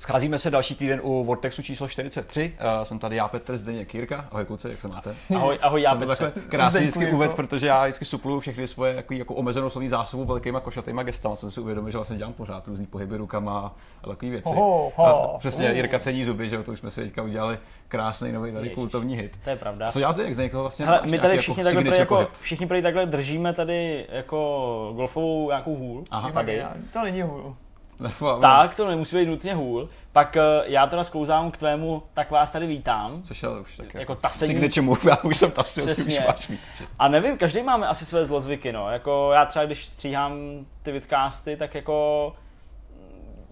Scházíme se další týden u Vortexu číslo 43. Uh, jsem tady já, Petr, Zdeněk Kýrka. Ahoj kluci, jak se máte? Ahoj, ahoj já, jsem to Petře. takhle krásně vždycky jako- uved, protože já vždycky supluju všechny svoje jako, jako omezenou slovní zásobu velkýma košatýma gestama. Jsem si uvědomil, že vlastně dělám pořád různý pohyby rukama a takové věci. Ho, ho, a přesně, ho. Jirka cení zuby, že to už jsme si teďka udělali krásný nový tady Ježiš. kultovní hit. To je pravda. Co dělá Zdeněk? Zdeněk to vlastně Hele, máš my tady jako všichni takhle, prý signature jako, všichni prý takhle držíme tady jako golfovou nějakou hůl. Aha. tady. To není hůl. Tak, to nemusí být nutně hůl. Pak eh, já teda sklouzám k tvému, tak vás tady vítám. Což je už tak Jako tasení. Signature move, já už jsem tasil, ty už máš mít. že? A nevím, každý máme asi své zlozvyky, no. Jako já třeba, když stříhám ty vidcasty, tak jako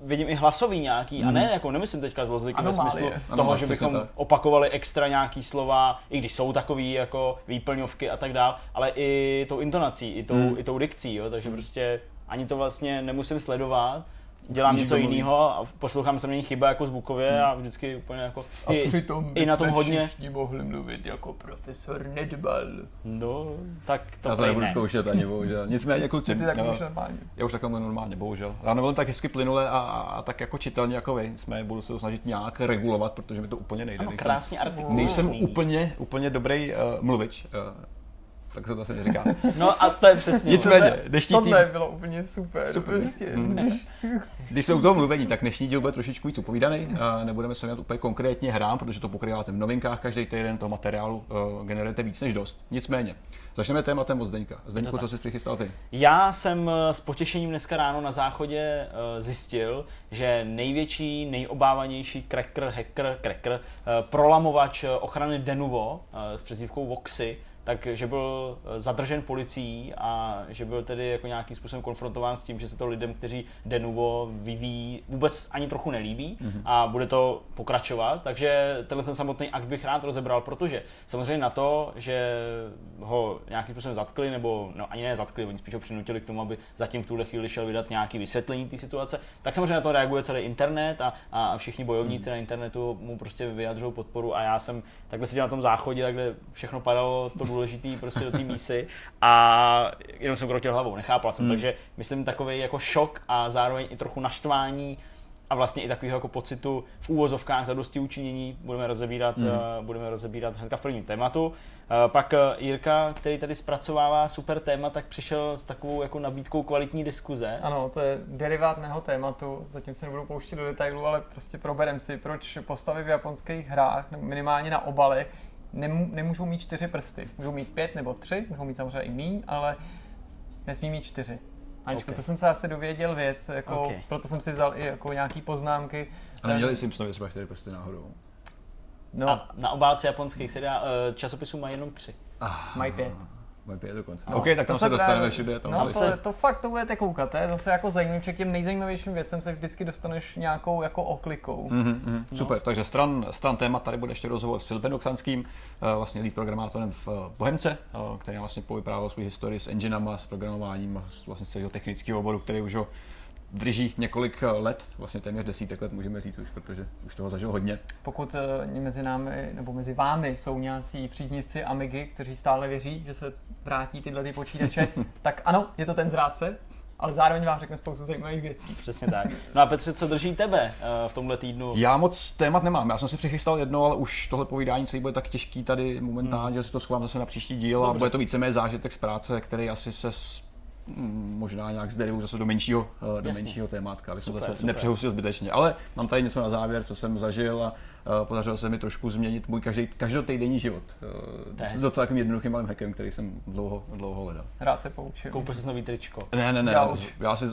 vidím i hlasový nějaký, a ne, jako nemyslím teďka zlozvyky ve smyslu Anomálie, toho, že přesně bychom tak. opakovali extra nějaký slova, i když jsou takový jako výplňovky a tak dál, ale i tou intonací, i tou, Hmm. i tou dikcí, jo, takže prostě ani to vlastně nemusím sledovat, dělám Víš, něco jiného a poslouchám se není chyba jako zvukově a vždycky úplně jako A i, přitom i na tom hodně, všichni mohli mluvit jako profesor Nedbal. no, tak to Já to nebudu ne. zkoušet ani, bohužel. Nicméně kluci, Ty tak už normálně. já už takhle mluvím normálně, bohužel. Já nemluvím tak hezky plynule a, a, a, tak jako čitelně jako vy. Jsme budu se to snažit nějak regulovat, protože mi to úplně nejde. Ano, nejsem, krásně artikulovaný. nejsem úplně, úplně dobrý uh, mluvič. Uh, tak se to asi neříká. No a to je přesně. Nicméně, dnešní tým, Tohle bylo úplně super. Super. Prostě. Hmm. Když když jsme u toho mluvení, tak dnešní díl bude trošičku víc upovídaný. Nebudeme se věnovat úplně konkrétně hrám, protože to pokrýváte v novinkách každý týden, toho materiálu uh, generujete víc než dost. Nicméně, začneme tématem od Zdeňka. Zdeňku, co jsi přichystal ty? Já jsem eh, s potěšením dneska ráno na záchodě eh, zjistil, že největší, nejobávanější cracker, hacker, cracker, eh, prolamovač eh, ochrany Denuvo eh, s přezdívkou Voxy, takže byl eh, zadržen policií a že byl tedy jako nějakým způsobem konfrontován s tím, že se to lidem, kteří Denuvo vyvíjí, vůbec ani trochu nelíbí Mhm. a bude to pokračovat. Takže tenhle ten samotný akt bych rád rozebral, protože samozřejmě na to, že ho nějakým způsobem zatkli, nebo no, ani ne zatkli, oni spíš ho přinutili k tomu, aby zatím v tuhle chvíli šel vydat nějaký vysvětlení té situace, tak samozřejmě na to reaguje celý internet a, a všichni bojovníci na internetu mu prostě vyjadřují podporu a já jsem takhle seděl na tom záchodě, takhle všechno padalo to důležité prostě do té mísy a jenom jsem krotil hlavou, nechápal jsem, takže myslím takový jako šok a zároveň i trochu naštvání a vlastně i takového jako pocitu v úvozovkách zadosti učinění budeme rozebírat, mm. budeme rozebírat hnedka v prvním tématu. Eh, Pak eh, Jirka, který tady zpracovává super téma, tak přišel s takovou jako nabídkou kvalitní diskuze. Ano, to je derivát mého tématu, zatím se nebudu pouštět do detailů, ale prostě proberem si, proč postavy v japonských hrách, minimálně na obalech, nemůžou mít čtyři prsty. Můžou mít pět nebo tři, můžou mít samozřejmě i míň, ale nesmí mít čtyři. Aničko, Ok. to jsem se asi dověděl věc, jako, Ok. proto jsem si vzal i jako nějaký poznámky. A neměli Simpsonovi třeba čtyři prsty náhodou. No, A na obálce japonských seriál, eh, časopisů má jenom tři. mají pět. Mají pět dokonce. No, OK, tak to tam se dostaneme všude. Tam No, ale- to, to, fakt to budete koukat, to je zase jako zajímavý, k těm nejzajímavějším věcem se vždycky dostaneš nějakou jako oklikou. Mhm, mhm, Super, takže stran, stran téma tady bude ještě rozhovor s Filipem Oksanským, eh, vlastně lead programátorem v eh, Bohemce, eh, který vlastně povyprávěl svou historii s enginama, s programováním vlastně z celého technického oboru, který už ho drží několik eh, let, vlastně téměř desítek let můžeme říct už, protože už toho zažil hodně. Pokud eh, mezi námi nebo mezi vámi jsou nějací příznivci Amigy, kteří stále věří, že se vrátí tyhle ty počítače, tak ano, je to ten zrádce, ale zároveň vám řekne spoustu zajímavých věcí. Přesně tak. No a Petře, co drží tebe eh, v tomhle týdnu? Já moc témat nemám, já jsem si přichystal jedno, ale už tohle povídání celý bude tak těžký tady momentálně, že si to schovám zase na příští díl a Dobře. bude to víceméně zážitek z práce, který asi se s, možná nějak zderivu zase do menšího, eh, do Jasně. menšího témátka, aby jsem Super, zase super. nepřehustil zbytečně. Ale mám tady něco na závěr, co jsem zažil a eh, podařilo se mi trošku změnit můj každý, každotýdenní život. Uh, hezký. s docela takovým jednoduchým malým hackem, který jsem dlouho, dlouho hledal. Rád se poučil. Koupil jsi nový tričko. Ne, ne, ne, Gauč. já si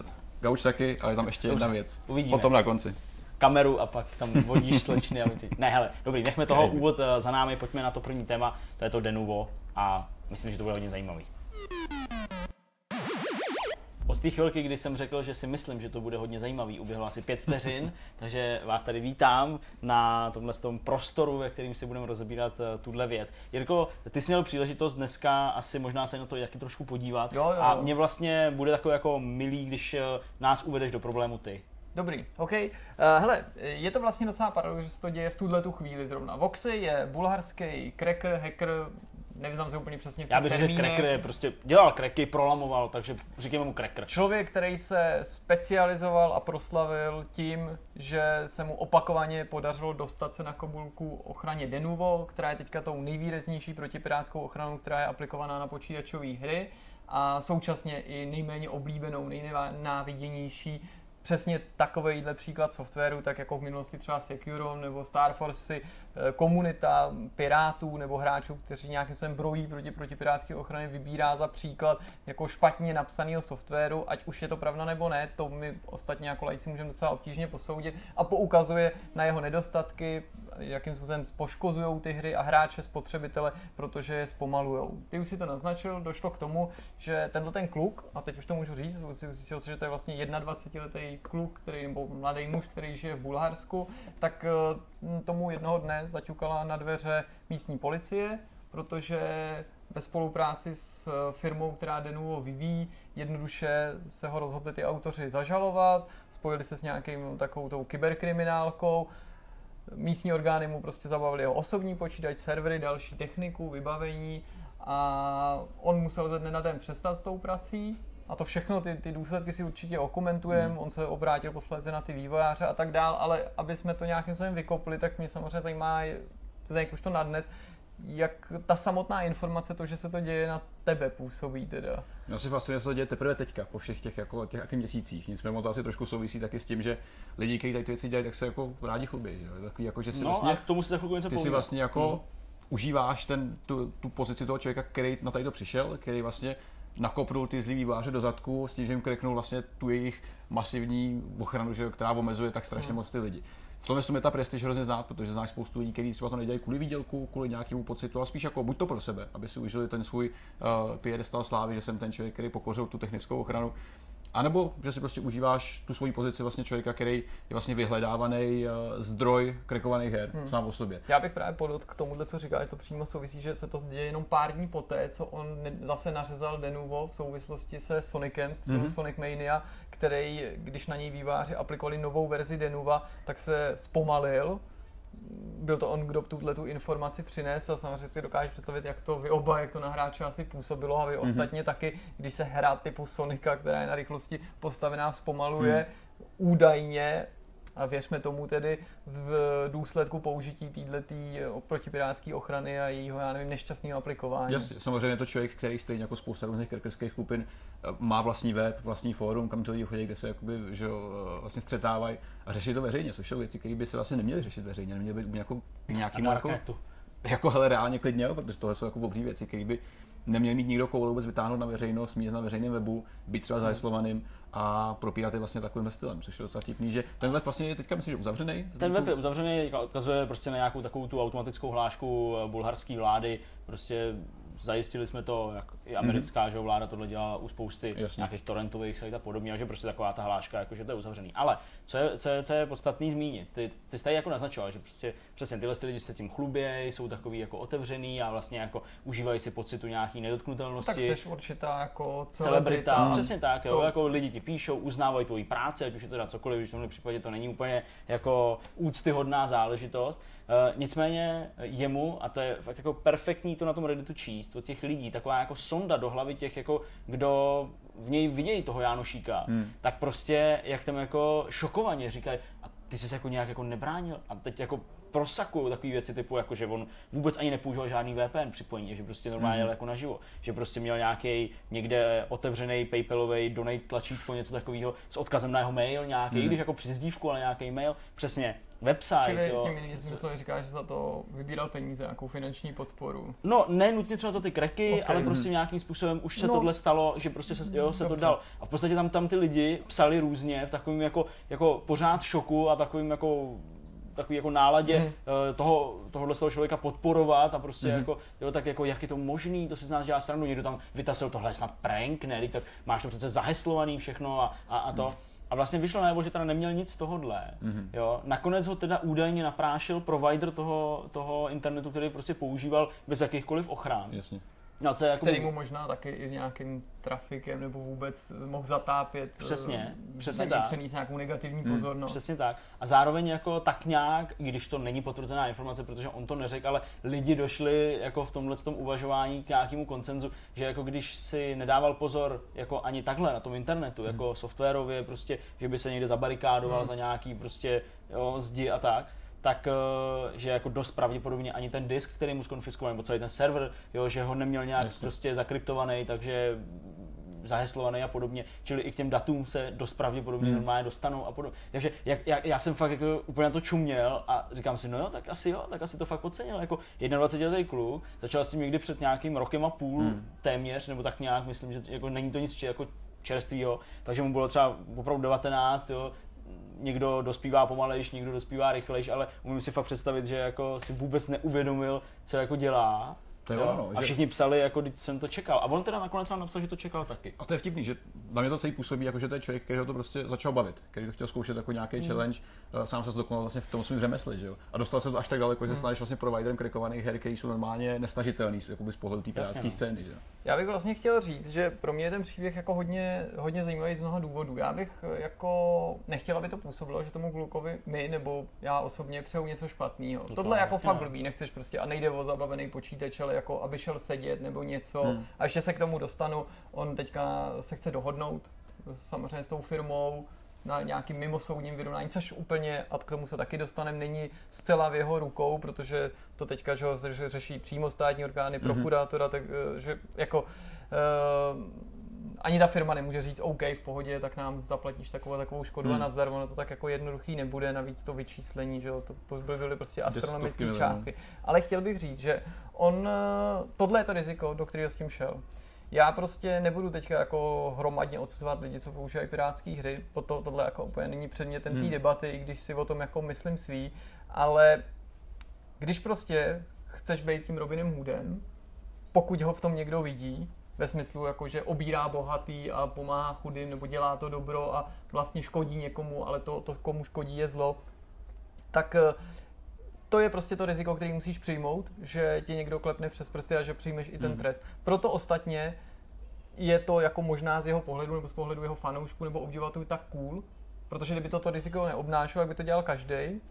Gauč taky, ale je tam ještě jedna Dobře, věc. uvidíme. Potom na konci. kameru a pak tam vodíš slečny a věci. Ne, hele, dobrý, nechme toho Okay. úvod eh, za námi, pojďme na to první téma, to je to Denuvo a myslím, že to bude hodně zajímavý. Od té chvilky, kdy jsem řekl, že si myslím, že to bude hodně zajímavý, uběhlo asi pět vteřin, takže vás tady vítám na tomhle tom prostoru, ve kterým si budeme rozebírat eh, tuhle věc. Jirko, ty jsi měl příležitost dneska asi možná se na to taky trošku podívat Jo, jo, a jo. mě vlastně bude takový jako milý, když eh, nás uvedeš do problému ty. Dobrý, OK. Uh, hele, je to vlastně docela paradox, že se to děje v tuhle tu chvíli zrovna. Voxy je bulharský cracker, hacker, nevyznám se úplně přesně v Já bych řekl, že cracker je prostě, dělal cracky, prolamoval, takže říkáme mu cracker. Člověk, který se specializoval a proslavil tím, že se mu opakovaně podařilo dostat se na kobulku ochraně Denuvo, která je teďka tou nejvýraznější protipirátskou ochranou, která je aplikovaná na počítačové hry a současně i nejméně oblíbenou, nejnáviděnější přesně takovýhle příklad softwaru, tak jako v minulosti třeba Securom nebo Star Force, eh, komunita pirátů nebo hráčů, kteří nějakým způsobem brojí proti protipirátské ochrany, vybírá za příklad jako špatně napsaného softwaru, ať už je to pravda nebo ne, to my ostatně jako lajci můžeme docela obtížně posoudit a poukazuje na jeho nedostatky, jakým způsobem poškozují ty hry a hráče, spotřebitele, protože je zpomalujou. Ty už si to naznačil, došlo k tomu, že tenhle ten kluk, a teď už to můžu říct, zjistil se, že to je vlastně 21-letý kluk, který, nebo mladý muž, který žije v Bulharsku, tak eh, tomu jednoho dne zaťukala na dveře místní policie, protože ve spolupráci s eh, firmou, která Denuvo vyvíjí, jednoduše se ho rozhodli ty autoři zažalovat, spojili se s nějakým takovou tou kyberkriminálkou, místní orgány mu prostě zabavili jeho osobní počítač, servery, další techniku, vybavení a on musel ze dne na den přestat s tou prací, a to všechno, ty, ty důsledky si určitě okomentujeme, hmm. on se obrátil posledně na ty vývojáře a tak dál, ale aby jsme to nějakým způsobem vykopli, tak mě samozřejmě zajímá, jak už to nadnes, jak ta samotná informace, to, že se to děje na tebe působí teda. No si vlastně se to děje teprve teďka, po všech těch, jako, těch aktivních měsících. Nicméně to asi trošku souvisí taky s tím, že lidi, kteří tady ty věci dělají, tak se jako rádi chlubí. Že? Takový, jako, že si No vlastně, a tomu si za chvilku něco ty si povídat. vlastně jako Hmm. užíváš ten, tu, tu pozici toho člověka, který na tady to přišel, který vlastně nakopnul ty zlý výváře do zadku s tím, že jim kreknul vlastně tu jejich masivní ochranu, že, která omezuje tak strašně moc ty lidi. V tomhle tom je ta prestiž hrozně znát, protože znáš spoustu lidí, kteří třeba to nedělají kvůli výdělku, kvůli nějakému pocitu, ale spíš jako buď to pro sebe, aby si užili ten svůj uh, piedestal slávy, že jsem ten člověk, který pokořil tu technickou ochranu. A nebo že si prostě užíváš tu svoji pozici vlastně člověka, který je vlastně vyhledávaný uh, zdroj krekovaných her hmm. sám o sobě. Já bych právě podot k tomuhle, co říkal, že to přímo souvisí, že se to děje jenom pár dní poté, co on zase nařezal Denuvo v souvislosti se Sonicem, s mm-hmm. Sonic Mania, který, když na něj výváři aplikovali novou verzi Denuva, tak se zpomalil. Byl to on, kdo tuhle tu informaci přinesl a samozřejmě si dokáže představit, jak to vy oba, jak to na hráče asi působilo a vy mm-hmm. ostatně taky, když se hra typu Sonika, která je na rychlosti postavená, zpomaluje, údajně a věřme tomu tedy v důsledku použití této protipirátské ochrany a jejího, já nevím, nešťastného aplikování. Jasně, samozřejmě je to člověk, který stejně jako spousta různých krackerských skupin eh, má vlastní web, vlastní fórum, kam ty lidi chodí, kde se jakoby, že eh, vlastně střetávají a řeší to veřejně, což jsou věci, které by se vlastně neměly řešit veřejně, neměly být jako nějaký Na jako, jako hele, reálně klidně, jo, protože tohle jsou jako obří věci, které by neměl mít nikdo koule vůbec vytáhnout na veřejnost, mít na veřejném webu, být třeba zaheslovaným a propírat je vlastně takovým stylem, což je docela vtipný, že ten web vlastně je teďka myslím, že uzavřený. Ten web je uzavřený, odkazuje prostě na nějakou takovou tu automatickou hlášku eh, bulharské vlády, prostě zajistili jsme to, jak i americká mm-hmm. že, vláda tohle dělala u spousty Jasně. Nějakých torrentových sajt a podobně, a že prostě taková ta hláška, jako, že to je uzavřený. Ale co je, co je, co je podstatný zmínit, ty, ty jsi tady jako naznačoval, že prostě přesně tyhle ty lidi se tím chlubějí, jsou takový jako otevřený a vlastně jako užívají si pocitu nějaký nedotknutelnosti. tak jsi určitá jako celebrita, celebrita. přesně tak, jo, To- jako lidi ti píšou, uznávají tvoji práci, ať už je to teda cokoliv, když v tomhle případě to není úplně jako úctyhodná záležitost. Uh, nicméně jemu, a to je fakt jako perfektní to na tom Redditu číst, od těch lidí, taková jako sonda do hlavy těch, jako, kdo v něj vidějí toho Jánošíka, hmm. tak prostě jak tam jako šokovaně říkají, a ty jsi se jako nějak jako nebránil a teď jako prosakují takové věci typu, jako že on vůbec ani nepoužíval žádný VPN připojení, že prostě normálně jel jako naživo, že prostě měl nějaký někde otevřený PayPalový donate tlačítko, něco takového s odkazem na jeho mail nějaký, mm. když jako přizdívku, ale nějaký mail, přesně website, Čili jo. tím jiným smyslem říkáš, že za to vybíral peníze, nějakou finanční podporu. No, ne nutně třeba za ty kreky, Ok. okay. ale prostě nějakým způsobem už se No. tohle stalo, že prostě se, jo, se to dal. A v podstatě tam, tam ty lidi psali různě v takovém jako, jako pořád šoku a takovým jako takový jako náladě Mhm. mm. toho, tohohle toho člověka podporovat a prostě Mhm. mm. jako, jo, tak jako jak je to možný, to si z nás dělá stranu, někdo tam vytasil, tohle je snad prank, ne, tak máš to přece zaheslovaný všechno a, a, a to. Mhm. A vlastně vyšlo najevo, že teda neměl nic z tohohle. Mm-hmm. Jo. Nakonec ho teda údajně naprášil provider toho, toho internetu, který prostě používal bez jakýchkoliv ochran. Jasně. No, co je jako... který mu možná taky i nějakým trafikem nebo vůbec mohl zatápět. Přesně, eh, přesně něj tak. Přenést nějakou negativní Hmm, pozornost. Přesně tak. A zároveň jako tak nějak, i když to není potvrzená informace, protože on to neřekl, ale lidi došli jako v tomhle tom uvažování k nějakému koncenzu, že jako když si nedával pozor jako ani takhle na tom internetu, Hmm. jako softwarově prostě, že by se někde zabarikádoval Hmm. za nějaký prostě jo, zdi a tak, tak eh, že jako dost pravděpodobně ani ten disk, který mu skonfiskoval, nebo celý ten server, jo, že ho neměl nějak Jasně. prostě zakryptovaný, takže zaheslovaný a podobně, čili i k těm datům se dost pravděpodobně Hmm. normálně dostanou a podobně. Takže jak, jak, já jsem fakt jako úplně na to čuměl a říkám si, no jo, tak asi jo, tak asi to fakt podcenil. Jako 21 letý kluk, začal s tím někdy před nějakým rokem a půl Hmm. téměř, nebo tak nějak, myslím, že jako není to nic či- jako čerstvýho, takže mu bylo třeba opravdu 19, jo, někdo dospívá pomalejš, někdo dospívá rychlejš, ale umím si fakt představit, že jako si vůbec neuvědomil, co jako dělá. To je jo, ono, a že- všichni psali, jako když jsem to čekal. A on teda nakonec sám napsal, že to čekal taky. A to je vtipný, že na mě to celý působí, jako že to je člověk, který ho to prostě začal bavit, který to chtěl zkoušet jako nějaký Hmm. challenge, uh, sám se zdokonal vlastně v tom svém řemesli, že jo. A dostal se to až tak daleko, že Hmm. se staneš vlastně providerem krikovaných her, který jsou normálně nestažitelný, jakoby z pohledu té pirátské no. scény, že jo. Já bych vlastně chtěl říct, že pro mě je ten příběh jako hodně, hodně zajímavý z mnoha důvodů. Já bych eh, jako nechtěl, aby to působilo, že tomu klukovi my nebo já osobně přeju něco špatného. Tohle je jako fakt blbý, nechceš prostě a nejde o zabavený počítač, ale jako aby šel sedět nebo něco. Hmm. A ještě se k tomu dostanu, on teďka se chce dohodnout samozřejmě s tou firmou na nějakým mimosoudním vyrovnání, což úplně, a k tomu se taky dostaneme, není zcela v jeho rukou, protože to teďka že ho řeší přímo státní orgány, Mhm. prokurátora, takže jako uh, ani ta firma nemůže říct OK, v pohodě, tak nám zaplatíš takovou takovou škodu Hmm. a nazdar, ono to tak jako jednoduchý nebude, navíc to vyčíslení, že jo, to by byly prostě astronomické částky. Ale chtěl bych říct, že on, eh, tohle je to riziko, do kterého s tím šel. Já prostě nebudu teďka jako hromadně odsuzovat lidi, co používají pirátské hry, po to, tohle jako úplně není předmětem té Hmm. debaty, i když si o tom jako myslím svý, ale když prostě chceš být tím Robinem Hoodem, pokud ho v tom někdo vidí, ve smyslu jako, že obírá bohatý a pomáhá chudým, nebo dělá to dobro a vlastně škodí někomu, ale to, to komu škodí je zlo, tak eh, to je prostě to riziko, který musíš přijmout, že ti někdo klepne přes prsty a že přijmeš i ten Hmm. trest. Proto ostatně je to jako možná z jeho pohledu nebo z pohledu jeho fanoušků nebo obdivatelů tak cool, protože kdyby toto riziko neobnášel, jak by to dělal každý,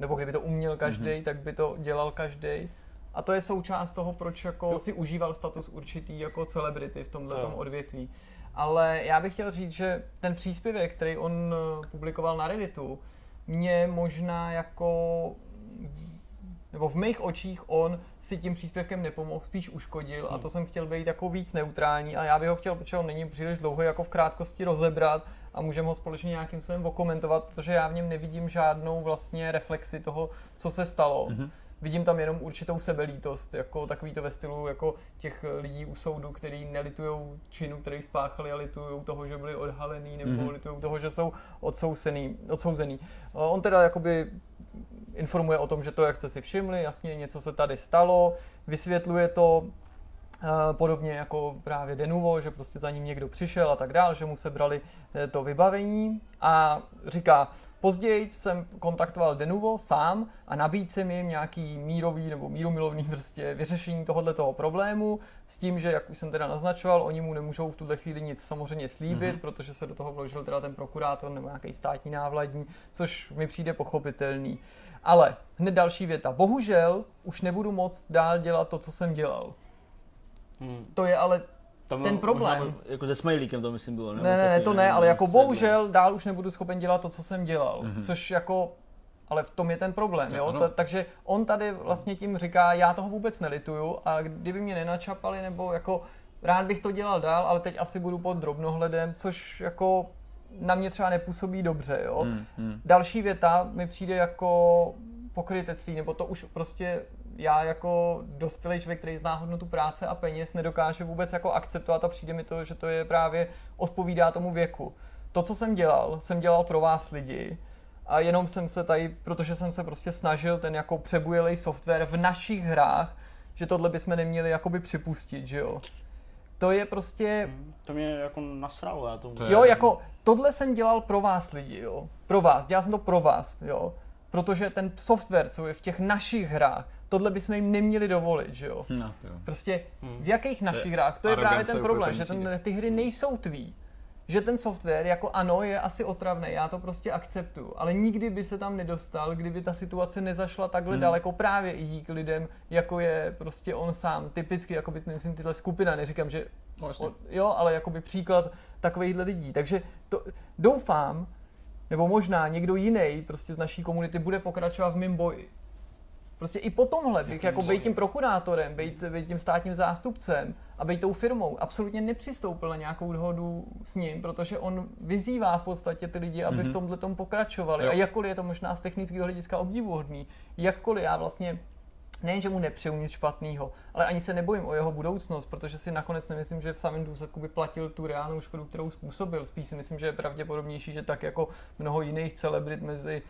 nebo kdyby to uměl každý, Mhm. tak by to dělal každý. A to je součást toho, proč jako si užíval status určitý jako celebrity v tomhle Jo. odvětví. Ale já bych chtěl říct, že ten příspěvek, který on eh, publikoval na Redditu, mě možná jako nebo v mých očích on si tím příspěvkem nepomohl, spíš uškodil a to jsem chtěl být jako víc neutrální a já bych ho chtěl, protože on není příliš dlouhý, jako v krátkosti rozebrat a můžeme ho společně nějakým způsobem okomentovat, protože já v něm nevidím žádnou vlastně reflexi toho, co se stalo. Mhm. Vidím tam jenom určitou sebelítost, jako takový to ve stylu jako těch lidí u soudu, kteří nelitují činu, který spáchali a litují toho, že byli odhalený, nebo Mhm. mm-hmm. litují toho, že jsou odsouzený, odsouzený. On teda jakoby informuje o tom, že to, jak jste si všimli, jasně něco se tady stalo, vysvětluje to eh, podobně jako právě Denuvo, že prostě za ním někdo přišel a tak dál, že mu sebrali eh, to vybavení a říká, později jsem kontaktoval Denuvo sám a nabídl mi nějaký mírový nebo mírumilovný prostě vyřešení tohoto toho problému s tím, že jak už jsem teda naznačoval, oni mu nemůžou v tuhle chvíli nic samozřejmě slíbit, Mhm. mm-hmm. protože se do toho vložil teda ten prokurátor nebo nějaký státní návladní, což mi přijde pochopitelný. Ale hned další věta. Bohužel už nebudu moc dál dělat to, co jsem dělal. Hmm. To je ale Tam Ten možná problém- byl- jako se smajlíkem to myslím bylo. Ne, ne, ne, to ne, ale jako bohužel dál už nebudu schopen dělat to, co jsem dělal, Mhm. což jako, ale v tom je ten problém, To jo, ano. to, takže on tady vlastně tím říká, já toho vůbec nelituju a kdyby mě nenačapali, nebo jako rád bych to dělal dál, ale teď asi budu pod drobnohledem, což jako na mě třeba nepůsobí dobře, jo. Hmm, hmm. Další věta mi přijde jako pokrytectví, nebo to už prostě já jako dospělý člověk, který zná hodnotu práce a peněz, nedokáže vůbec jako akceptovat a přijde mi to, že to je právě odpovídá tomu věku. To, co jsem dělal, jsem dělal pro vás lidi a jenom jsem se tady, protože jsem se prostě snažil ten jako přebujelý software v našich hrách, že tohle bychom neměli jakoby připustit, že jo. To je prostě, Hmm, To mě jako nasralo, já to... To je- Jo, jako tohle jsem dělal pro vás lidi, jo. Pro vás, dělal jsem to pro vás, jo. Protože ten software, co je v těch našich hrách, tohle bychom jim neměli dovolit, že jo. No, to jo. Prostě Hmm. v jakých našich hrách, to je právě ten problém, že ten, ty hry nejsou tvý. Že ten software, jako ano, je asi otravný, já to prostě akceptuju, ale nikdy by se tam nedostal, kdyby ta situace nezašla takhle Hmm. daleko právě i díky lidem, jako je prostě on sám. Typicky, jako by, myslím, tyhle skupina, neříkám, že No, o, jo, ale jakoby příklad takovýchhle lidí. Takže to, doufám, nebo možná někdo jiný prostě z naší komunity bude pokračovat v mém boji. Prostě i po tomhle bych jako být tím prokurátorem, být, být tím státním zástupcem a být tou firmou absolutně nepřistoupil na nějakou dohodu s ním, protože on vyzývá v podstatě ty lidi, aby v tomhle tom pokračovali. Jo. A jakkoliv je to možná z technického hlediska obdivuhodný, jakkoliv já vlastně nejen, že mu nepřeju nic špatného, ale ani se nebojím o jeho budoucnost, protože si nakonec nemyslím, že v samém důsledku by platil tu reálnou škodu, kterou způsobil. Spíš si myslím, že je pravděpodobnější, že tak jako mnoho jiných celebrit mezi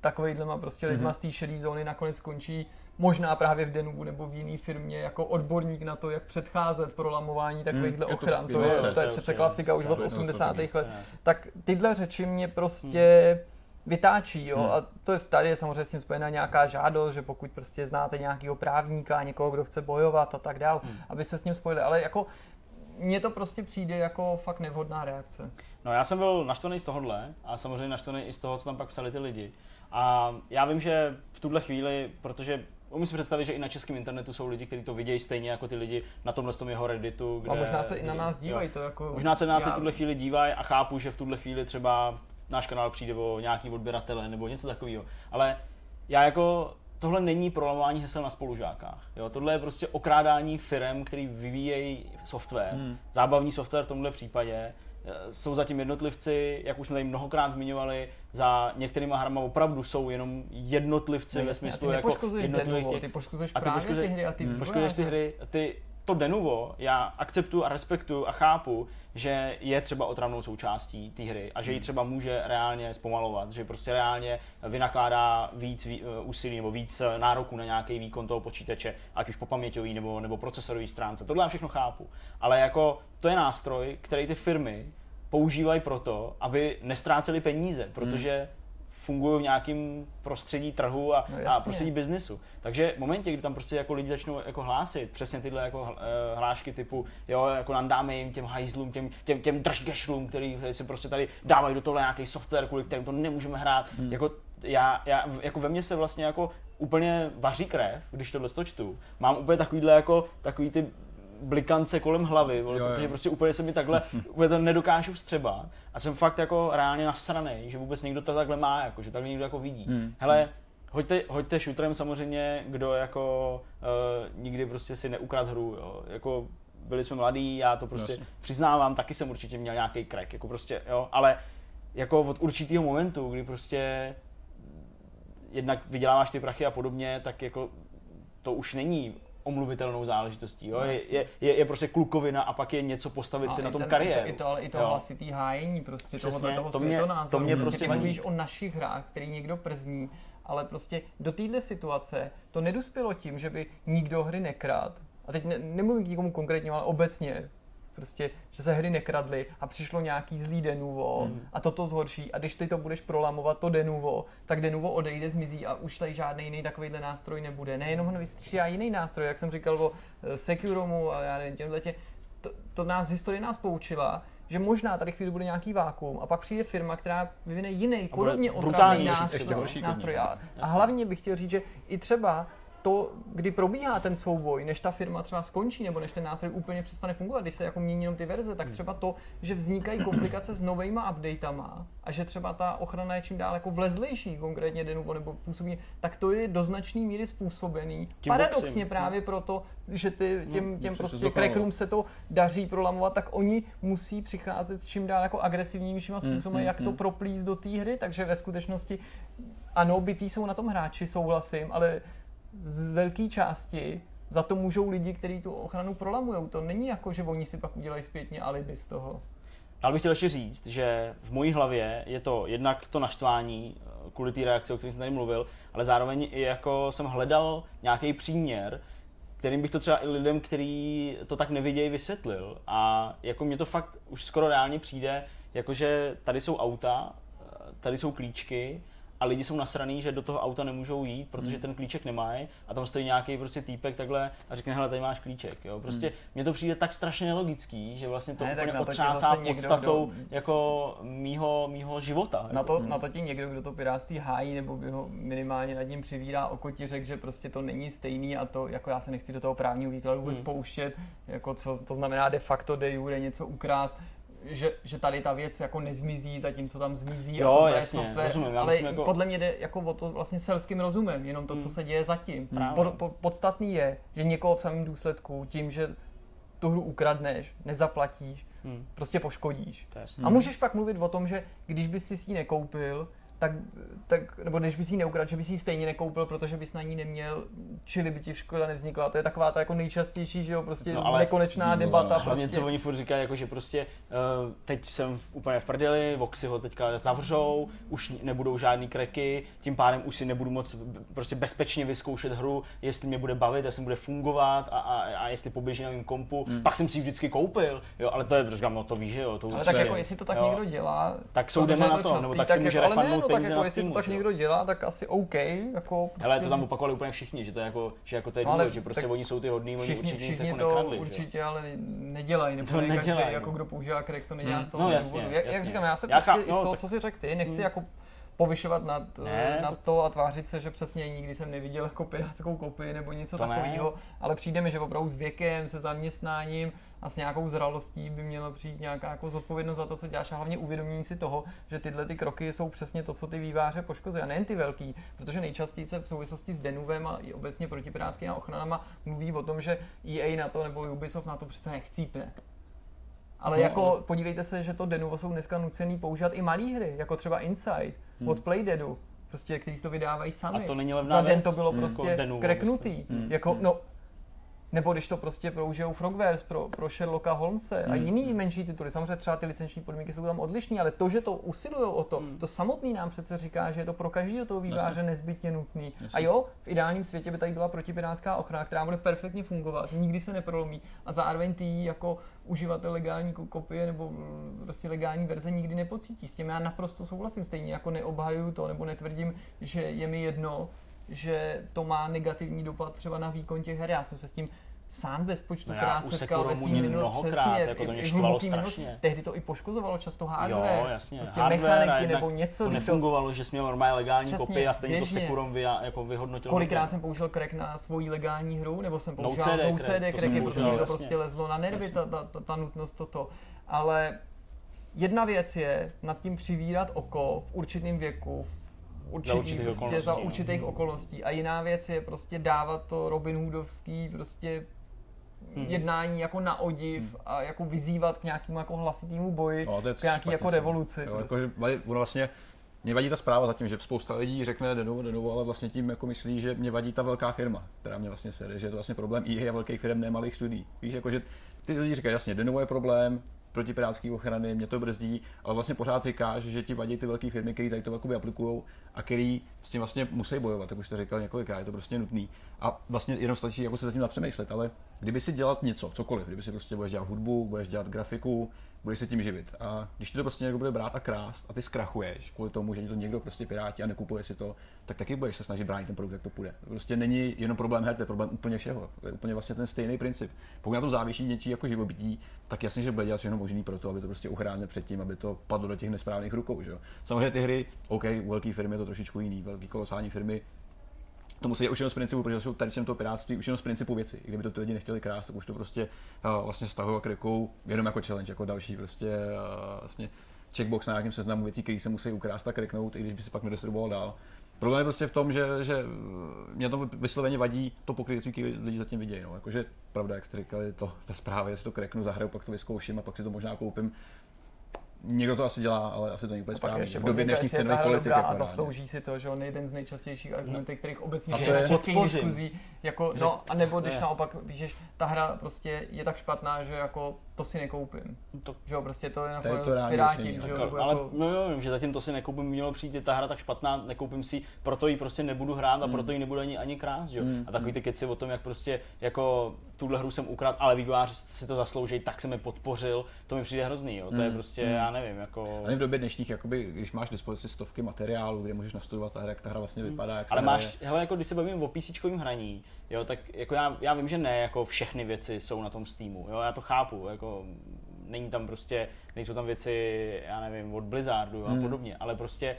takovýhlema prostě lidma z té šedé zóny nakonec skončí možná právě v Denubu nebo v jiné firmě jako odborník na to, jak předcházet prolamování takovýchhle je to ochran. To, je, to je to je přece klasika už od z- jedno z 80. prvních, let. Tak tyhle řeči mě prostě vytáčí, jo, Hmm. a to je tady je samozřejmě s tím spojená nějaká žádost, že pokud prostě znáte nějakého právníka, někoho, kdo chce bojovat a tak dál, aby se s ním spojili, ale jako mně to prostě přijde jako fakt nevhodná reakce. No já jsem byl naštvaný z tohohle a samozřejmě naštvaný i z toho, co tam pak psali ty lidi. A já vím, že v tuhle chvíli, protože umím si představit, že i na českém internetu jsou lidi, kteří to vidějí stejně jako ty lidi na tomhle tom jeho Redditu. Kde, A možná se i na nás jo. dívají to jako... Možná se na nás já- v tuhle chvíli dívají a chápu, že v tuhle chvíli třeba náš kanál přijde o nějaký odběratele nebo něco takového. Ale já jako tohle není prolamování hesel na spolužákách. Jo? Tohle je prostě okrádání firm, který vyvíjejí software, hmm. zábavní software v tomhle případě. Eh, Jsou zatím jednotlivci, jak už jsme tady mnohokrát zmiňovali, za některýma hrama opravdu jsou jenom jednotlivci No ve smyslu jako jednotlivých těch- ty poškozuješ a ty právě poškozuješ- ty hry a ty Hmm. poškozuješ ty hry, ty, to Denuvo já akceptuju a respektuju a chápu, že je třeba otravnou součástí té hry a že Hmm. ji třeba může reálně zpomalovat, že prostě reálně vynakládá víc ví, eh, úsilí nebo víc eh, nároků na nějaký výkon toho počítače, ať už po paměťový nebo, nebo procesorový stránce. Tohle já všechno chápu. Ale jako to je nástroj, který ty firmy používají proto, aby nestráceli peníze, protože fungují v nějakém prostředí trhu a, No a prostředí biznisu. Takže v momentě, kdy tam prostě jako lidi začnou jako hlásit přesně tyhle jako eh, hlášky typu, jo, jako nandáme jim těm hajzlům, těm, těm, těm držgešlům, který si prostě tady dávají do toho nějaký software, kvůli kterým to nemůžeme hrát, hmm. jako já, já, jako ve mně se vlastně jako úplně vaří krev, když tohle to čtu. Mám úplně takovýhle jako, takový ty blikance kolem hlavy, vole, Jo, jo. protože prostě úplně se mi takhle, úplně to nedokážu vstřebat a jsem fakt jako reálně nasranej, že vůbec někdo to takhle má, jako, že takhle někdo jako vidí. Hmm. Hele, hoďte, hoďte shooterem samozřejmě, kdo jako uh, nikdy prostě si neukrad hru, jo. Jako byli jsme mladí, já to prostě Jasně. přiznávám, taky jsem určitě měl nějaký crack, jako prostě, jo, ale jako od určitého momentu, kdy prostě jednak vyděláváš ty prachy a podobně, tak jako to už není omluvitelnou záležitostí. Jo? No, Je, je, je, je, prostě klukovina a pak je něco postavit si A na i tom ten, kariéru. I to, i to, ale i to hlasitý hájení prostě Přesně, tohohle toho to mě- světonázoru. to mě prostě prostě ty vadí. mluvíš o našich hrách, který někdo przní, ale prostě do téhle situace to nedospělo tím, že by nikdo hry nekrát. A teď ne, nemluvím k nikomu konkrétně, ale obecně. Prostě, že se hry nekradly a přišlo nějaký zlý Denuvo Mhm. a toto zhorší. A když ty to budeš prolamovat, to Denuvo, tak Denuvo odejde, zmizí a už tady žádný jiný takovýhle nástroj nebude. Nejenom on vystřídá jiný nástroj, jak jsem říkal o eh, Securomu a já nevím, těmhle tě, to, to nás, historie nás poučila, že možná tady chvíli bude nějaký vákuum a pak přijde firma, která vyvine jiný, podobně otravný nástroj. ještě horší nástroj. A, a hlavně bych chtěl říct, že i třeba to, kdy probíhá ten souboj, než ta firma třeba skončí, nebo než ten nástroj úplně přestane fungovat, když se jako mění jenom ty verze, tak třeba to, že vznikají komplikace s novejma updatama a že třeba ta ochrana je čím dál jako vlezlejší, konkrétně Denuvo nebo působí, tak to je do značné míry způsobený. Tím Paradoxně boxem. právě proto, že ty, těm, těm musí se prostě crackerům se to daří prolamovat, tak oni musí přicházet s čím dál jako agresivnějšíma způsoby, mm, jak to mm. proplíst do té hry, takže ve skutečnosti ano, bytý jsou na tom hráči, souhlasím, ale z velké části za to můžou lidi, kteří tu ochranu prolamují. To není jako, že oni si pak udělají zpětně alibi z toho. Dál bych chtěl ještě říct, že v mojí hlavě je to jednak to naštvání eh, kvůli té reakci, o které jsem tady mluvil, ale zároveň i jako jsem hledal nějaký příměr, kterým bych to třeba i lidem, kteří to tak nevidějí, vysvětlil. A jako mně to fakt už skoro reálně přijde, jakože tady jsou auta, eh, tady jsou klíčky a lidi jsou nasraný, že do toho auta nemůžou jít, protože Hmm. ten klíček nemají a tam stojí nějaký prostě týpek takhle a řekne, hele, tady máš klíček. Jo? Prostě Hmm. mně to přijde tak strašně nelogický, že vlastně to Ne, úplně otřásá zase někdo, podstatou kdo- jako mýho, mýho života. Na jako. to, na to ti někdo, kdo to pirátství hájí, nebo by ho minimálně nad ním přivírá oko, ti řekl, že prostě to není stejný a to, jako já se nechci do toho právního výkladu vůbec Hmm. pouštět, jako co to znamená de facto de jure něco ukrást, že, že tady ta věc jako nezmizí, zatímco tam zmizí Jo, a tohle jasně, je software, rozumím, ale jako- podle mě jde jako o to vlastně selským rozumem, jenom to, co Hmm. se děje zatím. Právě. Po, po, podstatný je, že někoho v samém důsledku tím, že tu hru ukradneš, nezaplatíš, Hmm, prostě poškodíš. to. A můžeš pak mluvit o tom, že když bys si ji nekoupil, tak, tak, nebo když bys ji neukradl, že bys ji stejně nekoupil, protože bys na ní neměl, čili by ti škoda nevznikla. To je taková ta jako nejčastější, že jo, prostě No, no, ale- nekonečná no, debata. ale Hlavně prostě. co oni furt říkají, jako, že prostě uh, teď jsem v, úplně v prdeli, Voxy ho teďka zavřou, už nebudou žádný kreky, tím pádem už si nebudu moc prostě bezpečně vyzkoušet hru, jestli mě bude bavit, jestli bude fungovat a, a, a jestli poběží na mém kompu. Hmm. Pak jsem si ji vždycky koupil, jo, ale to je, říkám, no to víš, že jo, to Ale tak je- jako jestli to tak jo. někdo dělá, Tak jsou na to, častý, nebo tak si může jako, ale no, tak jako jestli to tak že někdo dělá, tak asi OK. Jako prostě, Hele, to tam opakovali úplně všichni, že to je jako, že jako to je No, ale důvod, že prostě tak oni jsou ty hodný, oni všichni, určitě nic všichni jako to nekradli, že určitě ale ne- nedělají, nebo To ne každý, nedělají, jako no. kdo používá crack, to nedělá Hmm, z toho no důvodu. jasně, Jak, jak jasně. říkám, já se Já prostě cháp- i z no, toho, tak- co si řekl ty, nechci Hmm. jako povyšovat nad, Ne, nad to- to... a tvářit se, že přesně nikdy jsem neviděl jako pirátskou kopii nebo něco To ne. takového, ale přijde mi, že opravdu s věkem, se zaměstnáním a s nějakou zralostí by mělo přijít nějaká jako zodpovědnost za to, co děláš a hlavně uvědomění si toho, že tyhle ty kroky jsou přesně to, co ty výváře poškozují a nejen ty velký, protože nejčastěji se v souvislosti s Denuvem a i obecně protipirátskými ochranama mluví o tom, že EA na to nebo Ubisoft na to přece nechcípne. Ale No, jako ale- podívejte se, že to Denuvo jsou dneska nucený používat i malé hry, jako třeba Inside hmm. od Playdeadu, prostě, který si to vydávají sami. A to není levná Za den to bylo Hmm. prostě Jako Denuvo kreknutý. Hmm. Jako, no, nebo když to prostě použijou Frogwares pro, pro Sherlocka Holmese a Hmm. jiný menší tituly. Samozřejmě třeba ty licenční podmínky jsou tam odlišné, ale to, že to usilují o to, Hmm. to samotný nám přece říká, že je to pro každého toho výváře nezbytně nutný. Jasně. A jo, v ideálním světě by tady byla protipirátská ochrana, která bude perfektně fungovat, nikdy se neprolomí a zároveň ty jako uživatel legální ko- kopie nebo mm, prostě legální verze nikdy nepocítí. S tím já naprosto souhlasím, stejně jako neobhajuju to nebo netvrdím, že je mi jedno, že to má negativní dopad třeba na výkon těch her. Já jsem se s tím sám bez počtu No krát u setkal ve svým mnohokrát, přesně, jako to mě štvalo strašně. Tehdy to i poškozovalo často hardware, Jo, jasně. prostě Hardware mechaniky nebo něco. to nefungovalo, že jsi měl normálně legální Přesně, kopii a stejně to běžně. Sekurom vy, jako vyhodnotil. Kolikrát jsem použil crack na svoji legální hru, nebo jsem No použil CD no CD to cracky, jsem protože mi to prostě lezlo na nervy, ta, ta, ta, ta nutnost toto. Ale jedna věc je nad tím přivírat oko v určitém věku, v určitý, určitých prostě okolností, za no. určitých okolností. A jiná věc je prostě dávat to Robin Hoodovský prostě Hmm. jednání jako na odiv a jako vyzývat k nějakému jako hlasitému boji, No, to je k nějaký jako revoluci. Jo, prostě. jako, že ono vlastně, mě vadí ta zpráva zatím, že spousta lidí řekne Denovo, Denovo, ale vlastně tím jako myslí, že mě vadí ta velká firma, která mě vlastně sere, že je to vlastně problém EA a velkých firm, ne malých studií. Víš, jako, že ty lidi říkají, jasně, Denovo je problém, proti pirátské ochrany, mě to brzdí, ale vlastně pořád říkáš, že ti vadí ty velké firmy, které tady to jakoby aplikují a který s tím vlastně musí bojovat, tak už to říkal několikrát, je to prostě nutný. A vlastně jenom stačí jako se zatím napřemýšlet, ale kdyby si dělat něco, cokoliv, kdyby si prostě budeš dělat hudbu, budeš dělat grafiku, budeš se tím živit. A když ti to prostě někdo bude brát a krást a ty zkrachuješ kvůli tomu, že to někdo prostě piráti a nekupuje si to, tak taky budeš se snažit bránit ten produkt, jak to půjde. Prostě není jenom problém her, to je problém úplně všeho. To je úplně vlastně ten stejný princip. Pokud na to závisí něčí jako živobytí, tak jasně, že bude dělat všechno možný pro to, aby to prostě uchránil před tím, aby to padlo do těch nesprávných rukou. Že? Samozřejmě ty hry, OK, u velké firmy je to trošičku jiný, velký kolosální firmy to musí už jenom z principu, protože jsou terčem toho pirátství, už jenom z principu věci. Kdyby to ty lidi nechtěli krást, tak už to prostě uh, vlastně stahují a krikou jenom jako challenge, jako další prostě uh, vlastně checkbox na nějakém seznamu věcí, které se musí ukrást a kriknout, i když by se pak nedistribuoval dál. Problém je prostě v tom, že, že eh, mě to vysloveně vadí to pokrytectví, které lidi zatím vidějí. No. Jakože pravda, jak jste říkali, to, ta zpráva, jestli to kreknu, zahraju, pak to vyzkouším a pak si to možná koupím. Někdo to asi dělá, ale asi to není úplně No Pak správně. ještě V době dnešních ta cenových hra politik. dobrá jako a reálně. zaslouží si to, že on je jeden z nejčastějších argumentů, kterých obecně A v to je- českých Podpořím. diskuzí, jako, no, a nebo když Ne. naopak píšeš, ta hra prostě je tak špatná, že jako to si nekoupím. To- Že jo, prostě to je To je nakonec to s Piráti, že jo, Jako, ale jako, no jo, vím, že zatím to si nekoupím, mělo přijít, je ta hra tak špatná, nekoupím si, proto ji prostě nebudu hrát a proto ji nebudu ani, ani krát, jo. Mm, A takový ty keci o tom, jak prostě jako tuhle hru jsem ukradl, ale vývojáři si to zaslouží, tak jsem je podpořil, to mi přijde hrozný, jo. To je Mm, prostě, mm. já nevím, jako... Ale v době dnešních, jakoby, když máš k dispozici stovky materiálů, kde můžeš nastudovat ta hra, jak ta hra vlastně vypadá, jak se Ale hraje. máš, hele, jako když se bavím o PC hraní, jo, tak jako já, já vím, že ne, jako všechny věci jsou na tom Steamu, jo, já to chápu, jako není tam prostě, nejsou tam věci, já nevím, od Blizzardu jo, a Hmm. podobně, ale prostě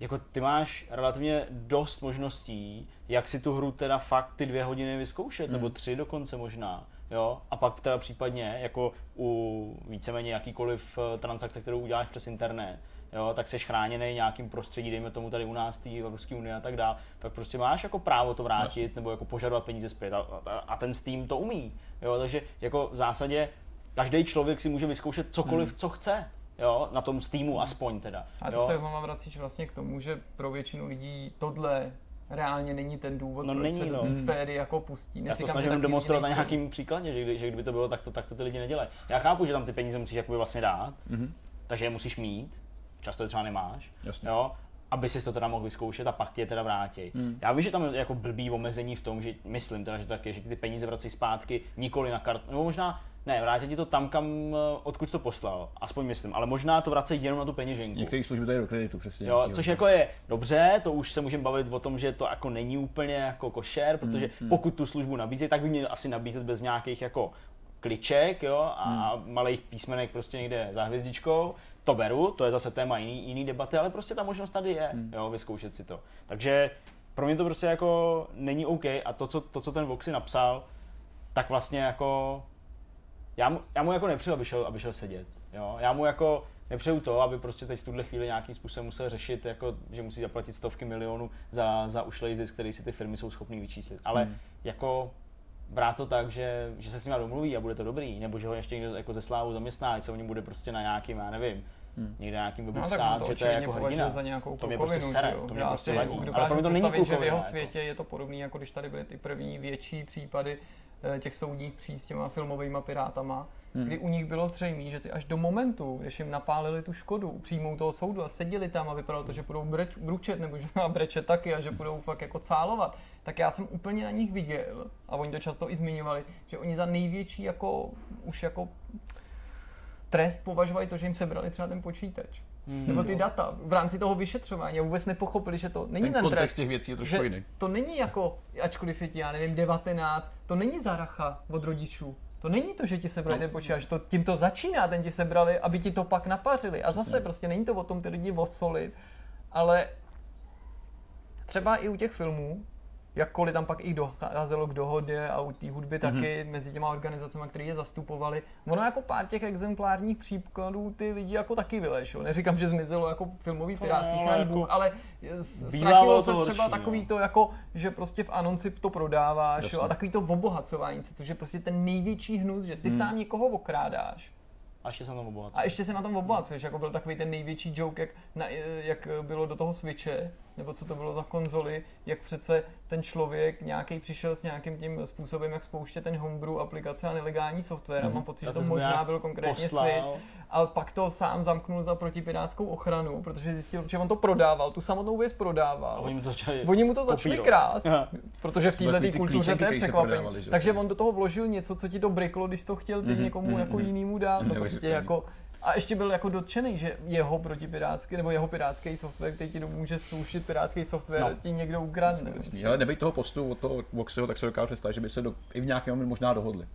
jako ty máš relativně dost možností, jak si tu hru teda fakt ty dvě hodiny vyzkoušet, Hmm. nebo tři dokonce možná, jo, a pak teda případně jako u víceméně jakýkoliv eh, transakce, kterou uděláš přes internet, jo, tak jsi chráněný nějakým prostředí, dejme tomu tady u nás, té Evropské unie a tak dále, tak prostě máš jako právo to vrátit nebo jako požadovat peníze zpět a, a, a ten Steam to umí, jo, takže jako v zásadě každý člověk si může vyzkoušet cokoliv, Hmm. co chce, jo, na tom Steamu aspoň teda. a ty jo. se znovu vracíš vlastně k tomu, že pro většinu lidí tohle reálně není ten důvod, No proč není, se do no. té sféry jako pustí. Já se to snažím demonstrovat na nějakým příkladě, že, kdy, že kdyby to bylo takto, tak to ty lidi nedělají. Já chápu, že tam ty peníze musíš jakoby vlastně dát, Mhm. takže je musíš mít, často je třeba nemáš, Jasně. jo, aby si to teda mohl vyzkoušet a pak tě teda vrátí. Hmm. Já vím, že tam je jako blbý omezení v tom, že myslím teda, že to tak je, že ty peníze vrací zpátky nikoli na kartu, nebo možná ne, vrátí ti to tam, kam, eh, odkud to poslal, aspoň myslím, ale možná to vrací jenom na tu peněženku. Některé služby tady do kreditu, přesně. Jo, což jako je dobře, to už se můžeme bavit o tom, že to jako není úplně jako košer, protože Hmm, pokud tu službu nabízí, tak by měli asi nabízet bez nějakých jako kliček jo, a Hmm. malých písmenek prostě někde za hvězdičkou. To beru, to je zase téma jiný, jiný debaty, ale prostě ta možnost tady je, Hmm. jo, vyzkoušet si to. Takže pro mě to prostě jako není OK a to, co, to, co ten Voxy napsal, tak vlastně jako já mu, já mu jako nepřeju, aby šel, aby šel sedět. Jo? Já mu jako nepřeju to, aby prostě teď v tuhle chvíli nějakým způsobem musel řešit, jako, že musí zaplatit stovky milionů za, za ušlej zisk, který si ty firmy jsou schopný vyčíslit. Ale Hmm. jako brát to tak, že, že se s ním domluví a bude to dobrý, nebo že ho ještě někdo jako ze slávu zaměstná, se o něm bude prostě na nějakým, já nevím, Hmm. někde na nějakým webu No, psát, to že to je jako hrdina. za nějakou to mě prostě sere, to mě prostě vadí. Ale pro mě to není že v jeho klukovina, světě je to podobné, jako když tady byly ty první větší případy eh, těch soudních pří s těma filmovými pirátama, Hmm. kdy u nich bylo zřejmé, že si až do momentu, když jim napálili tu škodu, přijmou toho soudu a seděli tam a vypadalo to, že budou breč, bručet nebo že má brečet taky a že budou fakt jako cálovat, tak já jsem úplně na nich viděl, a oni to často i zmiňovali, že oni za největší jako už jako trest považovali to, že jim sebrali třeba ten počítač. Hmm. Nebo ty data v rámci toho vyšetřování a vůbec nepochopili, že to není Ten ten, kontext trest. těch věcí je trošku jiný. to není jako, ačkoliv je ti, já nevím, 19, to není zaracha od rodičů. To není to, že ti sebrali No. ten počítač, to, tím to začíná, ten ti sebrali, aby ti to pak napařili. A zase Přesně. prostě není to o tom ty lidi osolit, ale třeba i u těch filmů, jakkoliv tam pak i docházelo k dohodě a u té hudby Mhm. taky mezi těma organizacemi, které je zastupovali. Ono jako pár těch exemplárních příkladů ty lidi jako taky vylešlo. Neříkám, že zmizelo jako filmový No, chraň jako Bůh, ale ztratilo to se třeba horší, takový no. to jako, že prostě v anonci to prodáváš Jasně. jo, a takový to obohacování se, což je prostě ten největší hnus, že ty Hmm. sám někoho okrádáš A ještě jsem tam obohatil. a ještě se na tom obohacuješ, jako byl takový ten největší joke, jak, na, jak bylo do toho Switche, nebo co to bylo za konzoli, jak přece ten člověk nějaký přišel s nějakým tím způsobem, jak spouštět ten homebrew aplikace a nelegální software. A Mhm. mám pocit, že to to možná byl konkrétně poslal. Switch. Ale pak to sám zamknul za protipirátskou ochranu, protože zjistil, že on to prodával, tu samotnou věc A prodával. oni mi to začali Oni mu to začali krást, Aha. protože v To této kultuře to je překvapení. Takže on do toho vložil něco, co ti to briklo, když to chtěl ty Mhm, někomu mhm, jako mhm. jinému dát. No prostě jako a ještě byl jako dotčený, že jeho protipirátský nebo jeho pirátský software, který ti může spouštět pirátský software, No. ti někdo ukradne. Ale nebejt toho postu od toho Voxyho, tak se dokážu představit, že by se do, i v nějakém možná dohodli.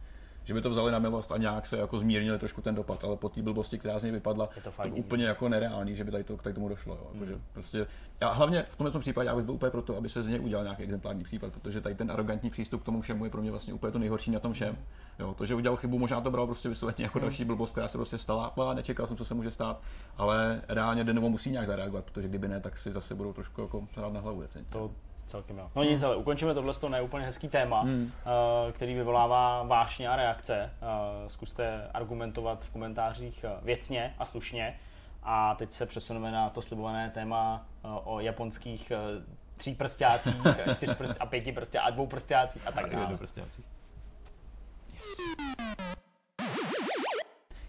Že by to vzali na milost a nějak se jako zmírnili trošku ten dopad, ale po té blbosti, která z něj vypadla, Je to to úplně jako nereálný, že by tady to, k tady tomu došlo. Jo. Jako, že prostě, a hlavně v tomhle tom případě já bych byl úplně proto, aby se z něj udělal nějaký exemplární případ, protože tady ten arrogantní přístup k tomu všemu je pro mě vlastně úplně to nejhorší na tom všem. Jo, to, že udělal chybu, možná to bral prostě vysloveně jako další blbost, která se prostě stala, a nečekal jsem, co se může stát, ale reálně Denovo musí nějak zareagovat, protože kdyby ne, tak si zase budou trošku jako hrát na hlavu decentně. To celkem jo. No nic, ale ukončíme tohle to neúplně hezký téma, Hmm. eh, který vyvolává vášně a reakce. Eh, Zkuste argumentovat v komentářích eh, věcně a slušně. A teď se přesuneme na to slibované téma o japonských eh, tří prstácích, čtyř prst a pěti prstácích a dvou prstácích a tak dále.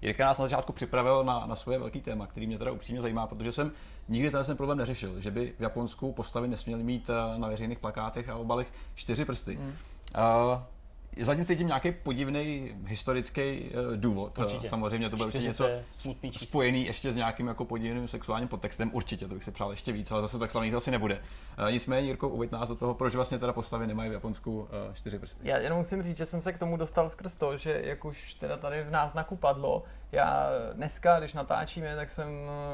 Jirka nás na začátku připravil na, na svoje velký téma, který mě teda upřímně zajímá, protože jsem nikdy ten problém neřešil, že by v Japonsku postavy nesměly mít eh, na veřejných plakátech a obalech čtyři prsty. Mm. Uh, Zatím cítím nějaký podivný historický uh, důvod. Určitě. Samozřejmě to bylo určitě něco spojený ještě s nějakým jako podivným sexuálním podtextem. Určitě, to bych si přál ještě víc, ale zase tak slavný to asi nebude. Nicméně, Jirko, uveď nás do toho, proč vlastně teda postavy nemají v Japonsku čtyři prsty. Já jenom musím říct, že jsem se k tomu dostal skrz to, že jak už teda tady v náznaku padlo, já dneska, když natáčíme, tak jsem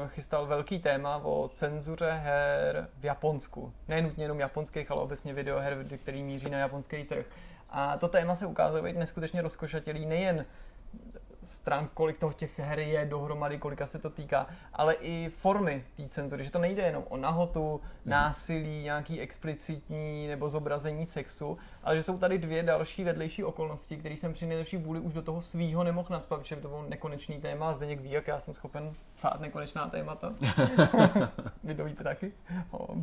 chystal velký téma o cenzuře her v Japonsku. Ne jenom japonských, ale obecně videoher, který míří na japonský trh. A to téma se ukázalo být neskutečně rozkošatělý nejen stran, kolik toho těch her je dohromady, kolika se to týká, ale i formy té cenzury, že to nejde jenom o nahotu, mm. násilí, nějaký explicitní nebo zobrazení sexu, ale že jsou tady dvě další vedlejší okolnosti, které jsem při nejlepší vůli už do toho svýho nemohl nadspat, protože to byl nekonečný téma a zde ví, jak já jsem schopen psát nekonečná témata. Vy to víte taky?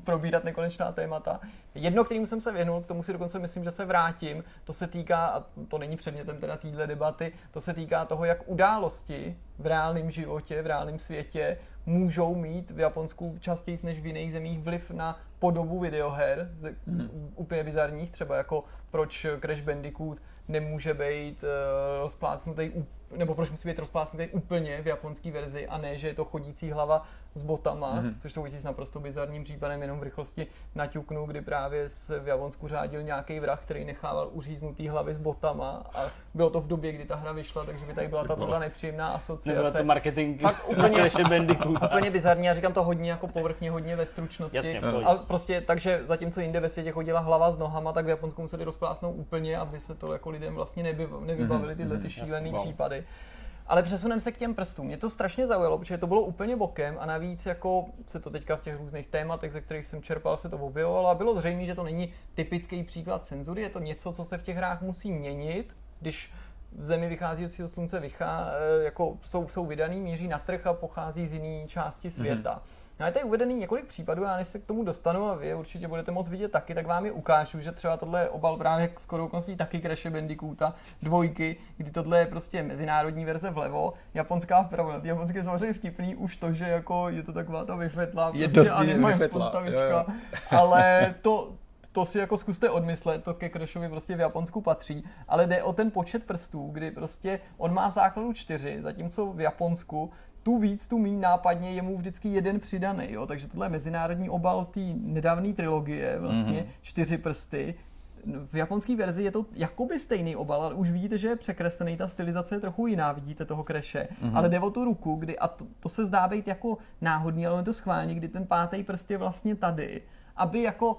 Probírat nekonečná témata. Jedno, kterým jsem se věnul, k tomu si dokonce myslím, že se vrátím, to se týká, a to není předmětem teda téhle debaty, to se týká toho, jak události v reálném životě, v reálném světě můžou mít v Japonsku častěji než v jiných zemích vliv na podobu videoher, z, hmm. úplně bizarních, třeba jako proč Crash Bandicoot nemůže být uh, rozplácnutý, nebo proč musí být rozplácnutý úplně v japonské verzi a ne, že je to chodící hlava s botama, mm-hmm. což souvisí s naprosto bizarním případem, jenom v rychlosti naťuknu, kdy právě v Japonsku řádil nějaký vrah, který nechával uříznutý hlavy s botama a bylo to v době, kdy ta hra vyšla, takže by tady byla ta tohle nepříjemná asociace. Nebyla to marketing Fakt úplně, úplně bizarní, já říkám to hodně jako povrchně, hodně ve stručnosti. Jasně, a prostě, takže zatímco jinde ve světě chodila hlava s nohama, tak v Japonsku museli rozplásnout úplně, aby se to jako lidem vlastně nevybavili tyhle ty mhm, šílené případy. Ale přesuneme se k těm prstům. Mě to strašně zaujalo, protože to bylo úplně bokem a navíc jako se to teďka v těch různých tématech, ze kterých jsem čerpal, se to objevovalo a bylo zřejmé, že to není typický příklad cenzury, je to něco, co se v těch hrách musí měnit, když v zemi vycházícího slunce vychá, eh, jako jsou, jsou vydaný, míří na trh a pochází z jiné části světa. Mm-hmm. No je tady uvedený několik případů, a než se k tomu dostanu a vy určitě budete moc vidět taky, tak vám je ukážu, že třeba tohle je obal právě skoro okolností taky Crash Bandicoota dvojky, kdy tohle je prostě mezinárodní verze vlevo, japonská vpravo. Ty japonské je samozřejmě vtipný už to, že jako je to taková ta vyfetlá, je prostě anime postavička, jo, jo. ale to, to si jako zkuste odmyslet, to ke Crashovi prostě v Japonsku patří, ale jde o ten počet prstů, kdy prostě on má základu čtyři, zatímco v Japonsku tu víc, tu méně nápadně je mu vždycky jeden přidaný, jo? takže tohle je mezinárodní obal té nedávné trilogie, vlastně mm-hmm. čtyři prsty, v japonské verzi je to jakoby stejný obal, ale už vidíte, že je překreslený, ta stylizace je trochu jiná, vidíte toho kreše, mm-hmm. ale jde o tu ruku, kdy, a to, to se zdá být jako náhodný, ale je to schválně, kdy ten pátý prst je vlastně tady, aby jako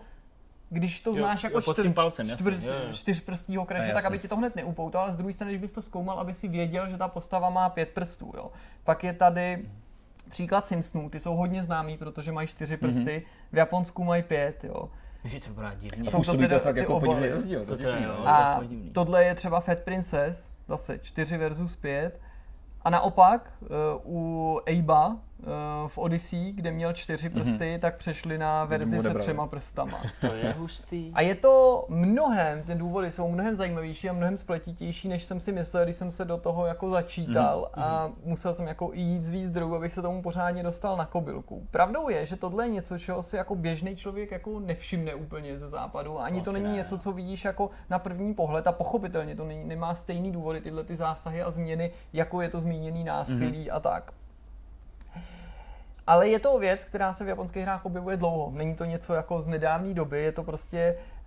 když to znáš jo, jako jo, čtyř, palcem, čtyř, čtyřprstního kreše, tak aby ti to hned neupoutal, ale z druhé strany, když bys to zkoumal, aby si věděl, že ta postava má pět prstů. Jo. Pak je tady příklad Simpsonů, ty jsou hodně známý, protože mají čtyři prsty, mm-hmm. v Japonsku mají pět. Jo. Je to právě divný. Jsou to, teda, to fakt jako podivný rozdíl. To, to, je, jo, a tohle je třeba Fat Princess, zase 4 versus 5. A naopak uh, u Eh, v Odyssey, kde měl čtyři mhm. prsty, mm-hmm. tak přešli na verzi se třema prstama. To je hustý. A je to mnohem, ty důvody jsou mnohem zajímavější a mnohem spletitější, než jsem si myslel, když jsem se do toho jako začítal mm-hmm. a musel jsem jako jít z víc zdrojů, abych se tomu pořádně dostal na kobylku. Pravdou je, že tohle je něco, čeho si jako běžný člověk jako nevšimne úplně ze západu. Ani to, to není ne. něco, co vidíš jako na první pohled a pochopitelně to není, nemá stejný důvody tyhle ty zásahy a změny, jako je to zmíněný násilí mm-hmm. a tak. Ale je to věc, která se v japonských hrách objevuje dlouho. Není to něco jako z nedávné doby, je to prostě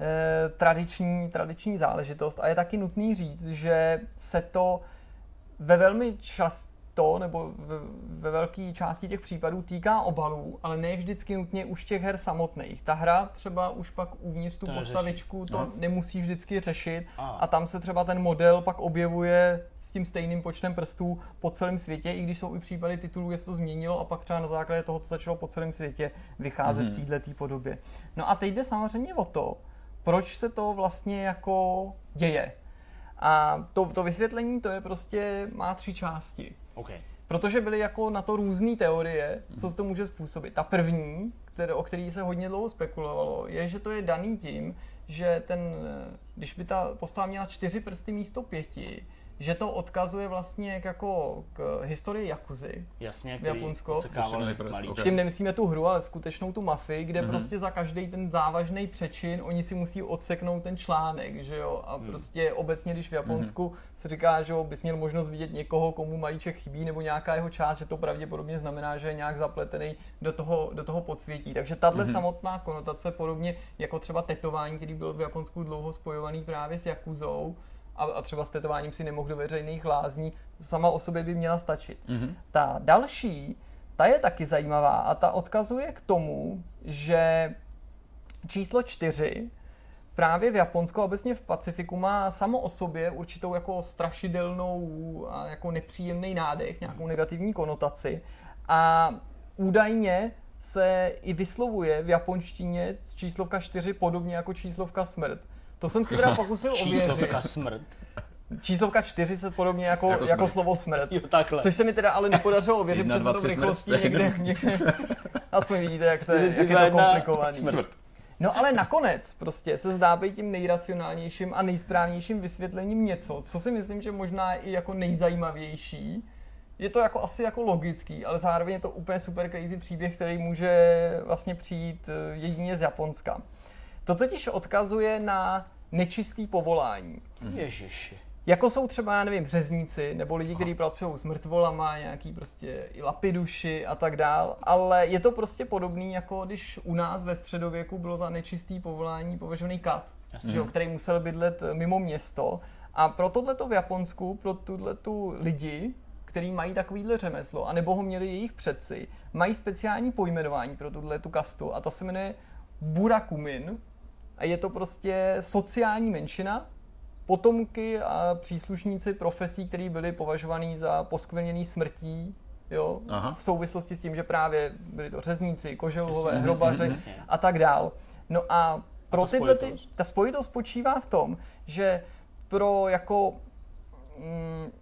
e, tradiční, tradiční záležitost. A je taky nutný říct, že se to ve velmi čas, to, nebo ve velké části těch případů týká obalů, ale ne vždycky nutně už těch her samotných. Ta hra třeba už pak uvnitř tu to postavičku to no. nemusí vždycky řešit a. a tam se třeba ten model pak objevuje tím stejným počtem prstů po celém světě, i když jsou i případy titulů, kde se to změnilo a pak třeba na základě toho to začalo po celém světě vycházet mm-hmm. v této podobě. No a teď jde samozřejmě o to, proč se to vlastně jako děje. A to, to vysvětlení to je prostě, má tři části. Okay. Protože byly jako na to různé teorie, co se to může způsobit. Ta první, které, o který se hodně dlouho spekulovalo, je, že to je daný tím, že ten, když by ta postava měla čtyři prsty místo pěti, že to odkazuje vlastně k, jako k historii Jakuzy. Jasně, v který Japonsko. Prostě malíčky. ok. Tím nemyslíme tu hru, ale skutečnou tu mafii, kde mm-hmm. prostě za každý ten závažný přečin oni si musí odseknout ten článek, že jo? A Hmm. prostě obecně, když v Japonsku se říká, že jo, bys měl možnost vidět někoho, komu malíček chybí, nebo nějaká jeho část, že to pravděpodobně znamená, že je nějak zapletený do toho, do toho podsvětí. Takže tahle mm-hmm. samotná konotace, podobně jako třeba tetování, který byl v Japonsku dlouho spojovaný právě s Jakuzou, a, a třeba s tetováním si nemohl do veřejných lázní, sama o sobě by měla stačit. Mm-hmm. Ta další, ta je taky zajímavá a ta odkazuje k tomu, že číslo čtyři právě v Japonsku a obecně v Pacifiku má samo o sobě určitou jako strašidelnou a jako nepříjemný nádech, nějakou negativní konotaci a údajně se i vyslovuje v japonštině číslovka 4 podobně jako číslovka smrt. To jsem si teda pokusil ověřit. Číslovka smrt. Číslovka 4 se podobně jako, Jako jako, slovo smrt. Jo, takhle. Což se mi teda ale nepodařilo ověřit, protože to v rychlosti někde, někde, aspoň vidíte, jak, to je, jak je to komplikovaný. Smrt. No ale nakonec prostě se zdá být tím nejracionálnějším a nejsprávnějším vysvětlením něco, co si myslím, že možná je i jako nejzajímavější. Je to jako asi jako logický, ale zároveň je to úplně super crazy příběh, který může vlastně přijít eh, jedině z Japonska. To totiž odkazuje na nečistý povolání. Ježiši. Jako jsou třeba, já nevím, řezníci, nebo lidi, kteří pracují s mrtvolama, nějaký prostě i lapiduši a tak dál, ale je to prostě podobný, jako když u nás ve středověku bylo za nečistý povolání považovaný kat, že, který musel bydlet mimo město. A pro tohleto v Japonsku, pro tuhletu lidi, který mají takovýhle řemeslo, anebo ho měli jejich předci, mají speciální pojmenování pro tuhle tu kastu a ta se jmenuje Burakumin a je to prostě sociální menšina, potomky a příslušníci profesí, které byly považovaný za poskvrněný smrtí, jo, Aha. v souvislosti s tím, že právě byli to řezníci, koželuhové, Jasně, hrobaři a tak dál. No a pro ta tyhle ty, spojitost? ta spojitost spočívá v tom, že pro jako mm,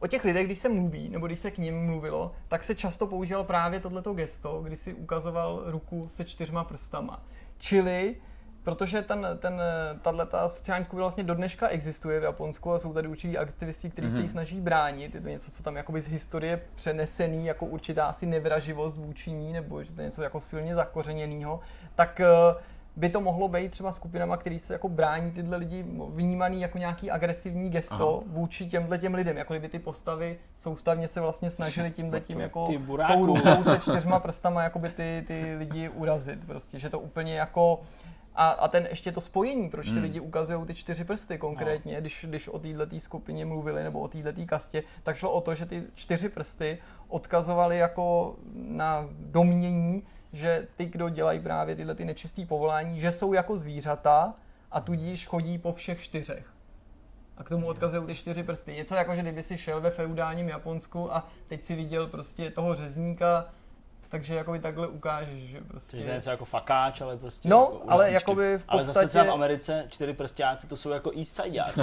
o těch lidech, když se mluví, nebo když se k nim mluvilo, tak se často používalo právě tohleto gesto, kdy si ukazoval ruku se čtyřma prstama. Čili, protože ten, ten, tato sociální skupina vlastně do dneška existuje v Japonsku a jsou tady určitý aktivisti, kteří mm-hmm. se jí snaží bránit, je to něco, co tam jakoby z historie přenesený, jako určitá asi nevraživost vůči ní, nebo že to je něco jako silně zakořeněného, tak eh, by to mohlo být třeba skupinama, který se jako brání tyhle lidi vnímaný jako nějaký agresivní gesto Aha. vůči těmhle těm lidem, jako kdyby ty postavy soustavně se vlastně snažili tímhle tím jako tou rukou se čtyřma prstama jakoby ty, ty lidi urazit, prostě, že to úplně jako a, a ten ještě to spojení, proč ty Hmm. lidi ukazují ty čtyři prsty konkrétně, když, když o této skupině mluvili nebo o této kastě, tak šlo o to, že ty čtyři prsty odkazovaly jako na domění, že ty, kdo dělají právě tyhle ty nečistý povolání, že jsou jako zvířata a tudíž chodí po všech čtyřech. A k tomu odkazují ty čtyři prsty. Něco jako, že kdyby si šel ve feudálním Japonsku a teď si viděl prostě toho řezníka, takže jakoby takhle ukážeš, že prostě... Což je něco jako fakáč, ale prostě No, jako ale ústičky. jakoby v Ale zase třeba podstatě- v Americe čtyři prstáci to jsou jako East Sideáci.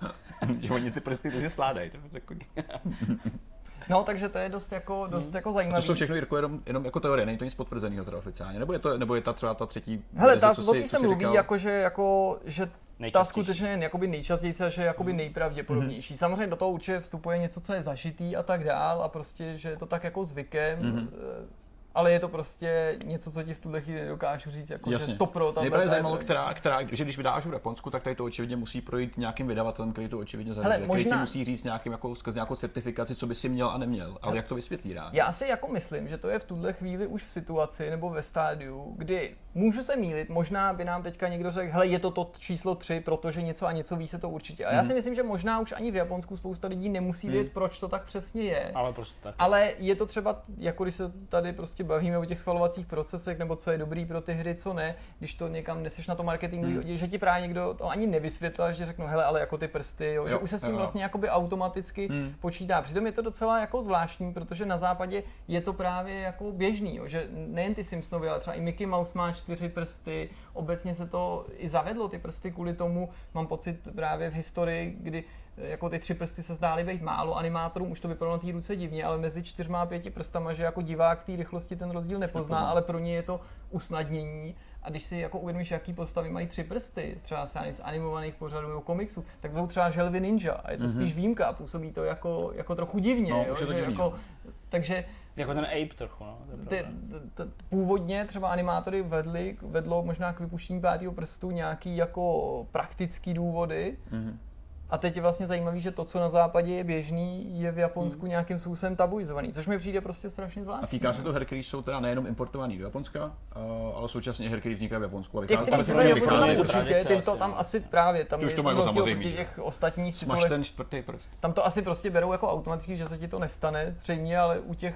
že oni ty prsty ty si skládají. To. No, takže to je dost jako, dost jako A to jsou všechno Jirko, jenom, jenom jako teorie, není to nic potvrzeného teda oficiálně, nebo je to, nebo je ta třeba ta třetí Hele, verze, ta, co o si- té co se mluví říkal? jako, že, jako, že ta Nejčastější. skutečně je jakoby nejčastější a že je jakoby nejpravděpodobnější. Samozřejmě do toho určitě vstupuje něco, co je zažitý a tak dál a prostě, že je to tak jako zvykem, eh, ale je to prostě něco, co ti v tuhle chvíli nedokážu říct, jako že Jasně. stopro tam Mě právě zajímalo, která, která, že když vydáš v Japonsku, tak tady to očividně musí projít nějakým vydavatelem, který to očividně zařizuje, který možná- ti musí říct nějakým, jako, skrz nějakou certifikaci, co by si měl a neměl. Ale jak to vysvětlí rád? Já si jako myslím, že to je v tuhle chvíli už v situaci nebo ve stádiu, kdy můžu se mýlit, možná by nám teďka někdo řekl, hele, je to to číslo 3, protože něco a něco ví se to určitě. A já si myslím, že možná už ani v Japonsku spousta lidí nemusí vědět, proč to tak přesně je. ale prostě tak. Ale je to třeba, jako když se tady prostě bavíme o těch schvalovacích procesech, nebo co je dobrý pro ty hry, co ne, když to někam neseš na to marketingový hmm. že ti právě někdo to ani nevysvětlil, že řeknu, hele, ale jako ty prsty, jo, že Jo, už se s tím jo. vlastně jakoby automaticky Hmm. počítá. Přitom je to docela jako zvláštní, protože na západě je to právě jako běžný, jo, že nejen ty Simpsonovi, ale třeba i Mickey Mouse má čtyři prsty, obecně se to i zavedlo ty prsty kvůli tomu, mám pocit právě v historii, kdy jako ty tři prsty se zdály být málo, animátorům už to vypadalo na té ruce divně, ale mezi čtyřma a pěti prstama, že jako divák v té rychlosti ten rozdíl nepozná, nepozná. ale pro ně je to usnadnění. A když si jako uvědomíš, jaký postavy mají tři prsty, třeba z z animovaných pořadů nebo komiksů, tak to jsou třeba želvy ninja a je to mm-hmm. spíš výjimka a působí to jako, jako trochu divně. No, jo, že divný, jako, no. takže Jako ten Ape trochu, no. ty, t, t, původně třeba animátory vedli, vedlo možná k vypuštění pátého prstu nějaký jako praktický důvody, Mhm. A teď je vlastně zajímavý, že to, co na západě je běžný, je v Japonsku nějakým způsobem tabuizovaný, což mi přijde prostě strašně A zvláštní. týká se to her, které jsou teda nejenom importovaný do Japonska, uh, ale současně her, které vznikají v Japonsku. A vychází- se vychází- určitě, tím to tam no. asi právě, tam Ty už to mají jako že? těch ostatních Smaž titulech. ten čtvrtý prst. Tam to asi prostě berou jako automaticky, že se ti to nestane zřejmě, ale u těch,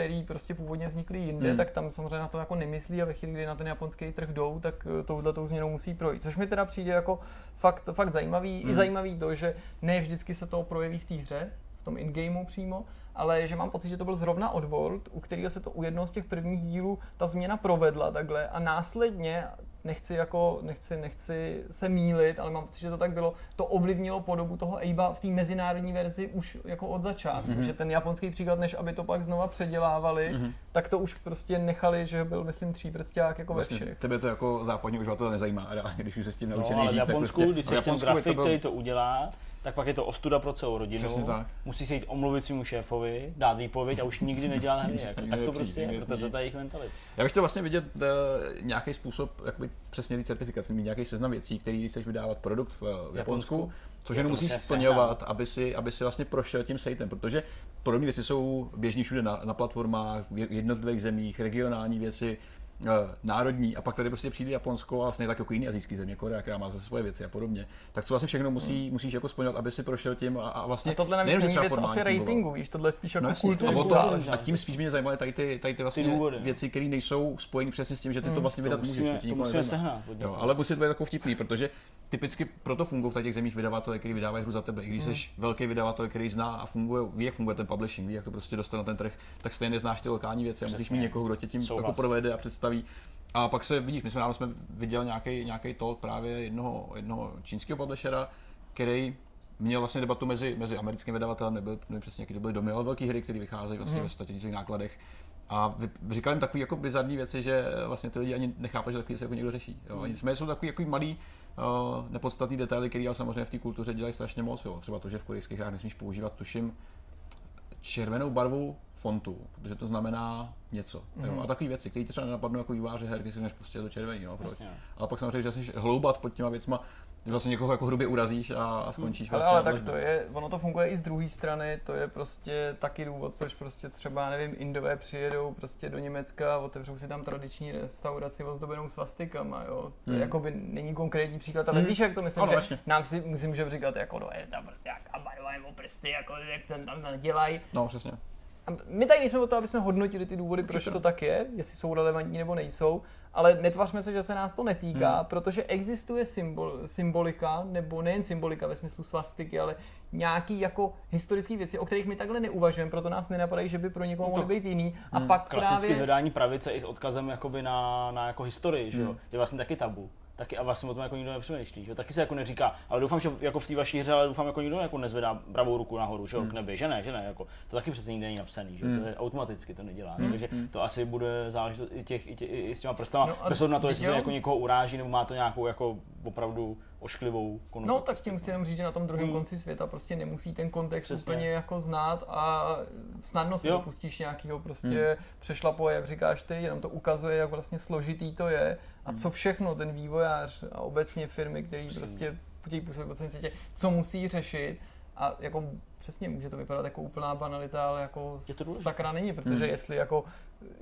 který prostě původně vznikly jinde, Hmm. tak tam samozřejmě na to jako nemyslí a ve chvíli, kdy na ten japonský trh jdou, tak eh, touhletou změnou musí projít. Což mi teda přijde jako fakt, fakt zajímavý. Hmm. I zajímavý to, že ne vždycky se to projeví v té hře, v tom in-gameu přímo, ale že mám pocit, že to byl zrovna Oddworld, u kterého se to u jednoho z těch prvních dílů ta změna provedla takhle a následně nechci jako, nechci, nechci se mílit, ale mám pocit, že to tak bylo, to ovlivnilo podobu toho Eiba v té mezinárodní verzi už jako od začátku, mm-hmm. že ten japonský příklad, než aby to pak znova předělávali, mm-hmm. tak to už prostě nechali, že byl, myslím, tříprsták jako Vlastně ve všech. tebe to jako západní uživatel nezajímá, reálně, když už se s tím No, naučený ale v žít, tak Japonsku, prostě, když v jsi ten grafik, byl- který to udělá, tak pak je to ostuda pro celou rodinu. Přesně tak. Musí se jít omluvit svým šéfovi, dát výpověď a už nikdy nedělá hry. Jako. Tak to prostě je, to, to, je jejich mentalita. Já bych chtěl vlastně vidět uh, nějaký způsob, jakoby přesně ty certifikace, mít nějaký seznam věcí, který chceš vydávat produkt v, v Japonsku, Japonsku. což Je jenom to musíš musí splňovat, aby si, aby si vlastně prošel tím sejtem, protože podobné věci jsou běžní všude na, na platformách, v jednotlivých zemích, regionální věci, národní a pak tady prostě přijde Japonsko a vlastně tak jako jiný azijský země, Korea, která má zase svoje věci a podobně. Tak co vlastně všechno musí, musíš jako splňovat, aby si prošel tím a, a vlastně A tohle navíc není třeba věc asi ratingu, víš, tohle je spíš jako No jasně, a, to, a tím spíš mě zajímaly tady ty, tady ty, vlastně Ty důvody, no. věci, které nejsou spojeny přesně s tím, že ty to vlastně To vydat můžeš. musíme, tě to nikoho musíme sehnat. Jo, ale musí to být jako vtipný, protože typicky proto fungují v těch zemích vydavatele, který vydávají hru za tebe. I když jsi velký vydavatel, který zná a funguje, ví, jak funguje ten publishing, ví, jak to prostě dostane na ten trh, tak stejně znáš ty lokální věci a musíš mít někoho, kdo tě tím jako provede a představí. A pak se vidíš, my jsme dávno jsme viděl nějaký, nějaký talk právě jednoho, jednoho čínského publishera, který měl vlastně debatu mezi, mezi americkým vydavatelem, nebyl, nevím přesně, jaký to byly domy, ale velké hry, které vycházejí vlastně ve 100 000 nákladech. A říkal jim takové jako bizarní věci, že vlastně ty lidi ani nechápou, že takové věci jako někdo řeší. Jo. A Nicméně jsou takový jako malý uh, nepodstatný detaily, které ale samozřejmě v té kultuře dělají strašně moc. Jo. Třeba to, že v korejských hrách nesmíš používat, tuším, červenou barvu fontu, protože to znamená něco. Jo. A takové věci, které třeba nenapadnou jako výváře her, když si než prostě do červený. Jo. Proč? Jasně, no. Ale pak samozřejmě, že jsi hloubat pod těma věcma, že vlastně někoho jako hrubě urazíš a, a skončíš Ale, vlastně ale na tak to je, ono to funguje i z druhé strany, to je prostě taky důvod, proč prostě třeba, nevím, Indové přijedou prostě do Německa a otevřou si tam tradiční restauraci ozdobenou svastikama, jo. To Hmm. jakoby, není konkrétní příklad, ale Hmm. víš, jak to myslím, Ano, že jasně. nám si, si můžeme říkat, jako no je tam prostě jak barva nebo prsty, jako jak ten tam dělají. No, přesně. My tady nejsme o to, aby jsme hodnotili ty důvody, proč to tak je, jestli jsou relevantní nebo nejsou, ale netvařme se, že se nás to netýká, hmm. protože existuje symbol, symbolika, nebo nejen symbolika ve smyslu svastiky, ale nějaký jako historické věci, o kterých my takhle neuvažujeme, proto nás nenapadají, že by pro někoho No to- mohly být jiný. A pak Klasicky právě... zvedání pravice i s odkazem jakoby na, na jako historii, že jo? Hmm. Je vlastně taky tabu. Taky a vlastně o tom jako nikdo nepřemýšlí, že? Taky se jako neříká, ale doufám, že jako v té vaší hře, ale doufám, jako nikdo jako nezvedá pravou ruku nahoru, že jo, Hmm. k nebi, že ne, že ne, jako, to taky přece nikde není napsaný, že jo? To je automaticky, to neděláš, Hmm. takže to asi bude záležet i, těch, i, tě, i s těma prstama, No bez na to, jestli to jako někoho uráží, nebo má to nějakou jako opravdu ošklivou konotaci. No tak tím chci jenom říct, že na tom druhém Hmm. konci světa prostě nemusí ten kontext Přesně. úplně jako znát a snadno se dopustíš nějakého prostě přešlapu, jak říkáš ty, jenom to ukazuje, jak vlastně složitý to je a co všechno ten vývojář a obecně firmy, které prostě chtějí působit po celém světě, co musí řešit a jako přesně může to vypadat jako úplná banalita, ale jako Je to důležité. sakra není, protože Hmm. jestli jako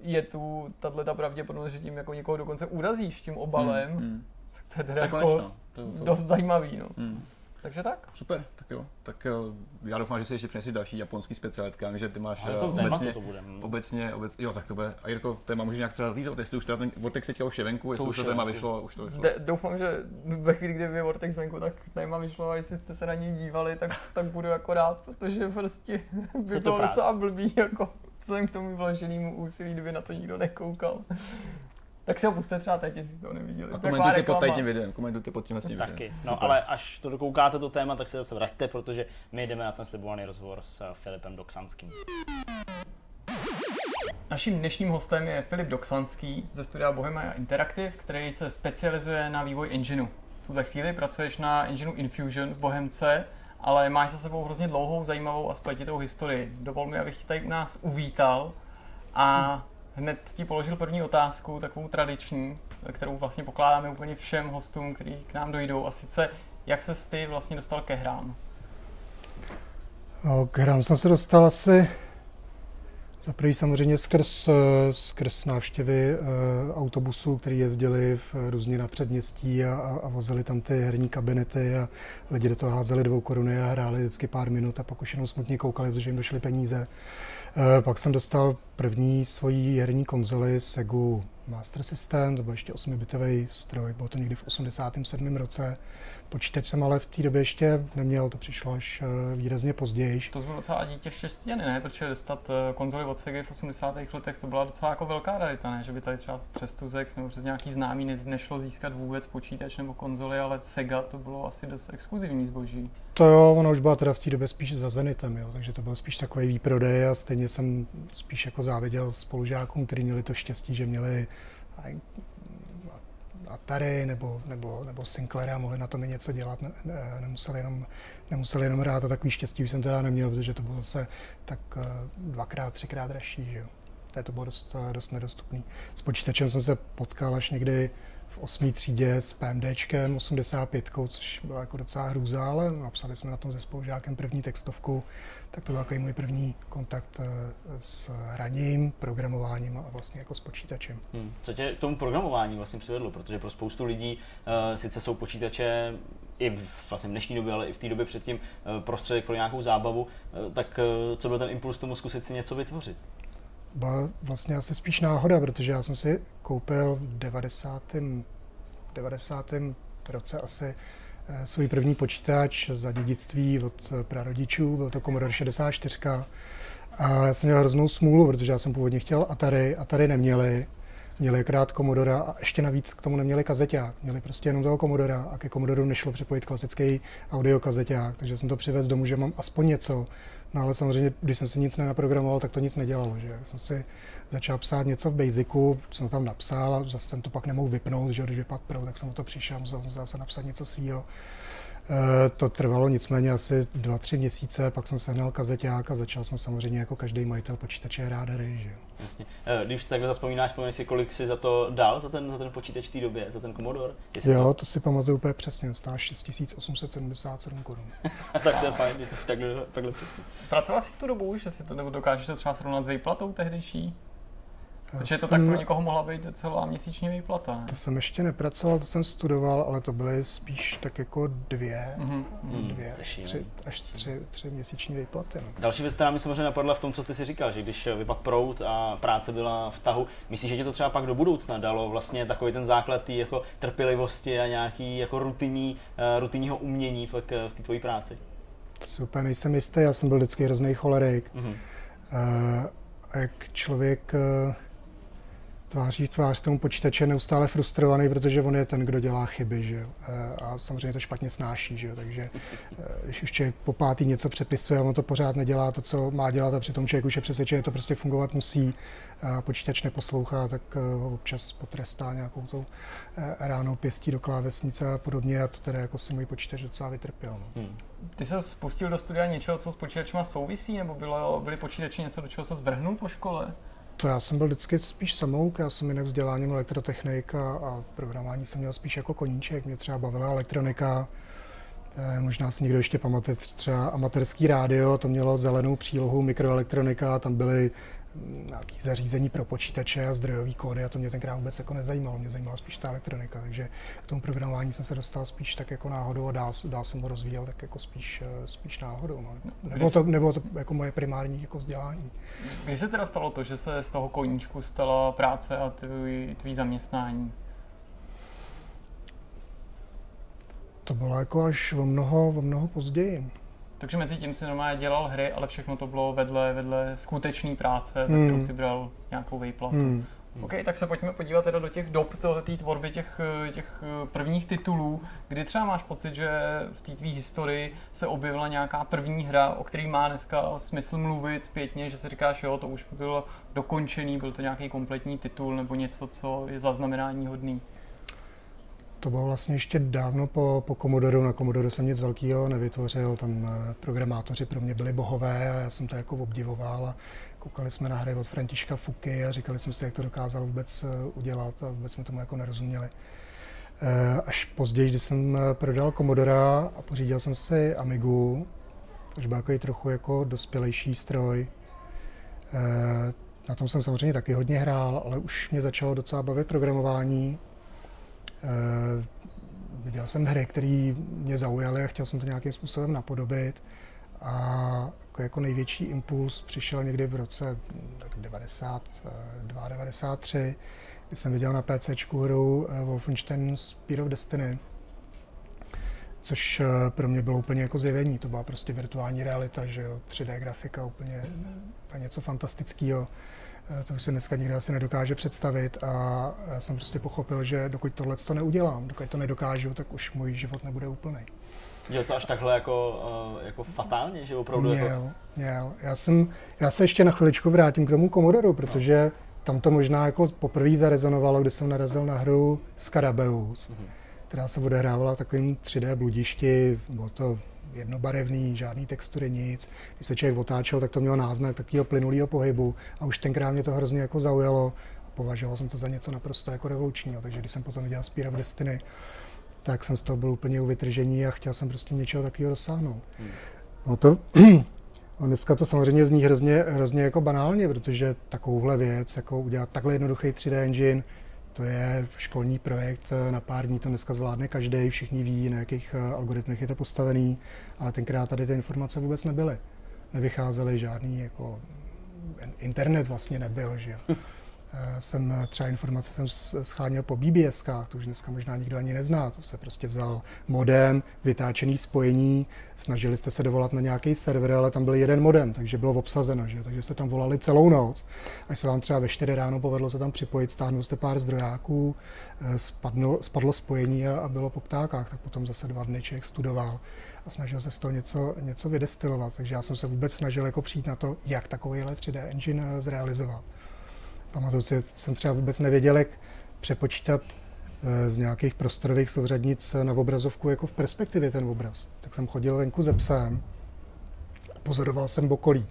je tu tahle ta pravděpodobnost, že tím jako někoho dokonce urazíš tím obalem, Hmm. tak to je teda je jako konečno. To, to, dost zajímavý, no. Hmm. Takže tak. Super, tak jo. Tak jo, já doufám, že si ještě přinesli další japonský specialitky, já vím, že ty máš Ale eh, to obecně, to bude. no. obecně, obecně, jo, tak to bude. A Jirko, téma můžeš nějak třeba lízat, jestli už teda ten Vortex teďka už je venku, jestli To už to téma venku. vyšlo, už to vyšlo. De, doufám, že ve chvíli, kdy je Vortex venku, tak téma vyšlo a jestli jste se na něj dívali, tak, tak budu jako rád, protože prostě by to bylo práce. docela blbý, jako vzhledem k tomu vloženému úsilí, kdyby na to nikdo nekoukal. Tak si ho puste třeba teď, jestli to neviděli. A komentujte pod reklama. tím videem, komentujte pod tímhle videem. Taky. No ale až to dokoukáte to téma, tak se zase vraťte, protože my jdeme na ten slibovaný rozhovor s eh, Filipem Doksanským. Naším dnešním hostem je Filip Doksanský ze studia Bohemia Interactive, který se specializuje na vývoj engineu. V tuhle chvíli pracuješ na engineu Infusion v Bohemce, ale máš za sebou hrozně dlouhou, zajímavou a spletitou historii. Dovol mi, abych tě tady u nás uvítal a hned ti položil první otázku, takovou tradiční, kterou vlastně pokládáme úplně všem hostům, kteří k nám dojdou. A sice, jak se ty vlastně dostal ke hrám? No, K hrám jsem se dostal asi za prvý samozřejmě skrz, skrz návštěvy eh, autobusů, které jezdili v, různě na předměstí a, a, a vozili tam ty herní kabinety a lidi do toho házeli dvou koruny a hráli vždycky pár minut a pak už jenom smutně koukali, protože jim došly peníze. Eh, Pak jsem dostal první svoji herní konzoli Segu Master System, to byl ještě 8-bitový stroj, bylo to někdy v 87. roce. Počítač jsem ale v té době ještě neměl, to přišlo až eh, výrazně později. To bylo docela dítě štěstěny, ne? Protože dostat eh, konzoli od Sega v 80. letech to byla docela jako velká rarita, ne? Že by tady třeba přes Tuzex nebo přes nějaký známý ne- nešlo získat vůbec počítač nebo konzoli, ale Sega to bylo asi dost exkluzivní zboží. To jo, ona už byla teda v té době spíš za Zenitem, jo, takže to byl spíš takový výprodej a stejně jsem spíš jako záviděl spolužákům, kteří měli to štěstí, že měli Atari nebo, nebo, nebo Sinclair a mohli na tom i něco dělat, ne, ne, nemuseli, jenom, nemuseli jenom hrát a takový štěstí už jsem teda neměl, protože to bylo zase tak eh, dvakrát, třikrát dražší, že jo. To, to bylo dost, eh, dost nedostupný. S počítačem jsem se potkal až někdy v 8. třídě s PMDčkem 85, což byla jako docela hrůza, ale napsali jsme na tom se spolužákem první textovku, tak to byl takový můj první kontakt eh, s hraním, programováním a vlastně jako s počítačem. Hmm. Co tě k tomu programování vlastně přivedlo? Protože pro spoustu lidí uh, sice jsou počítače i v vlastně v dnešní době, ale i v té době předtím uh, prostředek pro nějakou zábavu, uh, tak uh, co byl ten impuls tomu zkusit si něco vytvořit? Byla vlastně asi spíš náhoda, protože já jsem si koupil v 90. 90. roce asi eh, svůj první počítač za dědictví od eh, prarodičů, byl to Commodore 64. A já jsem měl hroznou smůlu, protože já jsem původně chtěl Atari, Atari neměli, měli akorát Commodora a ještě navíc k tomu neměli kazeťák, měli prostě jenom toho Commodora a ke Commodoru nešlo připojit klasický audiokazeťák, takže jsem to přivez domů, že mám aspoň něco, No ale samozřejmě, když jsem si nic nenaprogramoval, tak to nic nedělalo. Že? Jsem si začal psát něco v Basicu, jsem tam napsal a zase jsem to pak nemohl vypnout, že? když vypadl Pro, tak jsem o to přišel, musel jsem zase napsat něco svýho. E, to trvalo nicméně asi dva, tři měsíce, pak jsem sehnal kazeťák a začal jsem samozřejmě jako každý majitel počítače hrát hry. Že? jo. Jasně. Eh, Když takhle zaspomínáš, vzpomeneš si, kolik si za to dal, za ten, za ten počítač v té době, za ten Commodore? Jestli Jo, to si pamatuju úplně přesně, stál 6877 korun. To, tak to je fajn, je to takhle, takhle přesně. Pracoval jsi v tu dobu, že si to nebo dokážeš to třeba srovnat s výplatou tehdejší? Protože to jsem- tak pro někoho mohla být celá měsíční výplata. Ne? To jsem ještě nepracoval, to jsem studoval, ale to byly spíš tak jako dvě, Mhm. Hmm, dvě tři, až tři, tři měsíční výplaty. No. Další věc, která mi samozřejmě napadla v tom, co ty si říkal, že když vypadl prout a práce byla v tahu, myslíš, že ti to třeba pak do budoucna dalo vlastně takový ten základ té jako trpělivosti a nějaký jako rutinní, uh, rutinního umění eh, v té tvojí práci? Úplně nejsem jistý, já jsem byl vždycky hrozný cholerik. Mhm. Eh, A jak člověk eh, tváří v tvář tomu počítače neustále frustrovaný, protože on je ten, kdo dělá chyby, že jo. Eh, A samozřejmě to špatně snáší, že jo. Takže eh, když už člověk po pátý něco přepisuje a on to pořád nedělá to, co má dělat a přitom člověk už je přesvědčený, že to prostě fungovat musí a počítač neposlouchá, tak eh, ho občas potrestá nějakou tou ránou pěstí do klávesnice a podobně a to teda jako si můj počítač docela vytrpěl. No. Hmm. Ty se spustil do studia něčeho, co s počítačema souvisí, nebo bylo, byly počítači něco, do čeho se zvrhnul po škole? To já jsem byl vždycky spíš samouk, já jsem jinak vzděláním elektrotechnik a, programování jsem měl spíš jako koníček, mě třeba bavila elektronika. Eh, možná si někdo ještě pamatuje třeba amatérský rádio, to mělo zelenou přílohu mikroelektronika, tam byly nějaké zařízení pro počítače a zdrojové kódy a to mě tenkrát vůbec jako nezajímalo, mě zajímala spíš ta elektronika, takže k tomu programování jsem se dostal spíš tak jako náhodou a dál, dál jsem ho rozvíjel tak jako spíš, eh, spíš náhodou. No. Nebylo to, nebylo to jako moje primární jako vzdělání. Kdy se teda stalo to, že se z toho koníčku stala práce a tvý, tvý zaměstnání? To bylo jako až o mnoho, o mnoho později. Takže mezi tím si normálně dělal hry, ale všechno to bylo vedle, vedle skutečné práce, za Hmm. kterou si bral nějakou výplatu. Hmm. Hmm. OK, tak se pojďme podívat teda do těch dob té tvorby těch, těch prvních titulů, kdy třeba máš pocit, že v té tvý historii se objevila nějaká první hra, o který má dneska smysl mluvit zpětně, že si říkáš, jo, to už bylo dokončený, byl to nějaký kompletní titul nebo něco, co je zaznamenání hodný. To bylo vlastně ještě dávno po, po Commodore. Na Commodore jsem nic velkého nevytvořil, tam eh, programátoři pro mě byli bohové a já jsem to jako obdivoval a koukali jsme na hry od Františka Fuky a říkali jsme si, jak to dokázal vůbec eh, udělat a vůbec jsme tomu jako nerozuměli. Eh, až později, když jsem prodal Commodore a pořídil jsem si Amigu, což byl takový trochu jako dospělejší stroj. Na tom jsem samozřejmě taky hodně hrál, ale už mě začalo docela bavit programování, viděl jsem hry, které mě zaujaly a chtěl jsem to nějakým způsobem napodobit. A jako, jako největší impuls přišel někdy v roce tak 92, 93, kdy jsem viděl na PC hru eh, Wolfenstein Spear of Destiny, což eh, pro mě bylo úplně jako zjevení. To byla prostě virtuální realita, že jo, 3D grafika, úplně něco fantastického. Eh, to už se dneska nikdo asi nedokáže představit a já jsem prostě pochopil, že dokud tohle to neudělám, dokud to nedokážu, tak už můj život nebude úplný. Měl to až takhle jako, uh, jako fatálně, že opravdu měl, jako... Měl, já, jsem, já se ještě na chviličku vrátím k tomu Commodore, protože no. tam to možná jako poprvé zarezonovalo, když jsem narazil na hru Scarabeus, mm-hmm. která se odehrávala v takovým 3D bludišti, bylo to jednobarevný, žádný textury, nic. Když se člověk otáčel, tak to mělo náznak takového plynulého pohybu a už tenkrát mě to hrozně jako zaujalo a považoval jsem to za něco naprosto jako revolučního. Takže když jsem potom viděl Spear of Destiny, tak jsem z toho byl úplně u vytržení a chtěl jsem prostě něčeho takového dosáhnout. Hmm. No to, a dneska to samozřejmě zní hrozně, hrozně jako banálně, protože takovouhle věc, jako udělat takhle jednoduchý 3D engine, to je školní projekt, eh, na pár dní to dneska zvládne každý, všichni ví, na jakých eh, algoritmech je to postavený, ale tenkrát tady ty informace vůbec nebyly. Nevycházely žádný, jako internet vlastně nebyl, že jo. Eh, jsem eh, třeba informace jsem scháněl po BBS, to už dneska možná nikdo ani nezná, to se prostě vzal modem, vytáčený spojení, snažili jste se dovolat na nějaký server, ale tam byl jeden modem, takže bylo obsazeno, že? takže jste tam volali celou noc, až se vám třeba ve 4 ráno povedlo se tam připojit, stáhnul jste pár zdrojáků, eh, spadlo, spadlo spojení a, a bylo po ptákách, tak potom zase dva dny člověk studoval a snažil se z toho něco, něco vydestilovat, takže já jsem se vůbec snažil jako přijít na to, jak takovýhle 3D engine zrealizovat. Pamatuju si, jsem třeba vůbec nevěděl, jak přepočítat eh, z nějakých prostorových souřadnic na obrazovku jako v perspektivě ten obraz. Tak jsem chodil venku ze psem, pozoroval jsem bokolí.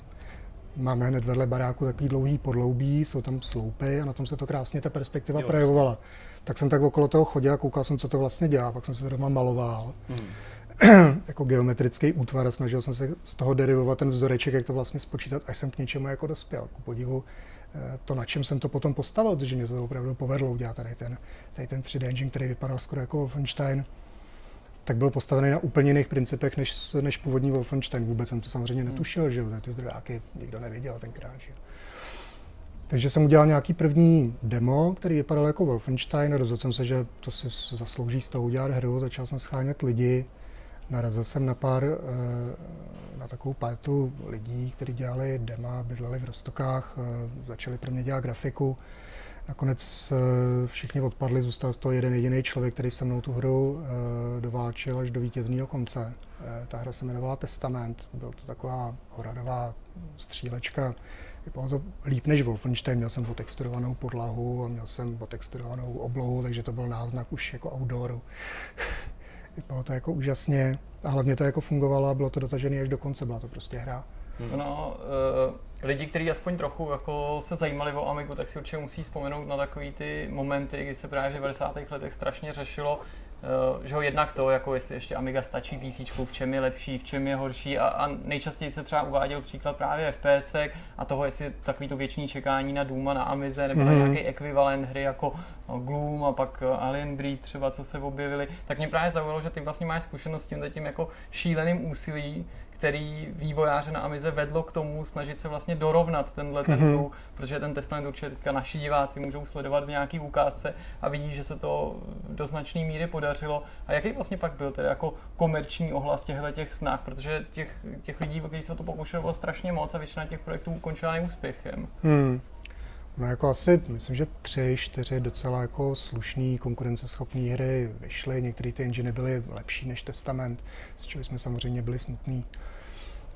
Máme hned vedle baráku takový dlouhý podloubí, jsou tam sloupy a na tom se to krásně ta perspektiva jo, projevovala. Tak jsem tak okolo toho chodil a koukal jsem, co to vlastně dělá, pak jsem se doma maloval. Hmm. jako geometrický útvar a snažil jsem se z toho derivovat ten vzoreček, jak to vlastně spočítat, až jsem k něčemu jako dospěl. Ku podivu Eh, to, na čem jsem to potom postavil, protože mě se to opravdu povedlo udělat tady ten, tady ten 3D engine, který vypadal skoro jako Wolfenstein, tak byl postavený na úplně jiných principech než, než původní Wolfenstein. Vůbec jsem to samozřejmě hmm. netušil, že jo, ty zdrojáky nikdo neviděl tenkrát. Že jo. Takže jsem udělal nějaký první demo, který vypadal jako Wolfenstein. Rozhodl jsem se, že to si zaslouží z toho udělat hru. Začal jsem schánět lidi. Narazil jsem na pár eh, na takovou partu lidí, kteří dělali dema, bydleli v Rostokách, eh, začali pro mě dělat grafiku. Nakonec eh, všichni odpadli, zůstal z toho jeden jediný člověk, který se mnou tu hru doválčil až do vítězného konce. Ta hra se jmenovala Testament, byla to taková hororová střílečka. Vypadalo to líp než Wolfenstein, měl jsem otexturovanou podlahu a měl jsem otexturovanou oblohu, takže to byl náznak už jako outdooru. Vypadalo to jako úžasně a hlavně to jako fungovalo a bylo to dotažené až do konce, byla to prostě hra. Hmm. No, uh, lidi, kteří aspoň trochu jako se zajímali o Amigu, tak si určitě musí vzpomenout na takový ty momenty, kdy se právě v 90. letech strašně řešilo, že ho jednak to, jako jestli ještě Amiga stačí PC, v čem je lepší, v čem je horší a, a nejčastěji se třeba uváděl příklad právě FPS a toho, jestli takový to věční čekání na Duma na Amize nebo mm. na mhm. nějaký ekvivalent hry jako no, Gloom a pak eh, Alien Breed třeba, co se objevily, tak mě právě zaujalo, že ty vlastně máš zkušenost s tím, tím jako šíleným úsilí, který vývojáře na Amize vedlo k tomu snažit se vlastně dorovnat tenhle mm-hmm. ten protože ten testament určitě teďka naši diváci můžou sledovat v nějaký ukázce a vidí, že se to do značné míry podařilo. A jaký vlastně pak byl tedy jako komerční ohlas těchto těch snah, protože těch, těch lidí, kteří se to pokoušeli, bylo strašně moc a většina těch projektů ukončila neúspěchem. Hmm. No jako asi, myslím, že tři, čtyři docela jako slušný, konkurenceschopné hry vyšly. Některé ty engine byly lepší než Testament, z čeho jsme samozřejmě byli smutní.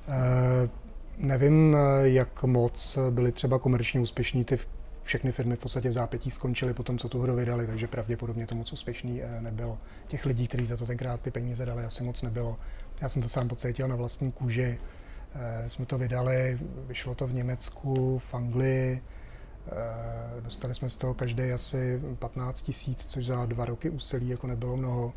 E, nevím, jak moc byly třeba komerčně úspěšní ty všechny firmy v podstatě v zápětí skončily po tom, co tu hru vydali, takže pravděpodobně to moc úspěšný eh, nebylo. Těch lidí, kteří za to tenkrát ty peníze dali, asi moc nebylo. Já jsem to sám pocítil na vlastní kůži. Eh, jsme to vydali, vyšlo to v Německu, v Anglii, eh, dostali jsme z toho každý asi 15 tisíc, což za dva roky úsilí jako nebylo mnoho.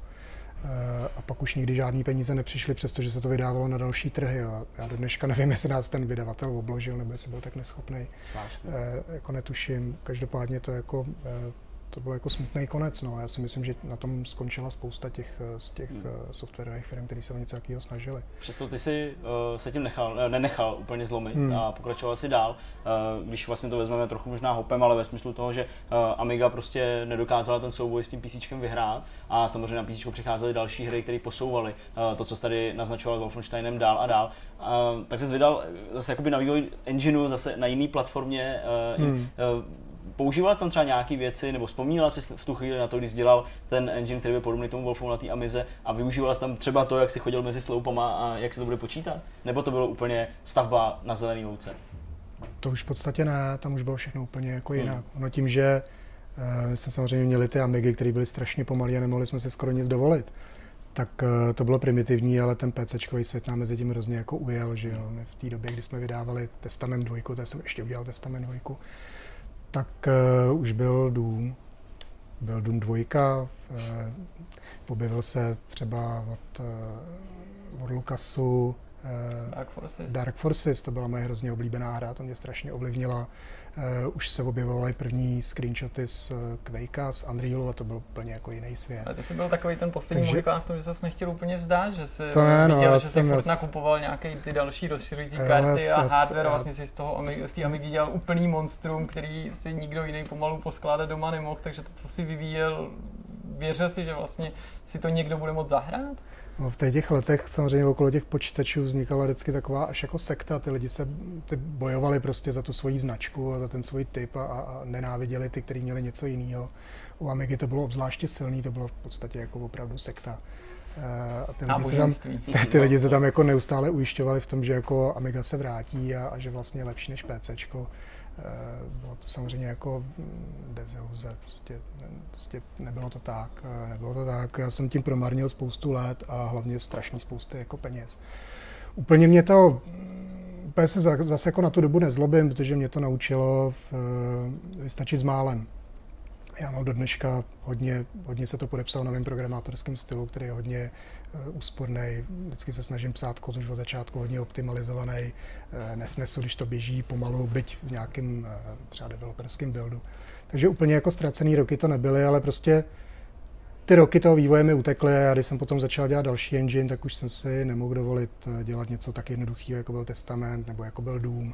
A pak už nikdy žádný peníze nepřišly, přestože se to vydávalo na další trhy. A já do dneška nevím, jestli nás ten vydavatel obložil, nebo jestli byl tak neschopný. Jako netuším. Každopádně to jako to byl jako smutný konec. No. Já si myslím, že na tom skončila spousta těch, eh, z těch hmm. Eh, softwarových firm, které se o něco takového snažili. Přesto ty si uh, se tím nechal, nenechal úplně zlomit hmm. a pokračoval si dál. Uh, když vlastně to vezmeme trochu možná hopem, ale ve smyslu toho, že uh, Amiga prostě nedokázala ten souboj s tím PC vyhrát a samozřejmě na PC přicházely další hry, které posouvaly uh, to, co tady naznačoval Wolfensteinem dál a dál. Uh, tak se vydal zase jakoby na vývoj engineu, zase na jiné platformě. Uh, hmm. uh, používal jsi tam třeba nějaké věci, nebo vzpomínal jsi v tu chvíli na to, když dělal ten engine, který byl podobný tomu Wolfu na té Amize a využíval jsi tam třeba to, jak si chodil mezi sloupama a jak se to bude počítat? Nebo to bylo úplně stavba na zelený louce? To už v podstatě ne, tam už bylo všechno úplně jako hmm. jinak. Hmm. Ono tím, že uh, my jsme samozřejmě měli ty Amigy, které byly strašně pomalé a nemohli jsme si skoro nic dovolit, tak uh, to bylo primitivní, ale ten PC svět nám mezi tím hrozně jako ujel, že jo. My v té době, kdy jsme vydávali Testament 2, to jsem ještě udělal Testament 2, tak uh, už byl Doom. Byl Doom 2, uh, objevil se třeba od, uh, od Lucasu, Dark Forces. Dark Forces, to byla moje hrozně oblíbená hra, to mě strašně ovlivnila. Uh, už se objevovaly první screenshoty z uh, Quakea, z Unrealu a to byl úplně jako jiný svět. A ty jsi byl takový ten poslední Takže... v tom, že ses nechtěl úplně vzdát, že jsi to ne, no, viděl, že jsi furt nakupoval nějaké ty další rozšiřující karty jas, a hardware a vlastně si z toho z té Amigy dělal úplný monstrum, který si nikdo jiný pomalu poskládat doma nemohl, takže to, co si vyvíjel, věřil si, že vlastně si to někdo bude moct zahrát? No, v těch letech samozřejmě okolo těch počítačů vznikala vždycky taková až jako sekta. Ty lidi se ty bojovali prostě za tu svoji značku a za ten svůj typ a, a nenáviděli ty, kteří měli něco jiného. U Amigy to bylo obzvláště silný, to bylo v podstatě jako opravdu sekta. Eh, a ty lidi, se tam, ty, ty lidi se tam jako neustále ujišťovali v tom, že jako Amiga se vrátí a, a že vlastně je lepší než PC. Eh, bylo to samozřejmě jako mm, deziluze, prostě, prostě nebylo to tak, eh, nebylo to tak. Já jsem tím promarnil spoustu let a hlavně strašný spousty jako peněz. Úplně mě to, mm, úplně se zase jako na tu dobu nezlobím, protože mě to naučilo v, vystačit s málem. Já mám do dneška hodně, hodně se to podepsal na mém programátorském stylu, který je hodně uh, úsporný. Vždycky se snažím psát kód už od začátku hodně optimalizovaný. Uh, nesnesu, když to běží pomalu, byť v nějakém uh, třeba developerském buildu. Takže úplně jako ztracený roky to nebyly, ale prostě ty roky toho vývoje mi utekly a když jsem potom začal dělat další engine, tak už jsem si nemohl dovolit dělat něco tak jednoduchého, jako byl Testament nebo jako byl Doom.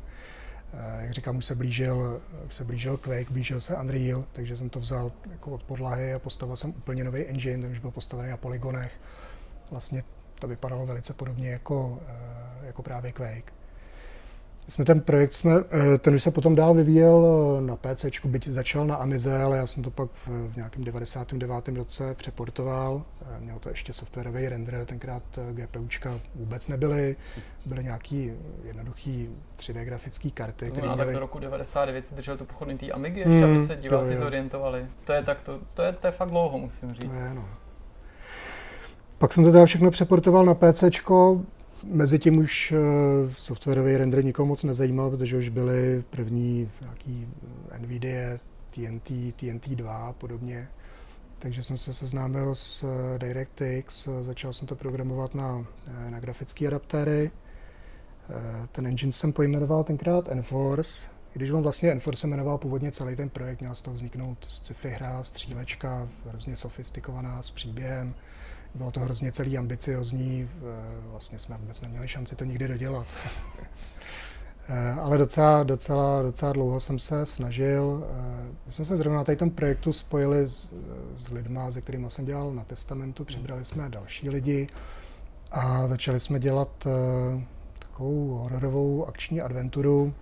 Eh, jak říkám, už se blížil, už se blížil Quake, blížil se Unreal, takže jsem to vzal jako od podlahy a postavil jsem úplně nový engine, ten už byl postavený na polygonech. Vlastně to vypadalo velice podobně jako, eh, jako právě Quake jsme ten projekt, jsme, eh, ten už se potom dál vyvíjel eh, na PC, byť začal na Amize, ale já jsem to pak v, nějakém 99. roce přeportoval. Eh, měl to ještě softwarový render, tenkrát GPUčka vůbec nebyly. Byly nějaký jednoduchý 3D grafické karty. Znamená, měly... tak do roku 99 si držel tu pochodný té Amigy, ještě, hmm, aby se diváci to zorientovali. To je, tak to, to, je, to je fakt dlouho, musím říct. To je, no. Pak jsem to teda všechno přeportoval na PC, Mezitím už uh, softwarový render nikoho moc nezajímal, protože už byly první nějaký NVIDIA, TNT, TNT2 a podobně. Takže jsem se seznámil s uh, DirectX, začal jsem to programovat na, na grafické adaptéry. Ten engine jsem pojmenoval tenkrát Enforce, když on vlastně Enforce jmenoval původně celý ten projekt, měl z toho vzniknout sci-fi hra, střílečka, hrozně sofistikovaná, s příběhem, bylo to hrozně celý ambiciozní, vlastně jsme vůbec neměli šanci to nikdy dodělat. Eh, ale docela, docela, docela dlouho jsem se snažil. Eh, my jsme se zrovna na tom projektu spojili s, s lidma, se kterými jsem dělal na testamentu, přibrali jsme další lidi a začali jsme dělat eh, takovou hororovou akční adventuru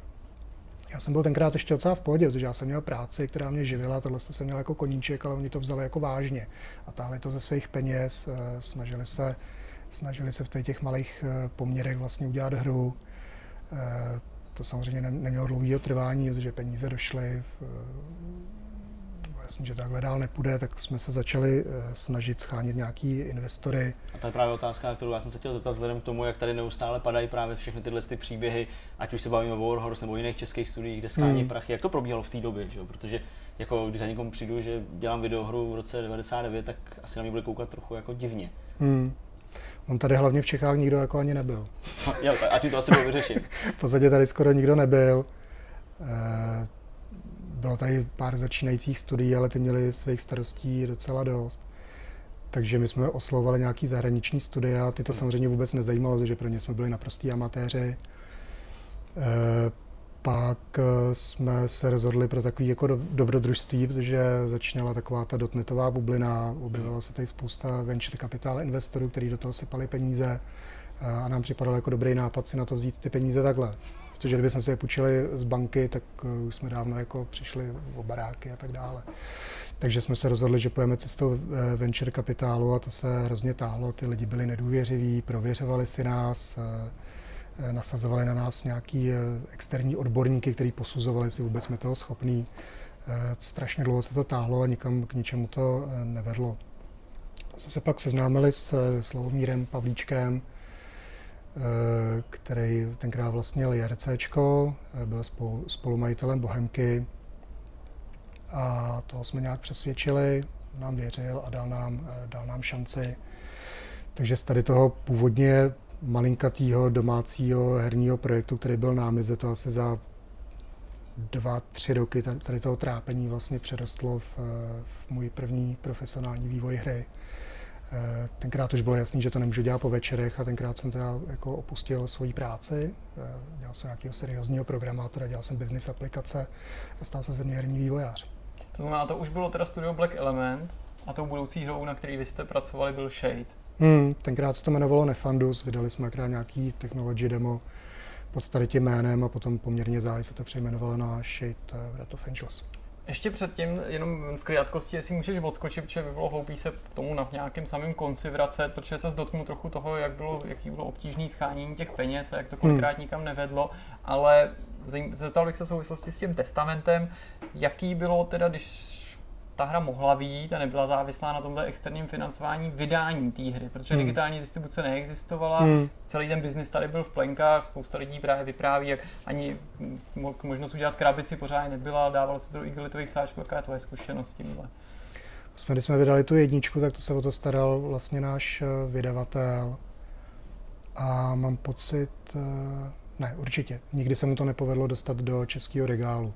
já jsem byl tenkrát ještě docela v pohodě, protože já jsem měl práci, která mě živila, tohle jsem měl jako koníček, ale oni to vzali jako vážně a táhli to ze svých peněz, eh, snažili se, snažili se v těch malých eh, poměrech vlastně udělat hru. Eh, to samozřejmě nemělo dlouhého trvání, protože peníze došly, jasně, že takhle dál nepůjde, tak jsme se začali eh, snažit schánit nějaký investory. A to je právě otázka, kterou já jsem se chtěl zeptat vzhledem k tomu, jak tady neustále padají právě všechny tyhle ty příběhy, ať už se bavíme o Warhorse nebo jiných českých studiích, kde schání hmm. prachy. Jak to probíhalo v té době? Že? Protože jako, když za někomu přijdu, že dělám videohru v roce 99, tak asi na mě bude koukat trochu jako divně. Hmm. On tady hlavně v Čechách nikdo jako ani nebyl. jo, a tím to asi bylo vyřešit. v podstatě tady skoro nikdo nebyl. E, bylo tady pár začínajících studií, ale ty měly svých starostí docela dost. Takže my jsme oslovovali nějaký zahraniční studia, ty to samozřejmě vůbec nezajímalo, protože pro ně jsme byli naprostí amatéři. E, pak e, jsme se rozhodli pro takový jako dobrodružství, protože začínala taková ta dotnetová bublina, objevila se tady spousta venture capital investorů, kteří do toho sypali peníze a nám připadalo jako dobrý nápad si na to vzít ty peníze takhle. Protože kdyby jsme si je půjčili z banky, tak eh, už jsme dávno jako přišli o baráky a tak dále. Takže jsme se rozhodli, že pojeme cestou eh, venture kapitálu a to se hrozně táhlo. Ty lidi byli nedůvěřiví, prověřovali si nás, eh, nasazovali na nás nějaký externí odborníky, kteří posuzovali, jestli vůbec jsme toho schopní. Strašně dlouho se to táhlo a nikam k ničemu to nevedlo. Jsme se pak seznámili s Slavomírem Pavlíčkem, který tenkrát vlastnil JRC, eh, byl spolu, spolumajitelem Bohemky a toho jsme nějak přesvědčili, nám věřil a dal nám, eh, dal nám šanci. Takže z tady toho původně malinkatého domácího herního projektu, který byl námize, to asi za dva, tři roky tady toho trápení vlastně přerostlo v, v můj první profesionální vývoj hry. Eh, tenkrát už bylo jasný, že to nemůžu dělat po večerech a tenkrát jsem teda jako opustil svoji práci. Eh, dělal jsem nějakého seriózního programátora, dělal jsem business aplikace a stal se země herní vývojář. To znamená, to už bylo teda studio Black Element a tou budoucí hrou, na který vy jste pracovali, byl Shade. Hmm, tenkrát se to jmenovalo Nefandus, vydali jsme akorát nějaký technology demo pod tady tím jménem a potom poměrně záhy se to přejmenovalo na Shade Wrath of Angels. Ještě předtím, jenom v krátkosti, jestli můžeš odskočit, protože by bylo hloupý se k tomu na nějakém samém konci vracet, protože se dotknu trochu toho, jak bylo, jaký bylo obtížný schánění těch peněz a jak to kolikrát hmm. nikam nevedlo, ale zeptal bych se v souvislosti s tím testamentem, jaký bylo teda, když ta hra mohla výjít a nebyla závislá na tomhle externím financování vydání té hry, protože hmm. digitální distribuce neexistovala, hmm. celý ten biznis tady byl v plenkách, spousta lidí právě vypráví, jak ani možnost udělat krabici pořádně nebyla, dávalo se do igelitových sáčků, jaká je tvoje zkušenost s tímhle? Jsme, když jsme vydali tu jedničku, tak to se o to staral vlastně náš eh, vydavatel a mám pocit, eh, ne, určitě, nikdy se mu to nepovedlo dostat do českého regálu.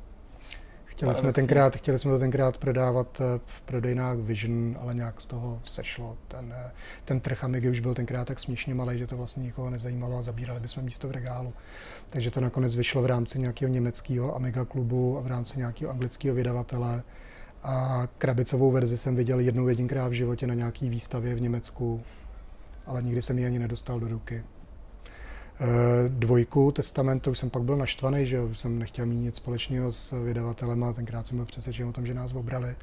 Chtěli jsme, tenkrát, chtěli jsme to tenkrát prodávat eh, v prodejnách Vision, ale nějak z toho sešlo. Ten, eh, ten trh Amigy už byl tenkrát tak směšně malý, že to vlastně nikoho nezajímalo a zabírali bychom místo v regálu. Takže to nakonec vyšlo v rámci nějakého německého Amiga klubu a v rámci nějakého anglického vydavatele. A krabicovou verzi jsem viděl jednou jedinkrát v životě na nějaké výstavě v Německu, ale nikdy jsem ji ani nedostal do ruky. Eh, dvojku Testamentu už jsem pak byl naštvaný, že jsem nechtěl mít nic společného s vydavatelem a tenkrát jsem byl přesvědčen o tom, že nás obrali.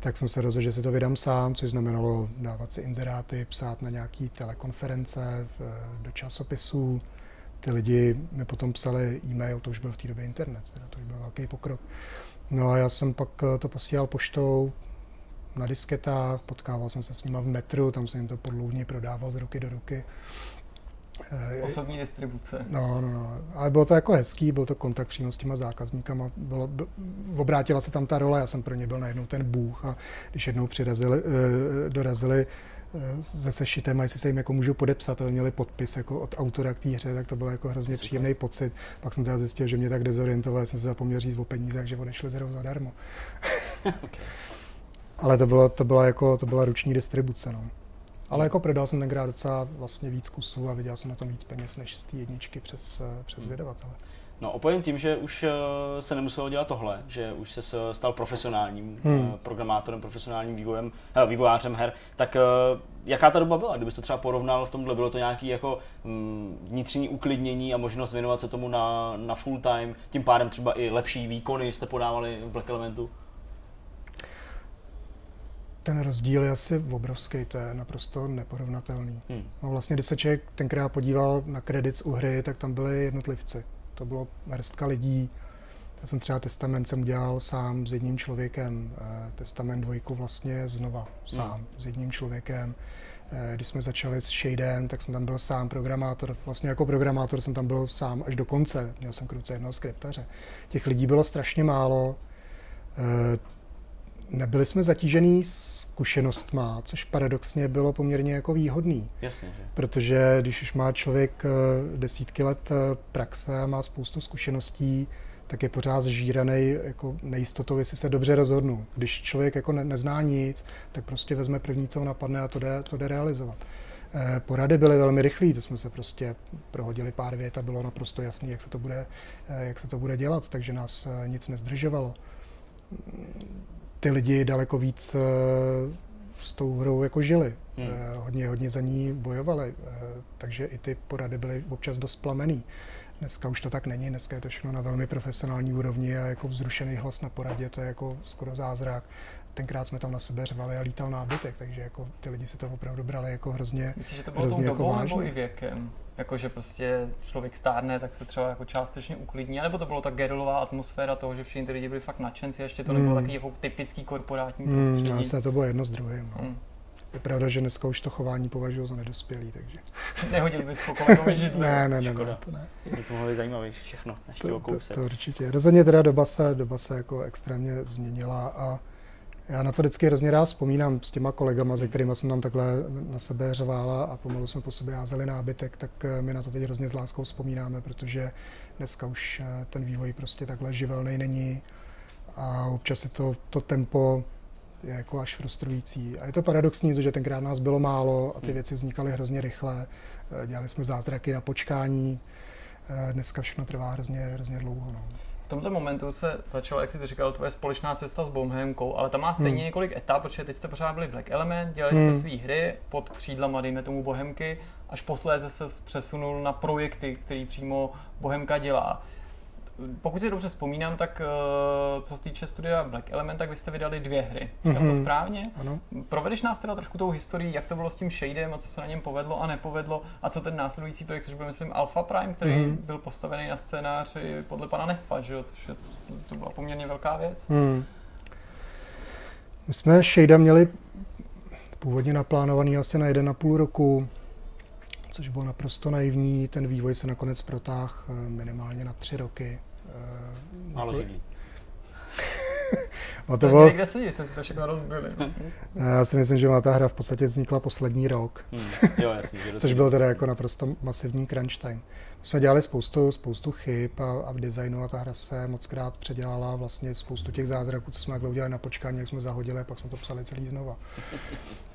Tak jsem se rozhodl, že si to vydám sám, což znamenalo dávat si inzeráty, psát na nějaké telekonference, do časopisů. Ty lidi mi potom psali e-mail, to už byl v té době internet, teda to už byl velký pokrok. No a já jsem pak eh, to posílal poštou na disketách, potkával jsem se s nima v metru, tam jsem jim to podloudně prodával z ruky do ruky. Eh, Osobní distribuce. No, no, no. Ale bylo to jako hezký, byl to kontakt přímo s těma zákazníkama. Bylo, bylo, obrátila se tam ta role, já jsem pro ně byl najednou ten bůh a když jednou přirazili, eh, dorazili eh, se sešitem a jestli se jim jako můžu podepsat, to měli podpis jako od autora k té hře, tak to bylo jako hrozně Super. příjemný pocit. Pak jsem teda zjistil, že mě tak dezorientoval, jsem se zapomněl říct o peníze, takže odešli zero zadarmo. okay. Ale to, bylo, to, byla jako, to byla ruční distribuce. No. Ale jako prodal jsem tenkrát docela vlastně víc kusů a viděl jsem na tom víc peněz než z té jedničky přes, eh, přes hmm. vydavatele. No, opojen tím, že už eh, se nemuselo dělat tohle, že už se stal profesionálním hmm. programátorem, profesionálním vývojem, vývojářem her, tak jaká ta doba byla? Kdybyste to třeba porovnal v tomhle, bylo to nějaký jako mm, vnitřní uklidnění a možnost věnovat se tomu na, na full time, tím pádem třeba i lepší výkony jste podávali v Black Elementu? Ten rozdíl je asi obrovský, to je naprosto neporovnatelný. Hmm. No vlastně, když se člověk tenkrát podíval na kredit u hry, tak tam byli jednotlivci. To bylo hrstka lidí. Já jsem třeba testament jsem udělal sám s jedním člověkem, eh, testament dvojku vlastně znova sám hmm. s jedním člověkem. Eh, když jsme začali s Shadem, tak jsem tam byl sám programátor. Vlastně jako programátor jsem tam byl sám až do konce. Měl jsem kruce jednoho skriptaře. Těch lidí bylo strašně málo. Nebyli jsme zatížený zkušenostma, což paradoxně bylo poměrně jako výhodný. Jasně, že? Protože když už má člověk eh, desítky let eh, praxe a má spoustu zkušeností, tak je pořád zžíraný jako nejistotou, jestli se dobře rozhodnu. Když člověk jako ne, nezná nic, tak prostě vezme první, co ho napadne a to jde, to jde realizovat. Eh, porady byly velmi rychlé, to jsme se prostě prohodili pár vět a bylo naprosto jasné, jak se to bude, jak se to bude dělat, takže nás nic nezdržovalo ty lidi daleko víc eh, s tou hrou jako žili. Hmm. Eh, hodně, hodně za ní bojovali, eh, takže i ty porady byly občas dost plamený. Dneska už to tak není, dneska je to všechno na velmi profesionální úrovni a jako vzrušený hlas na poradě, to je jako skoro zázrak. Tenkrát jsme tam na sebe řvali a lítal nábytek, takže jako ty lidi si to opravdu brali jako hrozně Myslíš, že to bylo tou jako dobou jako nebo i věkem? Jako, že prostě člověk stárne, tak se třeba jako částečně uklidní, nebo to bylo ta gerilová atmosféra toho, že všichni ty lidi byli fakt nadšenci a ještě to nebylo mm. takový jako typický korporátní hmm, prostředí. Mm, vlastně to bylo jedno z druhým. No. Mm. Je pravda, že dneska už to chování považuji za nedospělý, takže... Nehodil bys po kolegovi židli. ne, ne, ne, ne, to ne. Je to mohlo být zajímavý všechno, ještě to, to, to, určitě. Rozhodně teda doba se, doba se jako extrémně změnila a já na to vždycky hrozně rád vzpomínám s těma kolegama, se kterými jsem tam takhle na sebe řvála a pomalu jsme po sobě házeli nábytek, tak eh, my na to teď hrozně s láskou vzpomínáme, protože dneska už eh, ten vývoj prostě takhle živelný není a občas je to, to tempo je jako až frustrující. A je to paradoxní, protože tenkrát nás bylo málo a ty hmm. věci vznikaly hrozně rychle. Eh, dělali jsme zázraky na počkání. Dneska všechno trvá hrozně, hrozně dlouho. No tomto momentu se začala, jak jsi to říkal, tvoje společná cesta s Bohemkou, ale tam má stejně hmm. několik etap, protože teď jste pořád byli Black Element, dělali jste hmm. své hry pod křídlama, dejme tomu Bohemky, až posléze se přesunul na projekty, který přímo Bohemka dělá pokud si dobře vzpomínám, tak uh, co se týče studia Black Element, tak vy jste vydali dvě hry. Říkám mm-hmm. to mhm. správně? Ano. Provedeš nás teda trošku tou historií, jak to bylo s tím Shadem a co se na něm povedlo a nepovedlo a co ten následující projekt, což byl myslím Alpha Prime, který mm-hmm. byl postavený na scénáři podle pana Nefa, že jo? což je, to byla poměrně velká věc. Mm. My jsme Shada měli původně naplánovaný asi na jeden a půl roku, což bylo naprosto naivní. Ten vývoj se nakonec protáhl eh, minimálně na tři roky. Eh, Málo židlí. to bylo... Kde sedí, jste si to všechno rozbili. No. Já si myslím, že má ta hra v podstatě vznikla poslední rok. Hmm. Jo, jasný, Což byl teda jako naprosto masivní crunch time. My jsme dělali spoustu, spoustu chyb a, a v designu a ta hra se moc krát předělala vlastně spoustu těch zázraků, co jsme udělali na počkání, jak jsme zahodili a pak jsme to psali celý znova.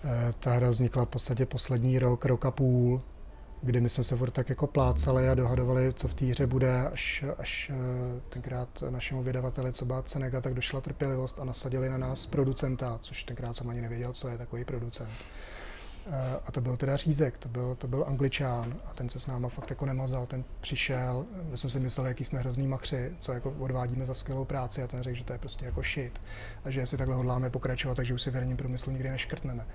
Eh, ta hra vznikla v podstatě poslední rok, rok a půl kdy my jsme se furt tak jako plácali a dohadovali, co v té hře bude, až, až eh, tenkrát našemu vydavateli, co byla Cenega, tak došla trpělivost a nasadili na nás producenta, což tenkrát jsem ani nevěděl, co je takový producent. Eh, a to byl teda Řízek, to byl, to byl angličán a ten se s náma fakt jako nemazal, ten přišel, my jsme si mysleli, jaký jsme hrozný machři, co jako odvádíme za skvělou práci a ten řekl, že to je prostě jako shit a že jestli takhle hodláme pokračovat, takže už si v herním průmyslu nikdy neškrtneme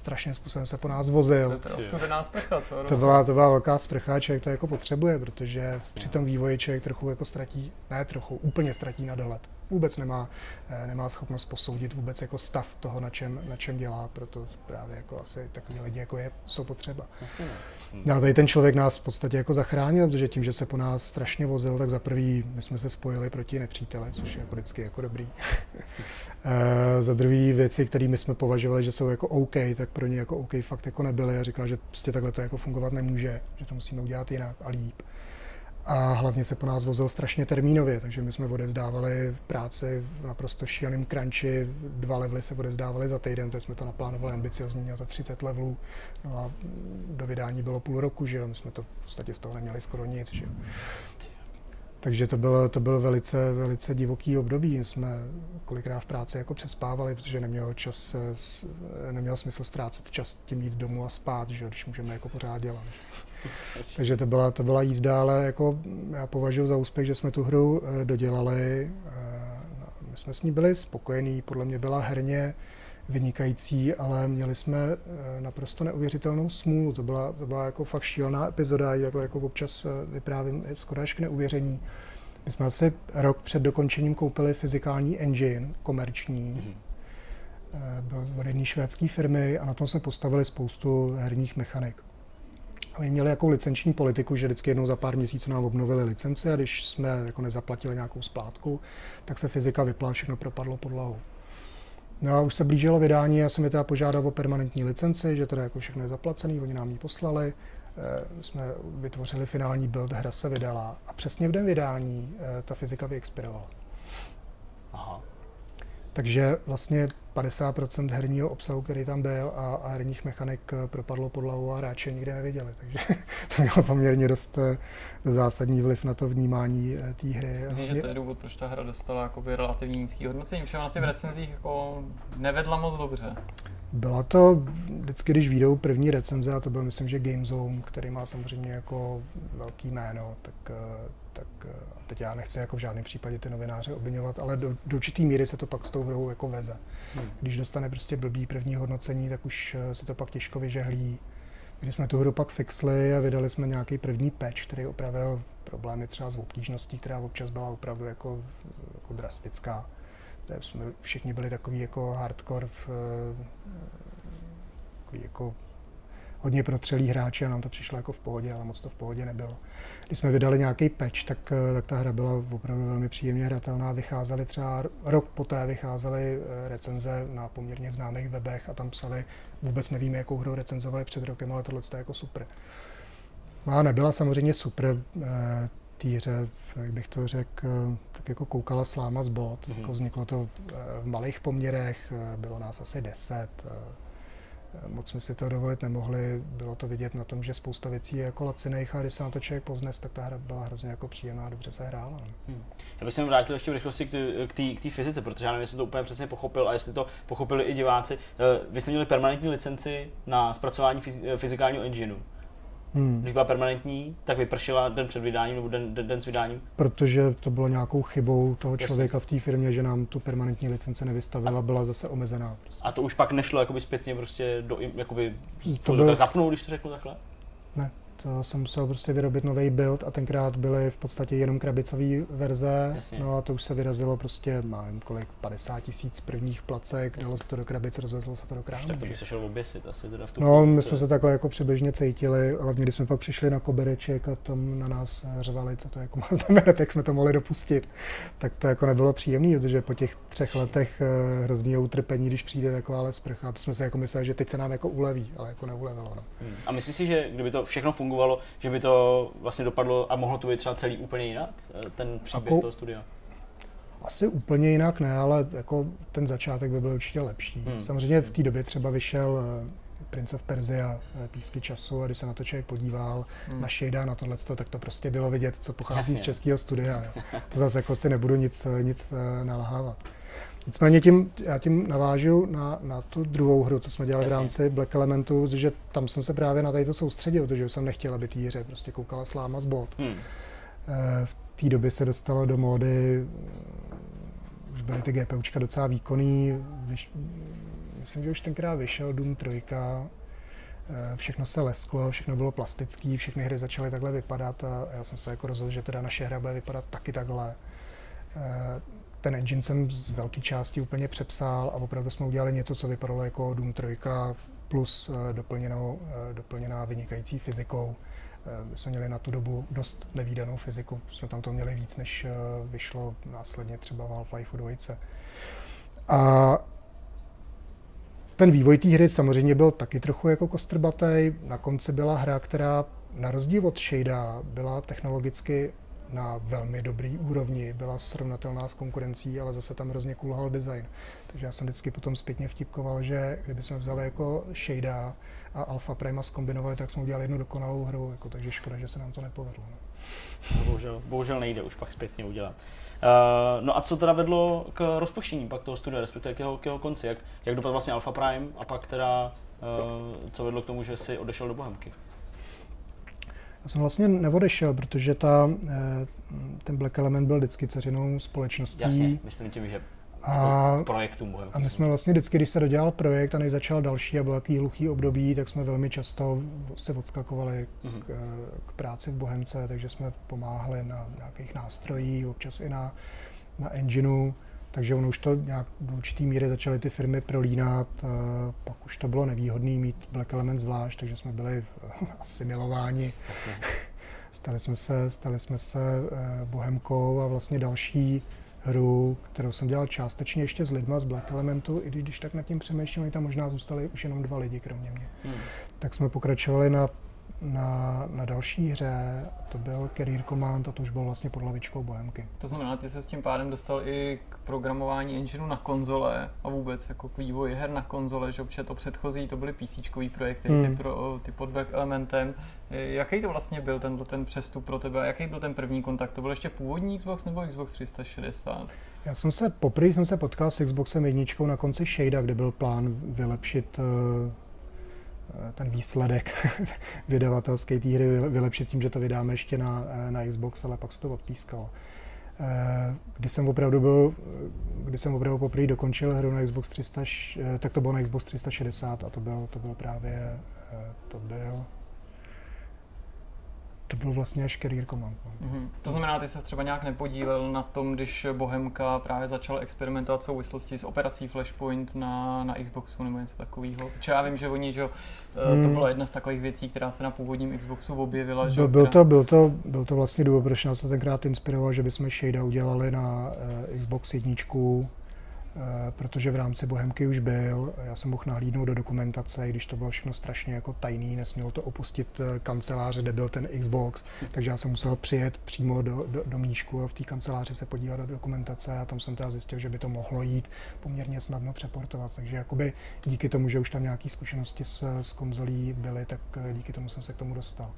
strašným způsobem se po nás vozil. To, to, studená sprcha, co? To byla, to byla velká sprcha, člověk to jako potřebuje, protože při tom vývoji člověk trochu jako ztratí, ne trochu, úplně ztratí na dohled. Vůbec nemá, eh, nemá schopnost posoudit vůbec jako stav toho, na čem, na čem dělá, proto právě jako asi takový lidi jako je, jsou potřeba. Jasně. Hmm. A tady ten člověk nás v podstatě jako zachránil, protože tím, že se po nás strašně vozil, tak za prvý my jsme se spojili proti nepříteli, což je jako vždycky jako dobrý. e, za druhý věci, které my jsme považovali, že jsou jako OK, tak pro ně jako OK fakt jako nebyly a říkal, že prostě takhle to jako fungovat nemůže, že to musíme udělat jinak a líp a hlavně se po nás vozil strašně termínově, takže my jsme odevzdávali práci v naprosto šíleným crunchi, dva levely se odevzdávali za týden, to jsme to naplánovali ambiciozně, mělo to 30 levelů, no a do vydání bylo půl roku, že jo, my jsme to v podstatě z toho neměli skoro nic, že jo. takže to bylo, to bylo velice, velice divoký období. Jsme kolikrát v práci jako přespávali, protože nemělo, čas, nemělo smysl ztrácet čas tím jít domů a spát, že, když můžeme jako pořád dělat. Takže to byla, to byla jízda, ale jako já považuji za úspěch, že jsme tu hru eh, dodělali. Eh, no, my jsme s ní byli spokojení, podle mě byla herně vynikající, ale měli jsme eh, naprosto neuvěřitelnou smůlu. To byla, to byla jako fakt šílená epizoda, jako, jako občas vyprávím skoro až k neuvěření. My jsme asi rok před dokončením koupili fyzikální engine, komerční, mm-hmm. byl od jedné švédské firmy a na tom jsme postavili spoustu herních mechanik. Oni měli jako licenční politiku, že vždycky jednou za pár měsíců nám obnovili licenci a když jsme jako nezaplatili nějakou splátku, tak se fyzika vypla, všechno propadlo podlahu. No a už se blížilo vydání, já jsem je teda požádal o permanentní licenci, že teda jako všechno je zaplacený, oni nám ji poslali. E, jsme vytvořili finální build, hra se vydala a přesně v den vydání e, ta fyzika vyexpirovala. Aha. Takže vlastně 50% herního obsahu, který tam byl a, a herních mechanik eh, propadlo podlahu a hráči nikdy neviděli. Takže to mělo poměrně dost, eh, zásadní vliv na to vnímání eh, té hry. Myslím, že to je důvod, proč ta hra dostala jakoby relativně nízký hodnocení, protože ona si v recenzích jako nevedla moc dobře. Byla to vždycky, když vyjdou první recenze, a to byl myslím, že Game Zone, který má samozřejmě jako velký jméno, tak tak teď já nechci jako v žádném případě ty novináře obvinovat, ale do, do určitý míry se to pak s tou hrou jako veze. Hmm. Když dostane prostě blbý první hodnocení, tak už eh, se to pak těžko vyžehlí. Když jsme tu hru pak fixli a vydali jsme nějaký první patch, který opravil problémy třeba s obtížností, která občas byla opravdu jako, jako drastická. Tady jsme všichni byli takový jako hardcore, v, eh, takový jako hodně protřelí hráči a nám to přišlo jako v pohodě, ale moc to v pohodě nebylo. Když jsme vydali nějaký patch, tak, eh, tak ta hra byla opravdu velmi příjemně hratelná. Vycházely třeba rok poté vycházely eh, recenze na poměrně známých webech a tam psali, vůbec nevíme, jakou hru recenzovali před rokem, ale tohle je jako super. No a nebyla samozřejmě super eh, týře, jak bych to řekl, tak jako koukala sláma z bot. Mm-hmm. Jako vzniklo to v malých poměrech, bylo nás asi deset moc jsme si to dovolit nemohli. Bylo to vidět na tom, že spousta věcí je jako laciných a když se na to člověk poznes, tak ta hra byla hrozně jako příjemná a dobře se hrála. No. Hmm. Já bych se vrátil ještě v rychlosti k té fyzice, protože já nevím, jestli to úplně přesně pochopil a jestli to pochopili i diváci. Eh, vy jste měli permanentní licenci na zpracování fyzikálního engineu. Hmm. Když byla permanentní, tak vypršela den před vydáním nebo den, den, den s vydáním? Protože to bylo nějakou chybou toho člověka v té firmě, že nám tu permanentní licenci nevystavila, byla zase omezená. Prostě. A to už pak nešlo jakoby zpětně prostě do, jakoby, to bylo... zapnout, když to řeknu takhle? Ne, to jsem musel prostě vyrobit nový build a tenkrát byly v podstatě jenom krabicové verze. Jasně. No a to už se vyrazilo prostě, mám kolik, 50 tisíc prvních placek, Jasně. dalo se to do krabic, rozvezlo se to do krámu. Tak to by se šel oběsit asi teda v tu No, my jsme se takhle jako přibližně cítili, hlavně když jsme pak přišli na kobereček a tam na nás řvali, co to jako má znamenat, jak jsme to mohli dopustit. Tak to jako nebylo příjemné, protože po těch třech letech eh, hrozného utrpení, když přijde taková sprcha, to jsme si jako mysleli, že teď se nám jako uleví, ale jako neulevilo. No. Hmm. A myslíš si, že kdyby to všechno fungovalo, fungovalo, že by to vlastně dopadlo a mohlo to být třeba celý úplně jinak, eh, ten příběh jako, toho studia? Asi úplně jinak ne, ale jako ten začátek by byl určitě lepší. Hmm. Samozřejmě v té době třeba vyšel eh, Prince of Persia, eh, Písky času a když se na to člověk podíval, hmm. na Shada, na tohle, tak to prostě bylo vidět, co pochází Jasně. z českého studia. Jo. To zase jako si nebudu nic, nic nalhávat. Nicméně tím, já tím navážu na, na tu druhou hru, co jsme dělali Jasně. v rámci Black Elementu, že tam jsem se právě na to soustředil, protože jsem nechtěl, aby té hře prostě koukala sláma z bot. Hmm. Eh, v té době se dostalo do módy, eh, už byly ty GPUčka docela výkonný, vyš, myslím, že už tenkrát vyšel Doom 3, eh, všechno se lesklo, všechno bylo plastický, všechny hry začaly takhle vypadat a já jsem se jako rozhodl, že teda naše hra bude vypadat taky takhle ten engine jsem z velké části úplně přepsal a opravdu jsme udělali něco, co vypadalo jako Doom 3 plus eh, doplněnou, eh, doplněná vynikající fyzikou. Eh, my jsme měli na tu dobu dost nevýdanou fyziku, jsme tam to měli víc, než vyšlo následně třeba v Half-Life 2. A ten vývoj té hry samozřejmě byl taky trochu jako kostrbatý. Na konci byla hra, která na rozdíl od Shada byla technologicky na velmi dobrý úrovni, byla srovnatelná s konkurencí, ale zase tam hrozně kulhal design. Takže já jsem vždycky potom zpětně vtipkoval, že kdybychom vzali jako Shada a Alpha Prima skombinovali, tak jsme udělali jednu dokonalou hru, jako, takže škoda, že se nám to nepovedlo. No. Bohužel, bohužel nejde už pak zpětně udělat. Uh, no a co teda vedlo k rozpuštění pak toho studia, respektive k jeho, k jeho konci? Jak, jak dopadl vlastně Alpha Prime a pak teda, uh, co vedlo k tomu, že si odešel do Bohemky? Já jsem vlastně neodešel, protože ta, ten Black Element byl vždycky ceřinou společností. Jasně, myslím tím, že a, jako projektům A my jsme vlastně vždycky, když se dodělal projekt a než začal další a byl takový hluchý období, tak jsme velmi často se odskakovali mm-hmm. k, k práci v Bohemce, takže jsme pomáhali na nějakých nástrojích, občas i na, na engineu. Takže ono už to nějak do určitý míry začaly ty firmy prolínat, pak už to bylo nevýhodné mít Black Element zvlášť, takže jsme byli asimilováni. Stali jsme se, stali jsme se eh, Bohemkou a vlastně další hru, kterou jsem dělal částečně ještě s lidma z Black Elementu, i když tak nad tím přemýšlím, tam možná zůstali už jenom dva lidi kromě mě. Hmm. Tak jsme pokračovali na, na, na další hře, to byl Career Command a to už bylo vlastně pod lavičkou Bohemky. To znamená, ty se s tím pádem dostal i k programování engineu na konzole a vůbec jako k vývoji her na konzole, že to předchozí to byly PC projekty, hmm. ty, pro, ty pod Black Elementem, Jaký to vlastně byl ten, ten přestup pro tebe? Jaký byl ten první kontakt? To byl ještě původní Xbox nebo Xbox 360? Já jsem se, poprvé jsem se potkal s Xboxem jedničkou na konci Shada, kde byl plán vylepšit uh, ten výsledek vydavatelské té hry, vylepšit tím, že to vydáme ještě na, eh, na Xbox, ale pak se to odpískalo. Když jsem opravdu byl, když jsem opravdu poprvé dokončil hru na Xbox 300, tak to bylo na Xbox 360 a to byl, to byl právě, to byl to byl vlastně až Career Command. No. Mm-hmm. To znamená, ty se třeba nějak nepodílel na tom, když Bohemka právě začala experimentovat v souvislosti s operací Flashpoint na, na Xboxu nebo něco takového. Protože já vím, že oni, že mm. to byla jedna z takových věcí, která se na původním Xboxu objevila. Že byl, byl, to, byl, to, byl to vlastně důvod, proč nás to tenkrát inspiroval, že bychom Shada udělali na uh, Xbox jedničku protože v rámci Bohemky už byl. Já jsem mohl nahlídnout do dokumentace, i když to bylo všechno strašně jako tajný, nesmělo to opustit eh, kanceláře, kde byl ten Xbox, takže já jsem musel přijet přímo do, do, do Míšku a v té kanceláři se podívat do dokumentace a tam jsem teda zjistil, že by to mohlo jít poměrně snadno přeportovat. Takže jakoby díky tomu, že už tam nějaké zkušenosti s, s konzolí byly, tak eh, díky tomu jsem se k tomu dostal.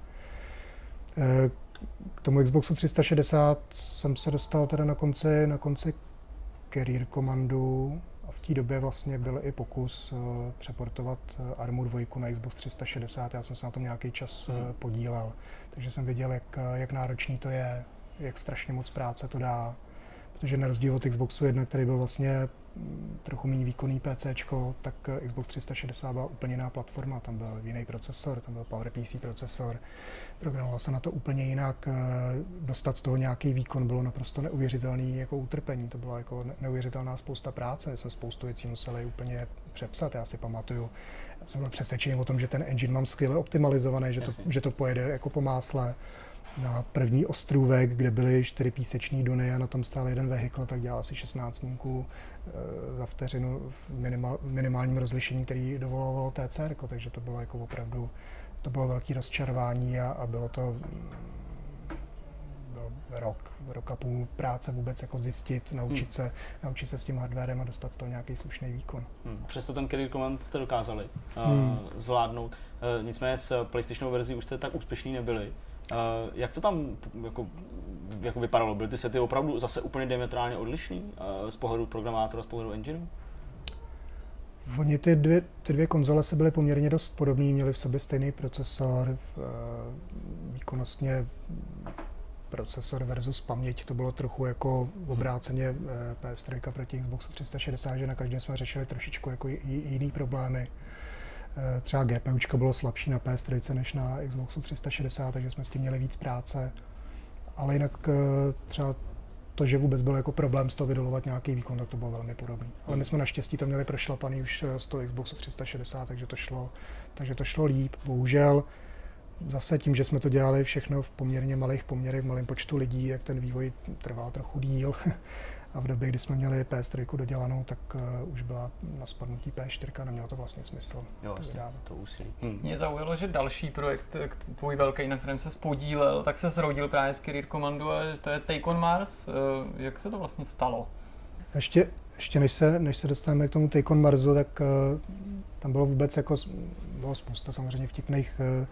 K tomu Xboxu 360 jsem se dostal teda na konci, na konci Career Commandu a v té době vlastně byl i pokus uh, přeportovat uh, Armu 2 na Xbox 360. Já jsem se na tom nějaký čas uh, podílel, takže jsem věděl, jak, jak náročný to je, jak strašně moc práce to dá. Protože na rozdíl od Xboxu 1, který byl vlastně trochu méně výkonný PC, tak Xbox 360 byla úplně jiná platforma, tam byl jiný procesor, tam byl PowerPC procesor, programoval se na to úplně jinak, eh, dostat z toho nějaký výkon bylo naprosto neuvěřitelný jako utrpení, to byla jako neuvěřitelná spousta práce, My jsme spoustu věcí museli úplně přepsat, já si pamatuju, já jsem byl přesvědčený o tom, že ten engine mám skvěle optimalizovaný, že to, že to pojede jako po másle, na první ostrůvek, kde byly čtyři píseční duny a na tom stál jeden vehikl, tak dělal asi 16 snímků eh, za vteřinu v minimál, minimálním rozlišení, který dovolovalo TCR, takže to bylo jako opravdu, to bylo velký rozčarování a, a bylo to byl rok, rok a půl práce vůbec jako zjistit, naučit, hmm. se, naučit se s tím hardwarem a dostat to nějaký slušný výkon. Hmm. Přesto ten Career Command jste dokázali uh, hmm. zvládnout. Uh, nicméně s PlayStationovou verzí už jste tak úspěšní nebyli. Uh, jak to tam jako, jako vypadalo? Byly ty sety opravdu zase úplně diametrálně odlišný uh, z pohledu programátora, z pohledu engineu? Oni ty dvě, ty dvě konzole se byly poměrně dost podobné, měly v sobě stejný procesor, uh, výkonnostně procesor versus paměť, to bylo trochu jako obráceně PS3 proti Xboxu 360, že na každém jsme řešili trošičku jako jiný problémy. Eh, třeba GPUčko bylo slabší na PS3 než na Xboxu 360, takže jsme s tím měli víc práce. Ale jinak eh, třeba to, že vůbec byl jako problém z toho vydolovat nějaký výkon, tak to bylo velmi podobné. Ale my jsme naštěstí to měli prošlapaný už z toho Xboxu 360, takže to šlo, takže to šlo líp. Bohužel zase tím, že jsme to dělali všechno v poměrně malých poměrech, v malém počtu lidí, jak ten vývoj trval trochu díl, a v době, kdy jsme měli PS3 dodělanou, tak uh, už byla na spadnutí P4, nemělo to vlastně smysl jo, to vydávat. To úsilí. Hmm. Mě zaujalo, že další projekt, tvůj velký, na kterém se spodílel, tak se zrodil právě z Career Commandu a to je Take on Mars. Uh, jak se to vlastně stalo? Ještě, ještě než, se, než se dostaneme k tomu Take on Marsu, tak uh, tam bylo vůbec jako, bylo spousta samozřejmě vtipných uh,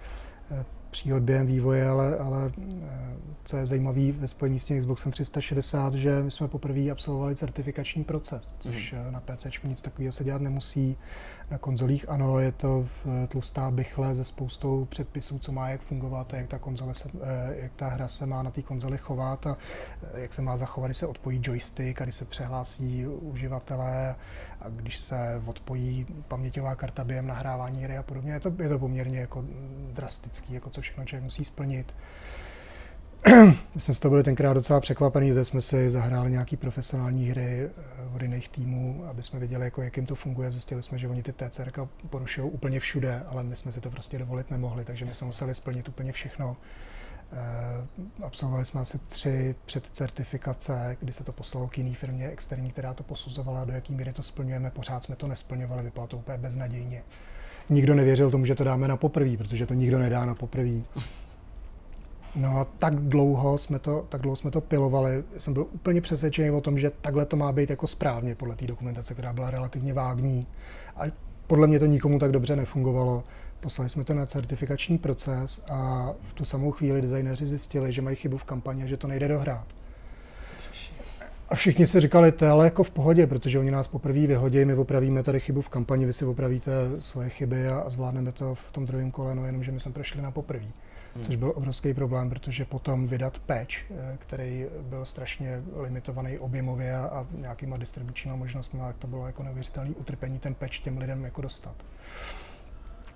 příhod během vývoje, ale, ale co je zajímavé ve spojení s tím Xboxem 360, že my jsme poprvé absolvovali certifikační proces, což mm. na PC nic takového se dělat nemusí. Na konzolích ano, je to tlustá bychle se spoustou předpisů, co má jak fungovat a jak ta, konzole se, eh, jak ta hra se má na té konzoli chovat a eh, jak se má zachovat, když se odpojí joystick a když se přehlásí uživatelé a když se odpojí paměťová karta během nahrávání hry a podobně. Je to, je to poměrně jako drastický, jako co všechno člověk musí splnit. My jsme z toho byli tenkrát docela překvapený, že jsme si zahráli nějaký profesionální hry eh, od jiných týmů, aby jsme věděli, jako, jak jim to funguje. Zjistili jsme, že oni ty TCR porušují úplně všude, ale my jsme si to prostě dovolit nemohli, takže my jsme museli splnit úplně všechno. Eh, absolvovali jsme asi tři předcertifikace, kdy se to poslalo k jiný firmě externí, která to posuzovala, do jaký míry to splňujeme. Pořád jsme to nesplňovali, vypadalo to úplně beznadějně. Nikdo nevěřil tomu, že to dáme na poprví, protože to nikdo nedá na poprví. No a tak dlouho jsme to, tak dlouho jsme to pilovali. Jsem byl úplně přesvědčený o tom, že takhle to má být jako správně podle té dokumentace, která byla relativně vágní. A podle mě to nikomu tak dobře nefungovalo. Poslali jsme to na certifikační proces a v tu samou chvíli designéři zjistili, že mají chybu v kampani a že to nejde dohrát. A všichni si říkali, to ale jako v pohodě, protože oni nás poprvé vyhodí, my opravíme tady chybu v kampani, vy si opravíte svoje chyby a, zvládneme to v tom druhém kole, no jenom, že my jsme prošli na poprvé. Což byl obrovský problém, protože potom vydat patch, eh, který byl strašně limitovaný objemově a nějakýma distribučníma možnostmi, tak to bylo jako neuvěřitelné utrpení ten patch těm lidem jako dostat.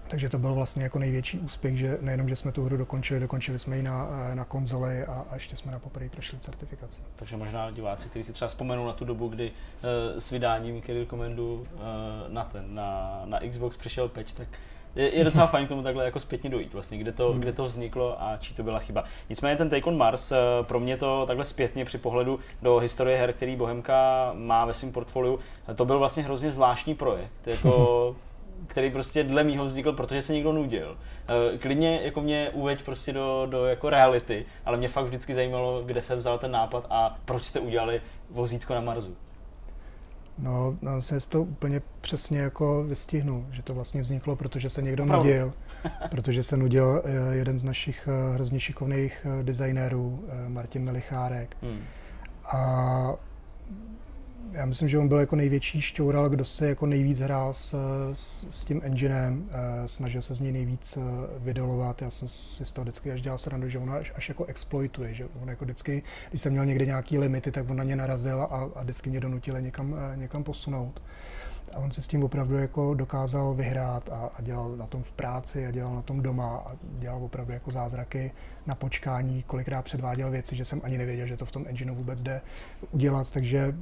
Takže to byl vlastně jako největší úspěch, že nejenom, že jsme tu hru dokončili, dokončili jsme ji na, eh, na konzoli a, a ještě jsme na poprvé prošli certifikaci. Takže možná diváci, kteří si třeba vzpomenou na tu dobu, kdy uh, s vydáním Kid Commandu uh, na ten, na, na Xbox přišel patch, tak je, je docela fajn k tomu takhle jako zpětně dojít, vlastně, kde to, kde to vzniklo a čí to byla chyba. Nicméně ten Take on Mars, eh, pro mě to takhle zpětně při pohledu do historie her, který Bohemka má ve svém portfoliu, to byl vlastně hrozně zvláštní projekt, jako, který prostě dle mýho vznikl, protože se někdo nudil. Eh, klidně jako mě uveď prostě do, do jako reality, ale mě fakt vždycky zajímalo, kde se vzal ten nápad a proč jste udělali vozítko na Marsu. No, no se to úplně přesně jako vystihnu, že to vlastně vzniklo, protože se někdo Opravdu. nudil, protože se nudil eh, jeden z našich eh, hrozně šikovných eh, designérů, Martin Melichárek. Hmm. A já myslím, že on byl jako největší šťoural, kdo se jako nejvíc hrál s, s, s tím enginem, eh, snažil se z něj nejvíc eh, vydolovat. Já jsem si z toho vždycky až dělal srandu, že on až, až jako exploituje, že on jako vždycky, když jsem měl někde nějaký limity, tak on na ně narazil a, a vždycky mě donutil někam, eh, někam posunout. A on se s tím opravdu jako dokázal vyhrát a, a dělal na tom v práci a dělal na tom doma a dělal opravdu jako zázraky na počkání, kolikrát předváděl věci, že jsem ani nevěděl, že to v tom engineu vůbec jde udělat, takže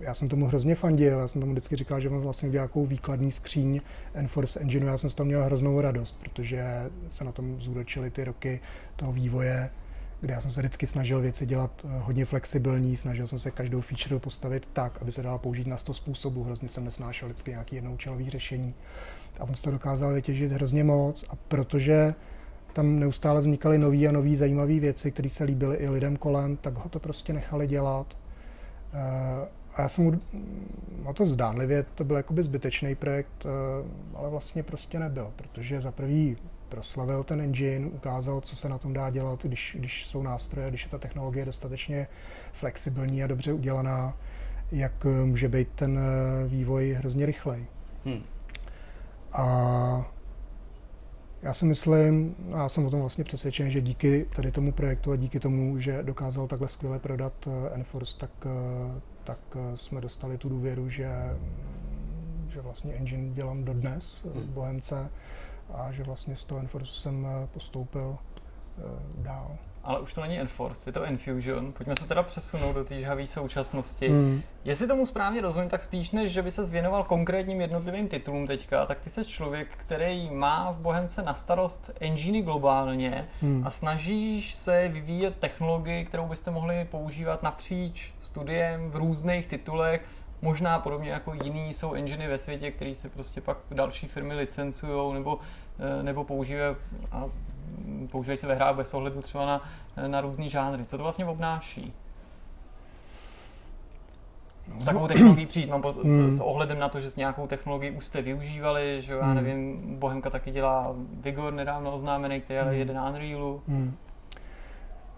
já jsem tomu hrozně fandil, já jsem tomu vždycky říkal, že mám vlastně nějakou výkladní skříň Enforce Engineu, já jsem z toho měl hroznou radost, protože se na tom zúročily ty roky toho vývoje kde já jsem se vždycky snažil věci dělat eh, hodně flexibilní, snažil jsem se každou feature postavit tak, aby se dala použít na 100 způsobů, hrozně jsem nesnášel vždycky nějaký jednoučelový řešení. A on se to dokázal vytěžit hrozně moc a protože tam neustále vznikaly nové a nové zajímavé věci, které se líbily i lidem kolem, tak ho to prostě nechali dělat. Eh, a já jsem mu, no to zdánlivě, to byl jakoby zbytečný projekt, eh, ale vlastně prostě nebyl, protože za prvý proslavil ten engine, ukázal, co se na tom dá dělat, když, když jsou nástroje, když je ta technologie dostatečně flexibilní a dobře udělaná, jak může být ten eh, vývoj hrozně rychlej. Hmm. A já si myslím, a já jsem o tom vlastně přesvědčen, že díky tady tomu projektu a díky tomu, že dokázal takhle skvěle prodat eh, Enforce, tak, tak jsme dostali tu důvěru, že, že vlastně engine dělám dodnes v hmm. Bohemce a že vlastně z toho Enforce jsem eh, postoupil eh, dál. Ale už to není Enforce, je to Enfusion. Pojďme se teda přesunout do té žhavé současnosti. Hmm. Jestli tomu správně rozumím, tak spíš než, že by se věnoval konkrétním jednotlivým titulům teďka, tak ty jsi člověk, který má v Bohemce na starost enginy globálně hmm. a snažíš se vyvíjet technologii, kterou byste mohli používat napříč studiem v různých titulech, Možná podobně jako jiný jsou enginy ve světě, které se prostě pak další firmy licencují nebo, eh, nebo používají a používají se ve hrách bez ohledu třeba na, na různý žánry. Co to vlastně obnáší? s takovou technologií přijít? Mám po, hmm. s ohledem na to, že s nějakou technologií už jste využívali, že já hmm. nevím, Bohemka taky dělá Vigor nedávno oznámený, který ale hmm. jede na Unrealu. Hmm.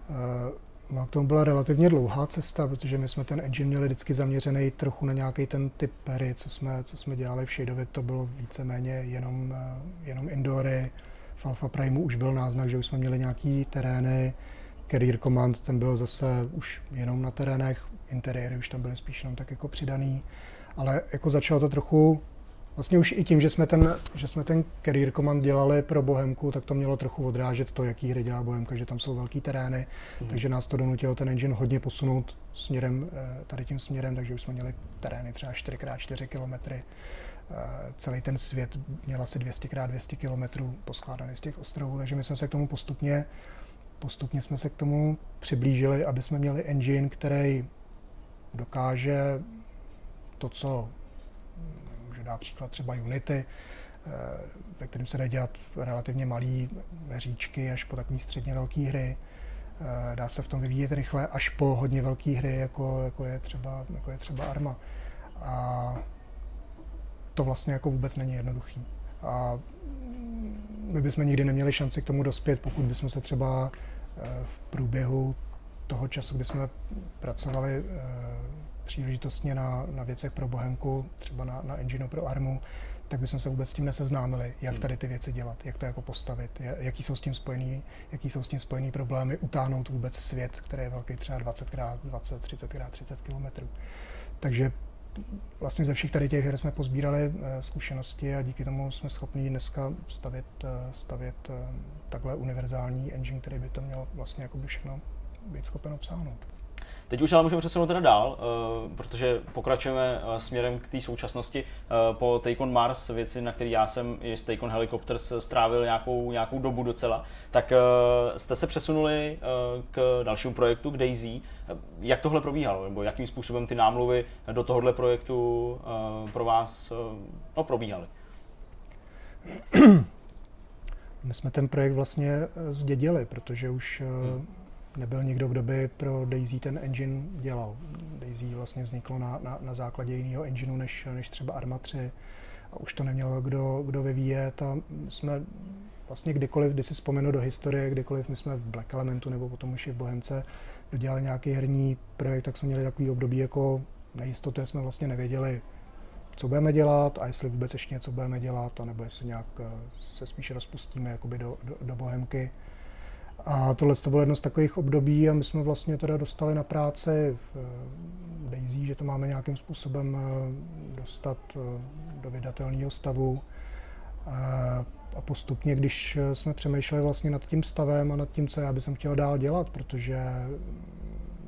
Uh, no, k tomu byla relativně dlouhá cesta, protože my jsme ten engine měli vždycky zaměřený trochu na nějaký ten typ hry, co jsme, co jsme dělali v Shadeově, to bylo víceméně jenom, uh, jenom indory. V Alpha Primeu už byl náznak, že už jsme měli nějaký terény, Career Command, ten byl zase už jenom na terénech, interiéry už tam byly spíš jenom tak jako přidaný, ale jako začalo to trochu, vlastně už i tím, že jsme ten, že jsme ten Career Command dělali pro Bohemku, tak to mělo trochu odrážet to, jaký hry dělá Bohemka, že tam jsou velký terény, mm. takže nás to donutilo ten engine hodně posunout směrem, eh, tady tím směrem, takže už jsme měli terény třeba 4x4 km. Celý ten svět měl asi 200x200 km poskládaný z těch ostrovů, takže my jsme se k tomu postupně postupně jsme se k tomu přiblížili, aby jsme měli engine, který dokáže to, co může dát příklad třeba Unity, eh, ve kterém se dá dělat relativně malé hříčky až po takové středně velké hry. Eh, dá se v tom vyvíjet rychle až po hodně velké hry, jako, jako, je třeba, jako je třeba Arma. A to vlastně jako vůbec není jednoduchý. A my bychom nikdy neměli šanci k tomu dospět, pokud bychom se třeba eh, v průběhu toho času, kdy jsme pracovali eh, příležitostně na, na věcech pro Bohemku, třeba na, na engineu pro Armu, tak bychom se vůbec s tím neseznámili, jak hmm. tady ty věci dělat, jak to jako postavit, jaký jsou s tím spojený, jaký jsou s tím spojený problémy, utáhnout vůbec svět, který je velký třeba 20 x 20, 30 x 30 km. Takže vlastně ze všech tady těch her jsme pozbírali eh, zkušenosti a díky tomu jsme schopni dneska stavět, eh, stavět eh, takhle univerzální engine, který by to měl vlastně jako by všechno být schopen obsáhnout. Teď už ale můžeme přesunout teda dál, uh, protože pokračujeme uh, směrem k té současnosti. Uh, po Take on Mars, věci, na které já jsem i s Take on Helicopters strávil nějakou, nějakou dobu docela, tak jste se přesunuli k dalšímu projektu, k Daisy. Jak tohle probíhalo, nebo jakým způsobem ty námluvy do tohohle projektu pro vás no, probíhaly? My jsme ten projekt vlastně zdědili, protože už hmm nebyl nikdo, kdo by pro Daisy ten engine dělal. Daisy vlastně vzniklo na, na, na základě jiného engineu než, než třeba Arma 3 a už to neměl kdo, kdo vyvíjet a jsme vlastně kdykoliv, když si vzpomenu do historie, kdykoliv my jsme v Black Elementu nebo potom už i v Bohemce dodělali nějaký herní projekt, tak jsme měli takový období jako nejistoty, jsme vlastně nevěděli, co budeme dělat a jestli vůbec ještě něco budeme dělat, anebo jestli nějak eh, se spíše rozpustíme jakoby do, do, do Bohemky. A tohle to bylo jedno z takových období a my jsme vlastně teda dostali na práci v eh, Daisy, že to máme nějakým způsobem eh, dostat eh, do vydatelného stavu. A postupně, když jsme přemýšleli vlastně nad tím stavem a nad tím, co já bych chtěl dál dělat, protože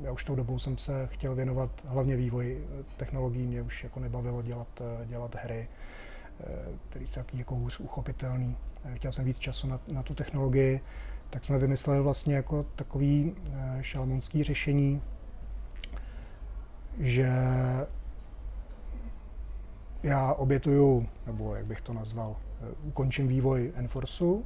já už tou dobou jsem se chtěl věnovat hlavně vývoji technologií, mě už jako nebavilo dělat, dělat hry, které jsou jako hůř uchopitelný. Chtěl jsem víc času na, na tu technologii, tak jsme vymysleli vlastně jako takový eh, šalmonský řešení, že já obětuju, nebo jak bych to nazval, eh, ukončím vývoj Enforceu,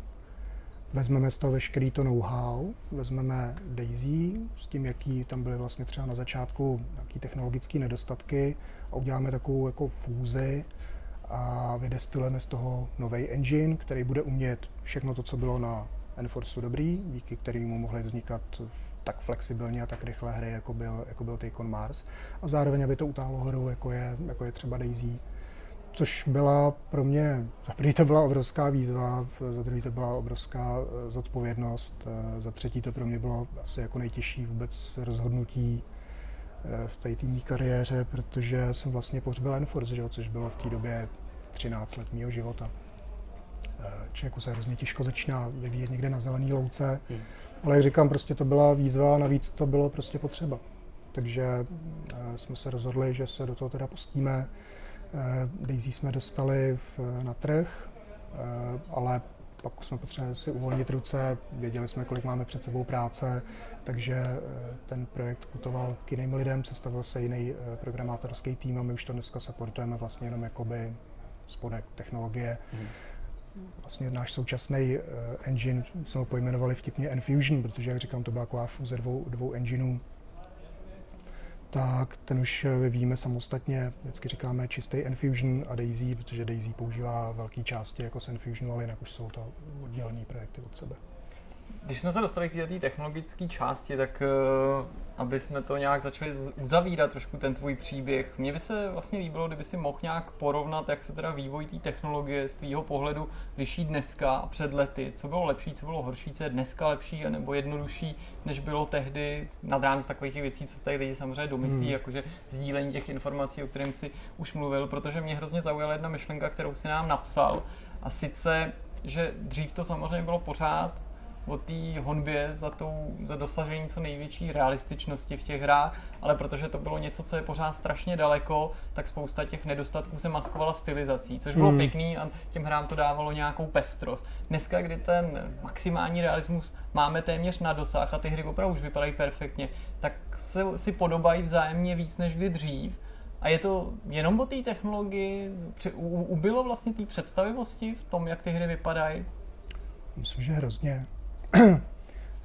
vezmeme z toho veškerý to know-how, vezmeme Daisy s tím, jaký tam byly vlastně třeba na začátku nějaký technologické nedostatky a uděláme takovou jako fúzi a vydestilujeme z toho nový engine, který bude umět všechno to, co bylo na Enforceu dobrý, díky kterému mohly vznikat tak flexibilně a tak rychle hry, jako byl, jako byl Take on Mars. A zároveň, aby to utáhlo hru, jako je, jako je třeba Daisy, což byla pro mě, za první to byla obrovská výzva, za druhý to byla obrovská eh, zodpovědnost, eh, za třetí to pro mě bylo asi jako nejtěžší vůbec rozhodnutí eh, v té týmní kariéře, protože jsem vlastně pohřbil Enforce, což bylo v té době 13 let mého života člověku se hrozně těžko začíná vyvíjet někde na zelený louce. Hmm. Ale jak říkám, prostě to byla výzva a navíc to bylo prostě potřeba. Takže eh, jsme se rozhodli, že se do toho teda pustíme. Eh, Daisy jsme dostali v, na trh, eh, ale pak jsme potřebovali si uvolnit ruce, věděli jsme, kolik máme před sebou práce, takže ten projekt putoval k jiným lidem, sestavil se jiný programátorský tým a my už to dneska supportujeme vlastně jenom jakoby spodek technologie. Hmm vlastně náš současný uh, engine jsme ho pojmenovali vtipně Enfusion, protože, jak říkám, to byla taková fúze dvou, dvou engineů. tak ten už vyvíjíme samostatně. Vždycky říkáme čistý Enfusion a Daisy, protože Daisy používá velké části jako z Enfusionu, ale jinak už jsou to oddělené projekty od sebe. Když jsme se dostali k té technologické části, tak uh, aby jsme to nějak začali uzavírat trošku ten tvůj příběh, mně by se vlastně líbilo, kdyby si mohl nějak porovnat, jak se teda vývoj té technologie z tvýho pohledu liší dneska a před lety. Co bylo lepší, co bylo horší, co je dneska lepší nebo jednodušší, než bylo tehdy nad rámec takových těch věcí, co se tady lidi samozřejmě domyslí, hmm. jakože sdílení těch informací, o kterém si už mluvil, protože mě hrozně zaujala jedna myšlenka, kterou si nám napsal. A sice, že dřív to samozřejmě bylo pořád o té honbě za, tou, za dosažení co největší realističnosti v těch hrách, ale protože to bylo něco, co je pořád strašně daleko, tak spousta těch nedostatků se maskovala stylizací, což bylo mm. pěkný a těm hrám to dávalo nějakou pestrost. Dneska, kdy ten maximální realismus máme téměř na dosah a ty hry opravdu už vypadají perfektně, tak se, si podobají vzájemně víc než kdy dřív. A je to jenom o té technologii? Ubylo vlastně té představivosti v tom, jak ty hry vypadají? Myslím, že hrozně.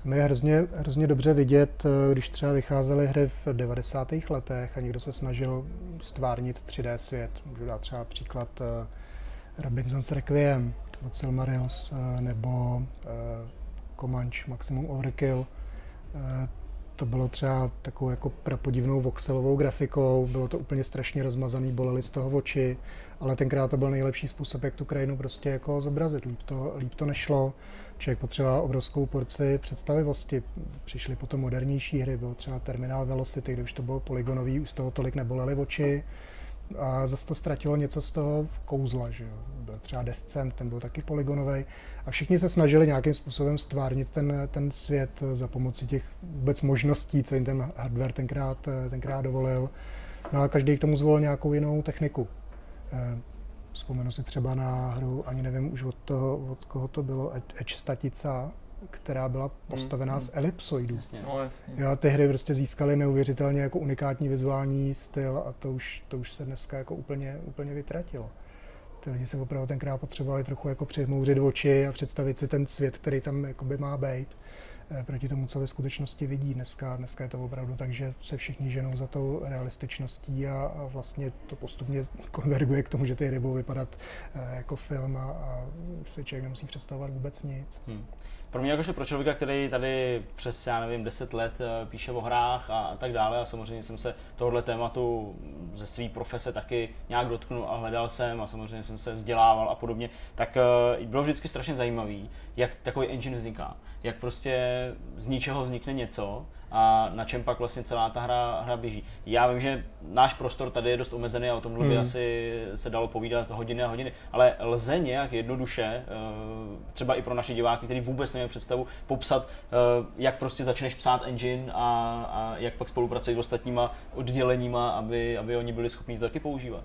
My je hrozně, hrozně dobře vidět, eh, když třeba vycházely hry v 90. letech a někdo se snažil stvárnit 3D svět. Můžu dát třeba příklad uh, Robinson's Requiem od Silmarils uh, nebo Comanche Maximum Overkill. To bylo třeba takovou jako prapodivnou voxelovou grafikou, bylo to úplně strašně rozmazaný, bolely z toho oči, ale tenkrát to byl nejlepší způsob, jak tu krajinu prostě jako zobrazit. Líp to, líp to nešlo člověk potřeboval obrovskou porci představivosti. Přišly potom modernější hry, byl třeba Terminal Velocity, kde už to bylo polygonový, už z toho tolik nebolely oči a zase to ztratilo něco z toho kouzla, že jo. Byl třeba Descent, ten byl taky polygonový a všichni se snažili nějakým způsobem stvárnit ten, ten svět za pomoci těch vůbec možností, co jim ten hardware tenkrát, tenkrát dovolil. No a každý k tomu zvolil nějakou jinou techniku. Vzpomenu si třeba na hru, ani nevím už od, toho, od koho to bylo, Edge Statica, která byla postavená mm, z elipsoidů. Jasně. No, jasně. Jo, ty hry prostě získaly neuvěřitelně jako unikátní vizuální styl a to už, to už se dneska jako úplně, úplně vytratilo. Ty lidi se opravdu tenkrát potřebovali trochu jako přihmouřit oči a představit si ten svět, který tam jakoby má být. Eh, proti tomu, co ve skutečnosti vidí. Dneska, dneska je to opravdu tak, že se všichni ženou za tou realističností a, a vlastně to postupně konverguje k tomu, že ty budou vypadat eh, jako film a, a si člověk nemusí představovat vůbec nic. Hmm. Pro mě jakožto pro člověka, který tady přes, já nevím, 10 let eh, píše o hrách a, a tak dále a samozřejmě jsem se tohohle tématu ze své profese taky nějak dotknul a hledal jsem a samozřejmě jsem se vzdělával a podobně, tak bylo vždycky strašně zajímavý, jak takový engine vzniká. Jak prostě z ničeho vznikne něco a na čem pak vlastně celá ta hra, hra běží. Já vím, že náš prostor tady je dost omezený a o tomhle by hmm. asi se dalo povídat hodiny a hodiny, ale lze nějak jednoduše, eh, třeba i pro naše diváky, kteří vůbec nemají představu, popsat, eh, jak prostě začneš psát engine a, a jak pak spolupracovat s ostatníma odděleníma, aby, aby oni byli schopni to taky používat.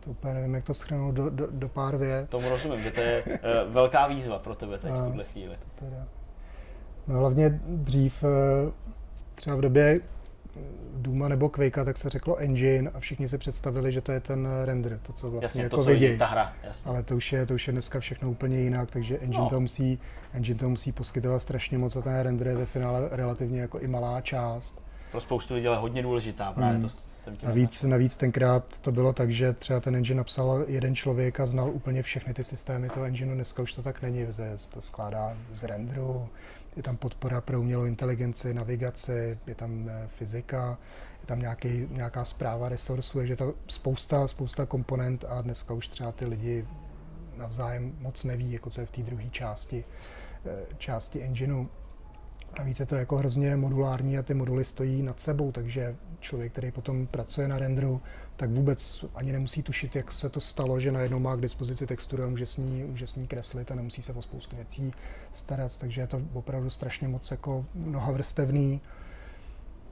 To úplně nevím, jak to schrnout do, do, do pár vět. Tomu rozumím, že to je uh, velká výzva pro tebe teď v tuhle chvíli. Teda. No hlavně dřív, uh, třeba v době Duma nebo Quake, tak se řeklo engine a všichni si představili, že to je ten render, to, co vlastně jasně, jako to, co vidějí. ta hra, jasně. Ale to už, je, to už je dneska všechno úplně jinak, takže engine, no. to musí, engine to musí poskytovat strašně moc a ten render je ve finále relativně jako i malá část pro spoustu lidí ale hodně důležitá. Právě hmm. to jsem tím navíc, navíc tenkrát to bylo tak, že třeba ten engine napsal jeden člověk a znal úplně všechny ty systémy toho engineu. Dneska už to tak není, to, je, to skládá z renderu, je tam podpora pro umělou inteligenci, navigaci, je tam eh, fyzika, je tam nějaký, nějaká zpráva resursů, takže to spousta, spousta komponent a dneska už třeba ty lidi navzájem moc neví, jako co je v té druhé části, eh, části engineu. Navíc je to jako hrozně modulární a ty moduly stojí nad sebou, takže člověk, který potom pracuje na renderu, tak vůbec ani nemusí tušit, jak se to stalo, že najednou má k dispozici texturu a může s ní, může s ní kreslit a nemusí se o spoustu věcí starat, takže je to opravdu strašně moc jako mnohavrstevný,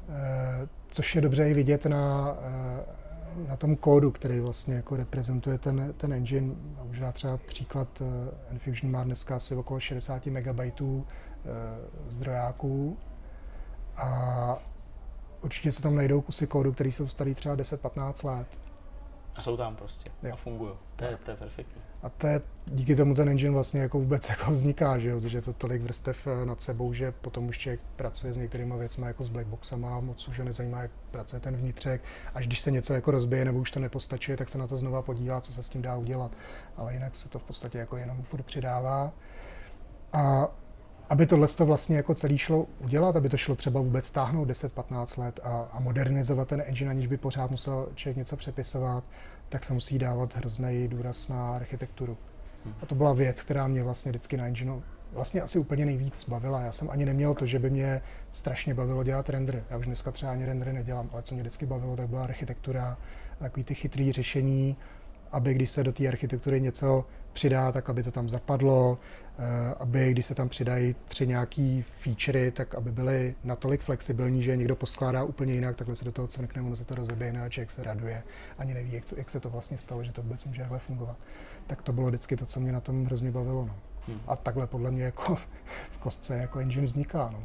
eh, což je dobře i vidět na, eh, na tom kódu, který vlastně jako reprezentuje ten, ten engine. A možná třeba příklad, eh, Enfusion má dneska asi okolo 60 MB Eh, zdrojáků a určitě se tam najdou kusy kódu, které jsou starý třeba 10-15 let. A jsou tam prostě Jo. a fungují. To je, to je perfektní. A to je, díky tomu ten engine vlastně jako vůbec jako vzniká, že jo, protože je to tolik vrstev eh, nad sebou, že potom už člověk pracuje s některými věcmi jako s blackboxama, moc už ho nezajímá, jak pracuje ten vnitřek. Až když se něco jako rozbije nebo už to nepostačuje, tak se na to znova podívá, co se s tím dá udělat. Ale jinak se to v podstatě jako jenom furt přidává. A aby tohle to vlastně jako celý šlo udělat, aby to šlo třeba vůbec stáhnout 10-15 let a, a modernizovat ten engine, aniž by pořád musel člověk něco přepisovat, tak se musí dávat hrozný důraz na architekturu. A to byla věc, která mě vlastně vždycky na engineu vlastně asi úplně nejvíc bavila. Já jsem ani neměl to, že by mě strašně bavilo dělat rendery. Já už dneska třeba ani rendery nedělám, ale co mě vždycky bavilo, tak byla architektura, takový ty chytrý řešení, aby když se do té architektury něco přidá, tak aby to tam zapadlo, aby když se tam přidají tři nějaký featurey, tak aby byly natolik flexibilní, že někdo poskládá úplně jinak, takhle se do toho cvrkne, ono se to rozeběhne a člověk se raduje, ani neví, jak, jak se to vlastně stalo, že to vůbec může takhle fungovat. Tak to bylo vždycky to, co mě na tom hrozně bavilo. No. Hmm. A takhle podle mě jako v kostce jako engine vzniká. No.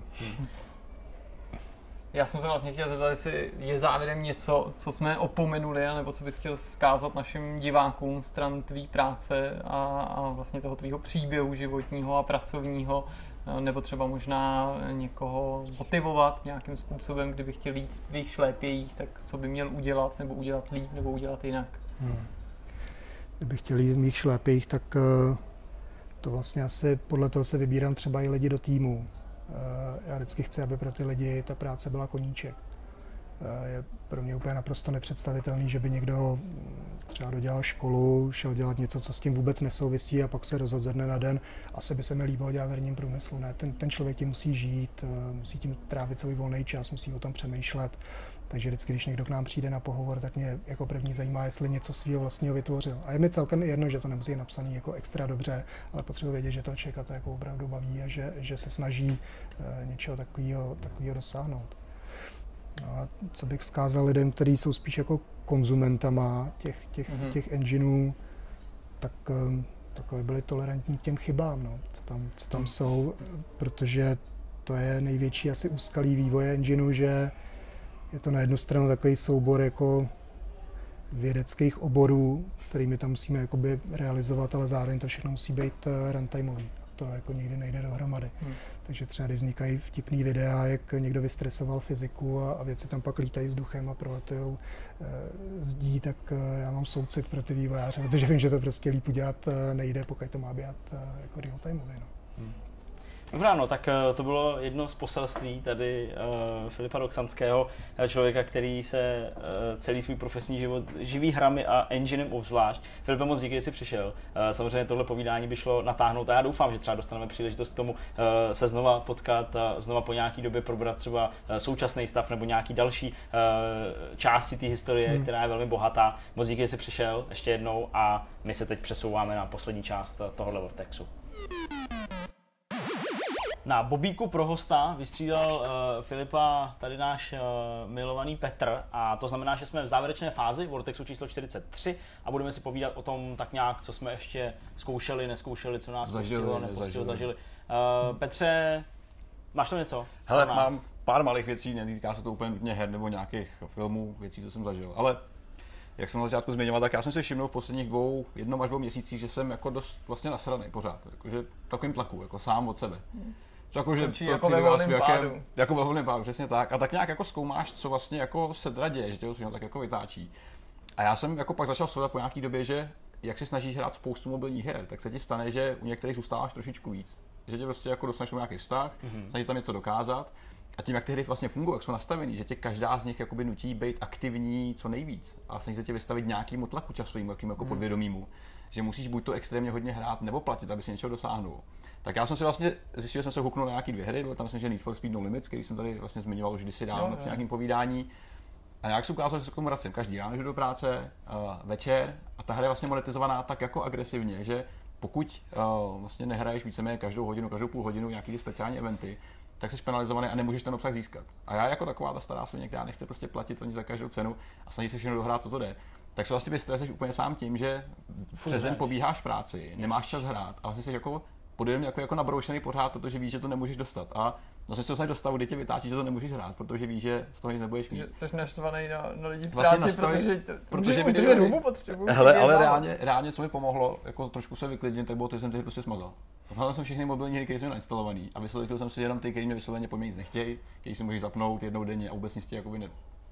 Já jsem se vlastně chtěl zeptat, jestli je závěrem něco, co jsme opomenuli, nebo co bys chtěl vzkázat našim divákům stran tvý práce a, a vlastně toho tvýho příběhu životního a pracovního, eh, nebo třeba možná někoho motivovat nějakým způsobem, kdyby chtěl jít v tvých šlépějích, tak co by měl udělat, nebo udělat líp, nebo udělat jinak. Hmm. Kdybych chtěl jít v mých šlépějích, tak eh, to vlastně asi podle toho se vybírám třeba i lidi do týmu. Eh, Já vždycky chci, aby pro ty lidi ta práce byla koníček. Eh, Je pro mě úplně naprosto nepředstavitelný, že by někdo mm, třeba dodělal školu, šel dělat něco, co s tím vůbec nesouvisí a pak se rozhodl ze dne na den. Asi by se mi líbilo dělat v herním průmyslu. Ne, ten, ten člověk tím musí žít, eh, musí tím trávit svůj volný čas, musí o tom přemýšlet. Takže vždycky, když někdo k nám přijde na pohovor, tak mě jako první zajímá, jestli něco svého vlastního vytvořil. A je mi celkem jedno, že to nemusí být napsaný jako extra dobře, ale potřebuji vědět, že toho člověka to jako opravdu baví a že, že se snaží eh, něčeho takového dosáhnout. A co bych vzkázal lidem, kteří jsou spíš jako konzumentama těch, těch, Mhm. mm-hmm. těch engineů, tak um, takové byli tolerantní k těm chybám, no, co tam, co tam jsou, eh, protože to je největší asi úskalí vývoje engineu, že je to na jednu stranu takový soubor jako vědeckých oborů, kterými tam musíme jakoby realizovat, ale zároveň to všechno musí být eh, runtimeový. To jako nikdy nejde dohromady. Hmm. Takže třeba když vznikají vtipný videa, jak někdo vystresoval fyziku a, a věci tam pak lítají vzduchem a proletujou e, zdí, tak e, já mám soucit pro ty vývojáře, protože vím, že to prostě líp udělat e, nejde, pokud to má být e, jako real timeový. No. Dobrá, no tak eh, to bylo jedno z poselství tady uh, Filipa Roxanského, eh, člověka, který se uh, celý svůj profesní život živí hrami a enginem obzvlášť. Filipe, moc díky, že jsi přišel. Uh, samozřejmě tohle povídání by šlo natáhnout a já doufám, že třeba dostaneme příležitost k tomu uh, se znova potkat a znova po nějaký době probrat třeba uh, současný stav nebo nějaký další uh, části té historie, hmm. která je velmi bohatá. Moc díky, že jsi přišel ještě jednou a my se teď přesouváme na poslední část tohohle Vortexu. Na Bobíku pro hosta vystřídal uh, Filipa tady náš uh, milovaný Petr a to znamená, že jsme v závěrečné fázi Vortexu číslo 43 a budeme si povídat o tom tak nějak, co jsme ještě zkoušeli, neskoušeli, co nás Zažili, postihlo, nepostihlo, zažili. Uh, Petře, máš tam něco? Hele, mám pár malých věcí, netýká se to úplně nutně her nebo nějakých filmů, věcí, co jsem zažil, ale jak jsem na začátku zmiňoval, tak já jsem si všiml v posledních dvou, jednom až dvou měsících, že jsem jako dost vlastně nasraný pořád, jakože takovým tlaku, jako sám od sebe. To jako, že to jako ve vás volném jakém-. Jako ve volném pádu, přesně tak. A tak nějak jako zkoumáš, co vlastně jako se teda děje, že tě to tak jako vytáčí. A já jsem jako pak začal sledovat po nějaký době, že jak se snažíš hrát spoustu mobilních her, tak se ti stane, že u některých zůstáváš trošičku víc. Že tě prostě jako dostaneš nějaký vztah, mm-hmm. snažíš tam něco dokázat. A tím, jak ty hry vlastně fungují, jak jsou nastavený, že tě každá z nich jakoby nutí být aktivní co nejvíc a snaží se tě vystavit nějakému tlaku časovému, jakým jako podvědomímu, že musíš buď to extrémně hodně hrát, nebo platit, aby si něčeho dosáhnul. Tak já jsem si vlastně zjistil, že jsem se huknul na nějaký dvě hry, byl tam myslím, že Need for Speed No Limits, který jsem tady vlastně zmiňoval už kdysi dávno při nějakým povídání. A nějak se ukázalo, že se k tomu vracím každý ráno, že jdu do práce, uh, večer a ta hra je vlastně monetizovaná tak jako agresivně, že pokud uh, vlastně nehraješ víceméně každou hodinu, každou půl hodinu nějaký ty speciální eventy, tak jsi penalizovaný a nemůžeš ten obsah získat. A já jako taková ta stará svině, která nechce prostě platit ani za každou cenu a snaží se všechno dohrát, co to jde, tak se vlastně vystresuješ úplně sám tím, že přes den pobíháš práci, nemáš čas hrát a vlastně jsi jako podvědomě jako, jako nabroušený pořád, protože víš, že to nemůžeš dostat. A zase se dostaneš do stavu, kdy tě vytáčí, že to nemůžeš hrát, protože víš, že z toho nic nebudeš mít. Že jsi naštvaný na, na lidi v Vlastně práci, nastavit- protože, protože už nebyli- dobu potřebuji. Hele, ale reálně, reálně, co mi pomohlo, jako trošku se vyklidnit, tak bylo to, že jsem ty hry prostě smazal. Zapnul jsem všechny mobilní hry, které jsem nainstalovaný a vysvětlil jsem si jenom ty, které mě vysloveně po mně nic nechtějí, který si můžeš zapnout jednou denně a vůbec nic ti jakoby ne,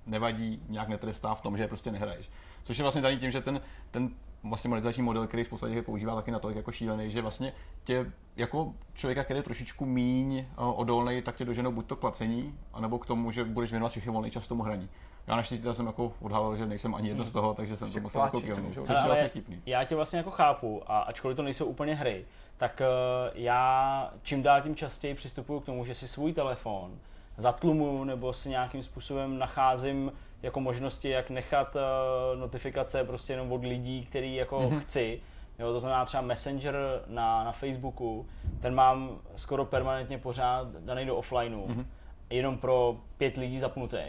nevadí, nějak netrestá v tom, že je prostě nehraješ. Což je vlastně daný tím, že ten, ten vlastně monetizační model, který spousta lidí používá taky natolik jako šílený, že vlastně tě jako člověka, který je trošičku míň eh, odolný, tak tě doženou buď to k placení, anebo k tomu, že budeš věnovat všechny volný čas tomu hraní. Já naštěstí jsem jako odhalil, že nejsem ani jedno z toho, takže jsem to musel jako můžou. což je vlastně vtipný. Já tě vlastně jako chápu a ačkoliv to nejsou úplně hry, tak eh, já čím dál tím častěji přistupuju k tomu, že si svůj telefon zatlumuju nebo si nějakým způsobem nacházím jako možnosti, jak nechat eh, notifikace prostě jenom od lidí, který jako mm-hmm. chci. Jo, to znamená třeba Messenger na, na Facebooku, ten mám skoro permanentně pořád daný do offlineu, mm-hmm. jenom pro pět lidí zapnutý,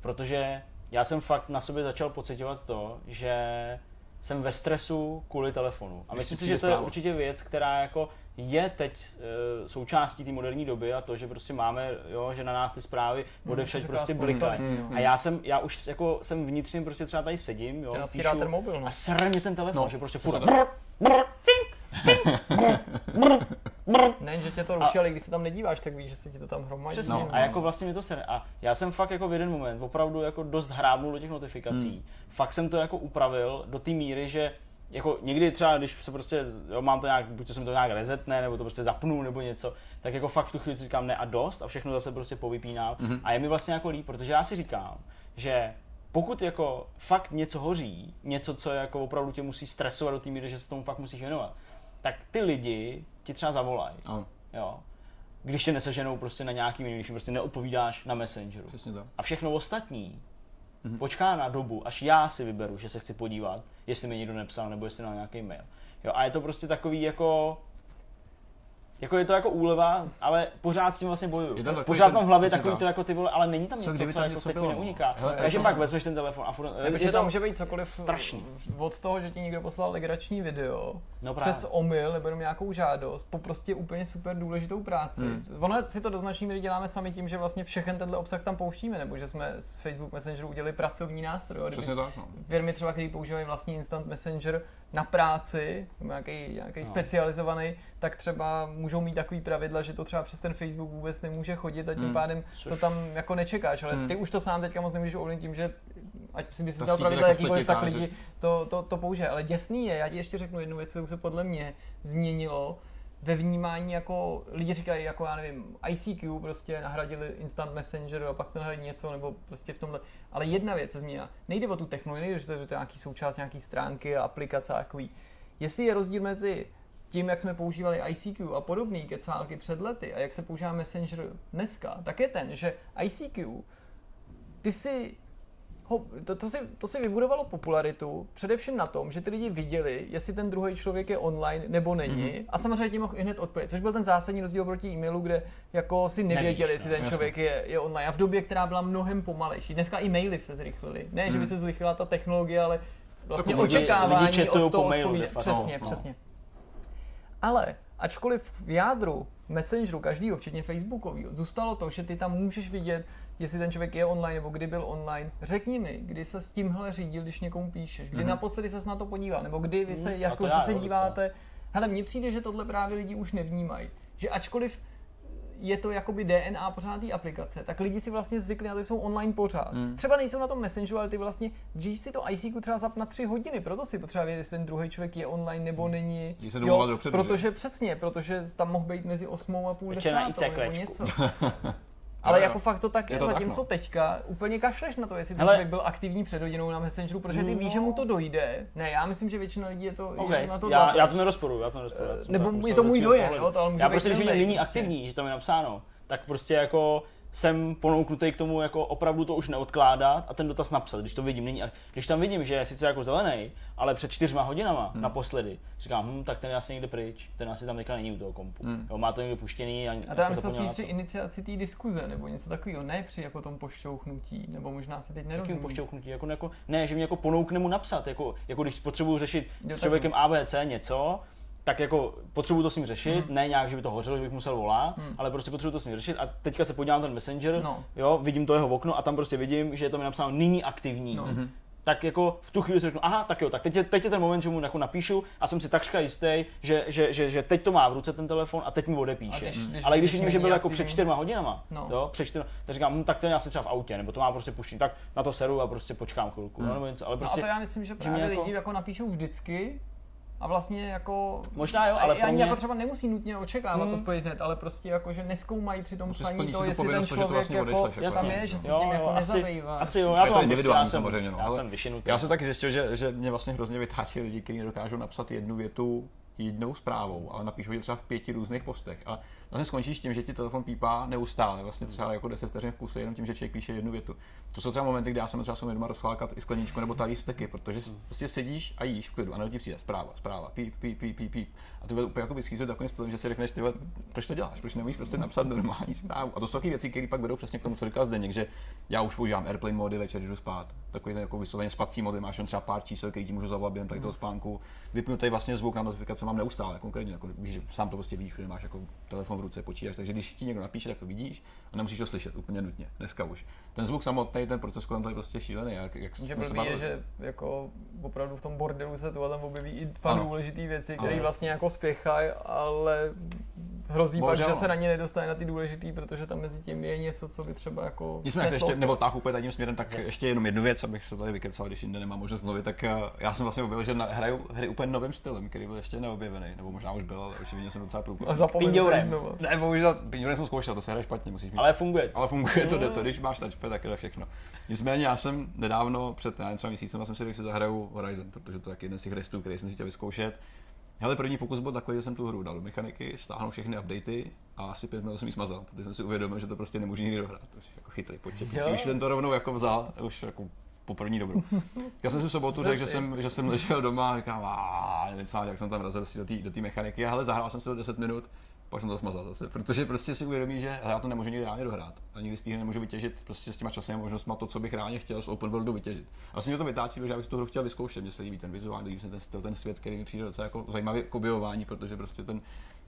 protože já jsem fakt na sobě začal pocitovat to, že jsem ve stresu kvůli telefonu. A myslím si, že to je určitě věc, která jako je teď e, součástí té moderní doby a to, že prostě máme, jo, že na nás ty zprávy odevšať říká prostě blikají. lidí, no. A já jsem, já už jako jsem vnitřně prostě třeba tady sedím, jo, Tě nasírá ten mobil, no. a sere mě ten telefon, No, že prostě furt brr, brr, cink, cink, brr, brr, brr. Ne, že tě to ruší, ale když se tam nedíváš, tak víš, že se ti to tam hromadí. Přesně, No. a jako vlastně mi to sere. A já jsem fakt jako v jeden moment opravdu jako dost hrábnul do těch notifikací. Hmm. Fakt jsem to jako upravil do té míry, že jako někdy třeba, když se prostě, jo, mám to nějak, buď to jsem to nějak rezetne, nebo to prostě zapnu, nebo něco, tak jako fakt v tu chvíli si říkám ne a dost a všechno zase prostě povypínám. Mm-hmm. A je mi vlastně jako líp, protože já si říkám, že pokud jako fakt něco hoří, něco, co jako opravdu tě musí stresovat do té míry, že se tomu fakt musíš věnovat, tak ty lidi ti třeba zavolají. Ano, Jo. Když tě neseženou prostě na nějaký jiný, když prostě neodpovídáš na Messengeru. přesně tak. A všechno ostatní mm-hmm. počká na dobu, až já si vyberu, že se chci podívat, jestli mi někdo nepsal nebo jestli na nějaký mail. Jo, a je to prostě takový jako jako je to jako úleva, ale pořád s tím vlastně bojuju. Je Pořád mám v hlavě takový tak. to jako ty vole, ale není tam Co něco, co tam jako teď mi no. neuniká. Hele, je Takže pak vezmeš ten telefon a furt, Ne, je to tam může být cokoliv strašný. od toho, že ti někdo poslal legrační video, No právě. přes omyl nebo jenom nějakou žádost, po prostě úplně super důležitou práci. Hmm. Ono si to do značné míry děláme sami tím, že vlastně všechen tenhle obsah tam pouštíme, nebo že jsme z Facebook Messengeru udělali pracovní nástroj. Přesně tak, no. Firmy třeba, které používají vlastní instant messenger na práci, nebo nějaký, nějaký No. specializovaný, tak třeba můžou mít takový pravidla, že to třeba přes ten Facebook vůbec nemůže chodit a tím Hmm. pádem to Což- tam jako nečekáš, ale Hmm. ty už to sám teďka moc nemůžeš ovlivnit tím, že ať si by si Ta dal pravidla jako jakýkoliv, tak lidi to, to, to použije. Ale děsný je, já ti ještě řeknu jednu věc, kterou se podle mě změnilo ve vnímání, jako lidi říkají, jako já nevím, ICQ prostě nahradili Instant Messenger a pak to nahradí něco, nebo prostě v tomhle. Ale jedna věc se změnila. Nejde o tu technologii, že to je že to je nějaký součást nějaký stránky a aplikace a takový. Jestli je rozdíl mezi tím, jak jsme používali ICQ a podobné kecálky před lety a jak se používá Messenger dneska, tak je ten, že ICQ, ty si ho, to, to, si, to si vybudovalo popularitu především na tom, že ty lidi viděli, jestli ten druhý člověk je online nebo není. Mm-hmm. A samozřejmě tím mohl i hned odpovědět, což byl ten zásadní rozdíl proti e-mailu, kde jako si nevěděli, Nevíš, jestli no, ten jasně. člověk je, je online. A v době, která byla mnohem pomalejší. Dneska e-maily se zrychlily. Ne, že by se zrychlila ta technologie, ale vlastně Jako lidi- očekávání lidi četujou od toho po mailu. Přesně, No, no. přesně. Ale ačkoliv v jádru Messengeru každýho, včetně Facebookového, zůstalo to, že ty tam můžeš vidět, jestli ten člověk je online nebo kdy byl online. Řekni mi, kdy se s tímhle řídil, když někomu píšeš, kdy mm-hmm. naposledy ses na to podíval, nebo kdy vy se, Mhm, a jako se, se jo, díváte. Hele, mně přijde, že tohle právě lidi už nevnímají. Že ačkoliv je to jakoby DNA pořád té aplikace, tak lidi si vlastně zvykli na to, že jsou online pořád. Hmm. Třeba nejsou na tom Messengeru, ale ty vlastně, když si to ICQ třeba zap na tři hodiny, proto si potřeba vědět, jestli ten druhý člověk je online nebo není. Když se domluvat dopředu, že? protože přesně, protože tam mohl být mezi 8 a půl desátou nebo něco. Ale jo. jako fakt to tak je, Je to tak, zatímco no. teďka úplně kašleš na to, jestli ten člověk byl aktivní před hodinou na Messengeru, protože ty víš, že mu to dojde. Ne, já myslím, že většina lidí je to, je Okay. to na to já, já to nerozporuju, já to nerozporuju. jsem nebo tak je to můj dojem, jo, to ale může Já prostě, když není aktivní, že tam je napsáno, tak prostě jako jsem ponouknutý k tomu jako opravdu to už neodkládat a ten dotaz napsat, když to vidím. Není, když tam vidím, že je sice jako zelený, ale před čtyřma hodinama hmm. naposledy, říkám, hm, tak ten je asi někde pryč, ten asi tam teďka není u toho kompu. Hmm. Jo, má to někde puštěný a, A to já jako zapomněl spíš při iniciaci té diskuze, nebo něco takového, ne při jako tom pošťouchnutí, nebo možná si teď Jakým nerozumím. pošťouchnutí, jako, jako, ne, že mě jako ponoukne mu napsat, jako, jako když potřebuju řešit Jo, s člověkem ABC něco, tak jako potřebuji to s ním řešit, mm. ne nějak, že by to hořelo, že bych musel volat, mm. ale prostě potřebuji to s ním řešit a teďka se podívám na ten Messenger, No. jo, vidím to jeho okno a tam prostě vidím, že je tam napsáno nyní aktivní. No. Mm-hmm. Tak jako v tu chvíli si řeknu, aha, tak jo, tak teď je, teď je ten moment, že mu jako napíšu a jsem si takřka jistý, že, že, že, že, teď to má v ruce ten telefon a teď mi odepíše. A když- když- ale když když vidím, že byl jako před čtyřma hodinama, No. jo, před čtyřma, tak říkám, hm, tak ten je asi třeba v autě, nebo to má prostě puštěný, tak na to seru a prostě počkám chvilku, no, nebo něco, ale No a prostě, to já myslím, že právě jako- lidi jako napíšou vždycky a vlastně jako... Možná jo, ale ani mě- jako třeba nemusí nutně očekávat Hmm. odpověď hned, ale prostě jako, že neskoumají při tom Prostě psaní si to, jestli ten povinnost, že to člověk vlastně jako odešleš, jako tam je, že se Jo, tím jo, jako asi- nezabývá. Asi jo, já A to je to individuální prostě, já jsem- samozřejmě, no, Já jsem vyšinutý. Já jsem taky zjistil, že, že mě vlastně hrozně vytáčí lidi, kteří nedokážou napsat jednu větu jednou zprávou, ale napíšou ji třeba v pěti různých postech. A vlastně skončíš tím, že ti telefon pípá neustále, vlastně třeba jako 10 vteřin v kuse, jenom tím, že člověk píše jednu větu. To jsou třeba momenty, kdy já jsem třeba svým doma rozchlákat i skleničku nebo talíř steky, protože s- prostě sedíš a jíš v klidu a najednou ti přijde zpráva, zpráva, píp, píp, píp, píp, píp. A ty bude úplně jako vyschýzuje takovým stylem, že si řekneš, ty proč to děláš, proč neumíš prostě napsat normální zprávu. A to jsou taky věci, které pak vedou přesně k tomu, co říkal Zdeněk, že já už používám airplane mody, večer jdu spát. Takový ten jako vysloveně spací mody, máš jen třeba pár čísel, který ti můžu zavolat během tady toho spánku. Vypnutý vlastně zvuk na notifikace mám neustále, konkrétně, jako víš, sám to prostě víš, že máš jako telefon v ruce, počítač, takže když ti někdo napíše, tak to vidíš a nemusíš to slyšet úplně nutně, dneska už. Ten zvuk samotný, ten proces kolem toho je prostě šílený, jak, jak Že jsme blbý je, že jako opravdu v tom bordelu se tu a tam objeví i fakt Ano. důležité věci, které vlastně jako spěchají, ale hrozí pak, že no. se na ně nedostane na ty důležitý, protože tam mezi tím je něco, co by třeba jako... Nicméně, neslo ještě, nebo to. tak úplně tím směrem, tak Yes. ještě jenom jednu věc, abych se tady vykecal, když jinde nemám možnost mluvit, tak eh, já jsem vlastně objevil, že na, hraju hry úplně novým stylem, který byl ještě neobjevený, nebo možná už byl, ale očividně jsem docela A průkaz. zapomenu Pindourem. Znova. Ne, bohužel, Pindourem jsem zkoušel, to se hraje špatně, musíš mít. Ale funguje. ale funguje to, jde to, když máš touchpad, tak jde všechno. Nicméně já jsem nedávno, před nevím, třeba měsícem, jsem si řekl, že si zahraju Horizon, protože to je taky jeden z těch restů, který jsem si chtěl vyzkoušet. Hele, první pokus byl takový, že jsem tu hru dal do mechaniky, stáhnul všechny updaty a asi pět minut jsem ji smazal, protože jsem si uvědomil, že to prostě nemůžu nikdy dohrát. To je jako chytrý počet. Už ten to rovnou jako vzal, už jako po první dobrou. Já jsem si v sobotu řekl, že jsem, že jsem ležel doma a říkám, a nevím, co, jak jsem tam razil si do té do té mechaniky, a hele, zahrál jsem si to 10 minut, pak jsem to smazal zase, protože prostě si uvědomí, že já to nemůžu nikdy reálně dohrát. A nikdy z té nemůžu vytěžit prostě s těma časem možnostma to, co bych reálně chtěl z open worldu vytěžit. A vlastně mě to vytáčí, že já bych tu hru chtěl vyzkoušet, mně se líbí ten vizuální, líbí se ten styl, ten svět, který mi přijde docela jako zajímavý k objevování, protože prostě ten,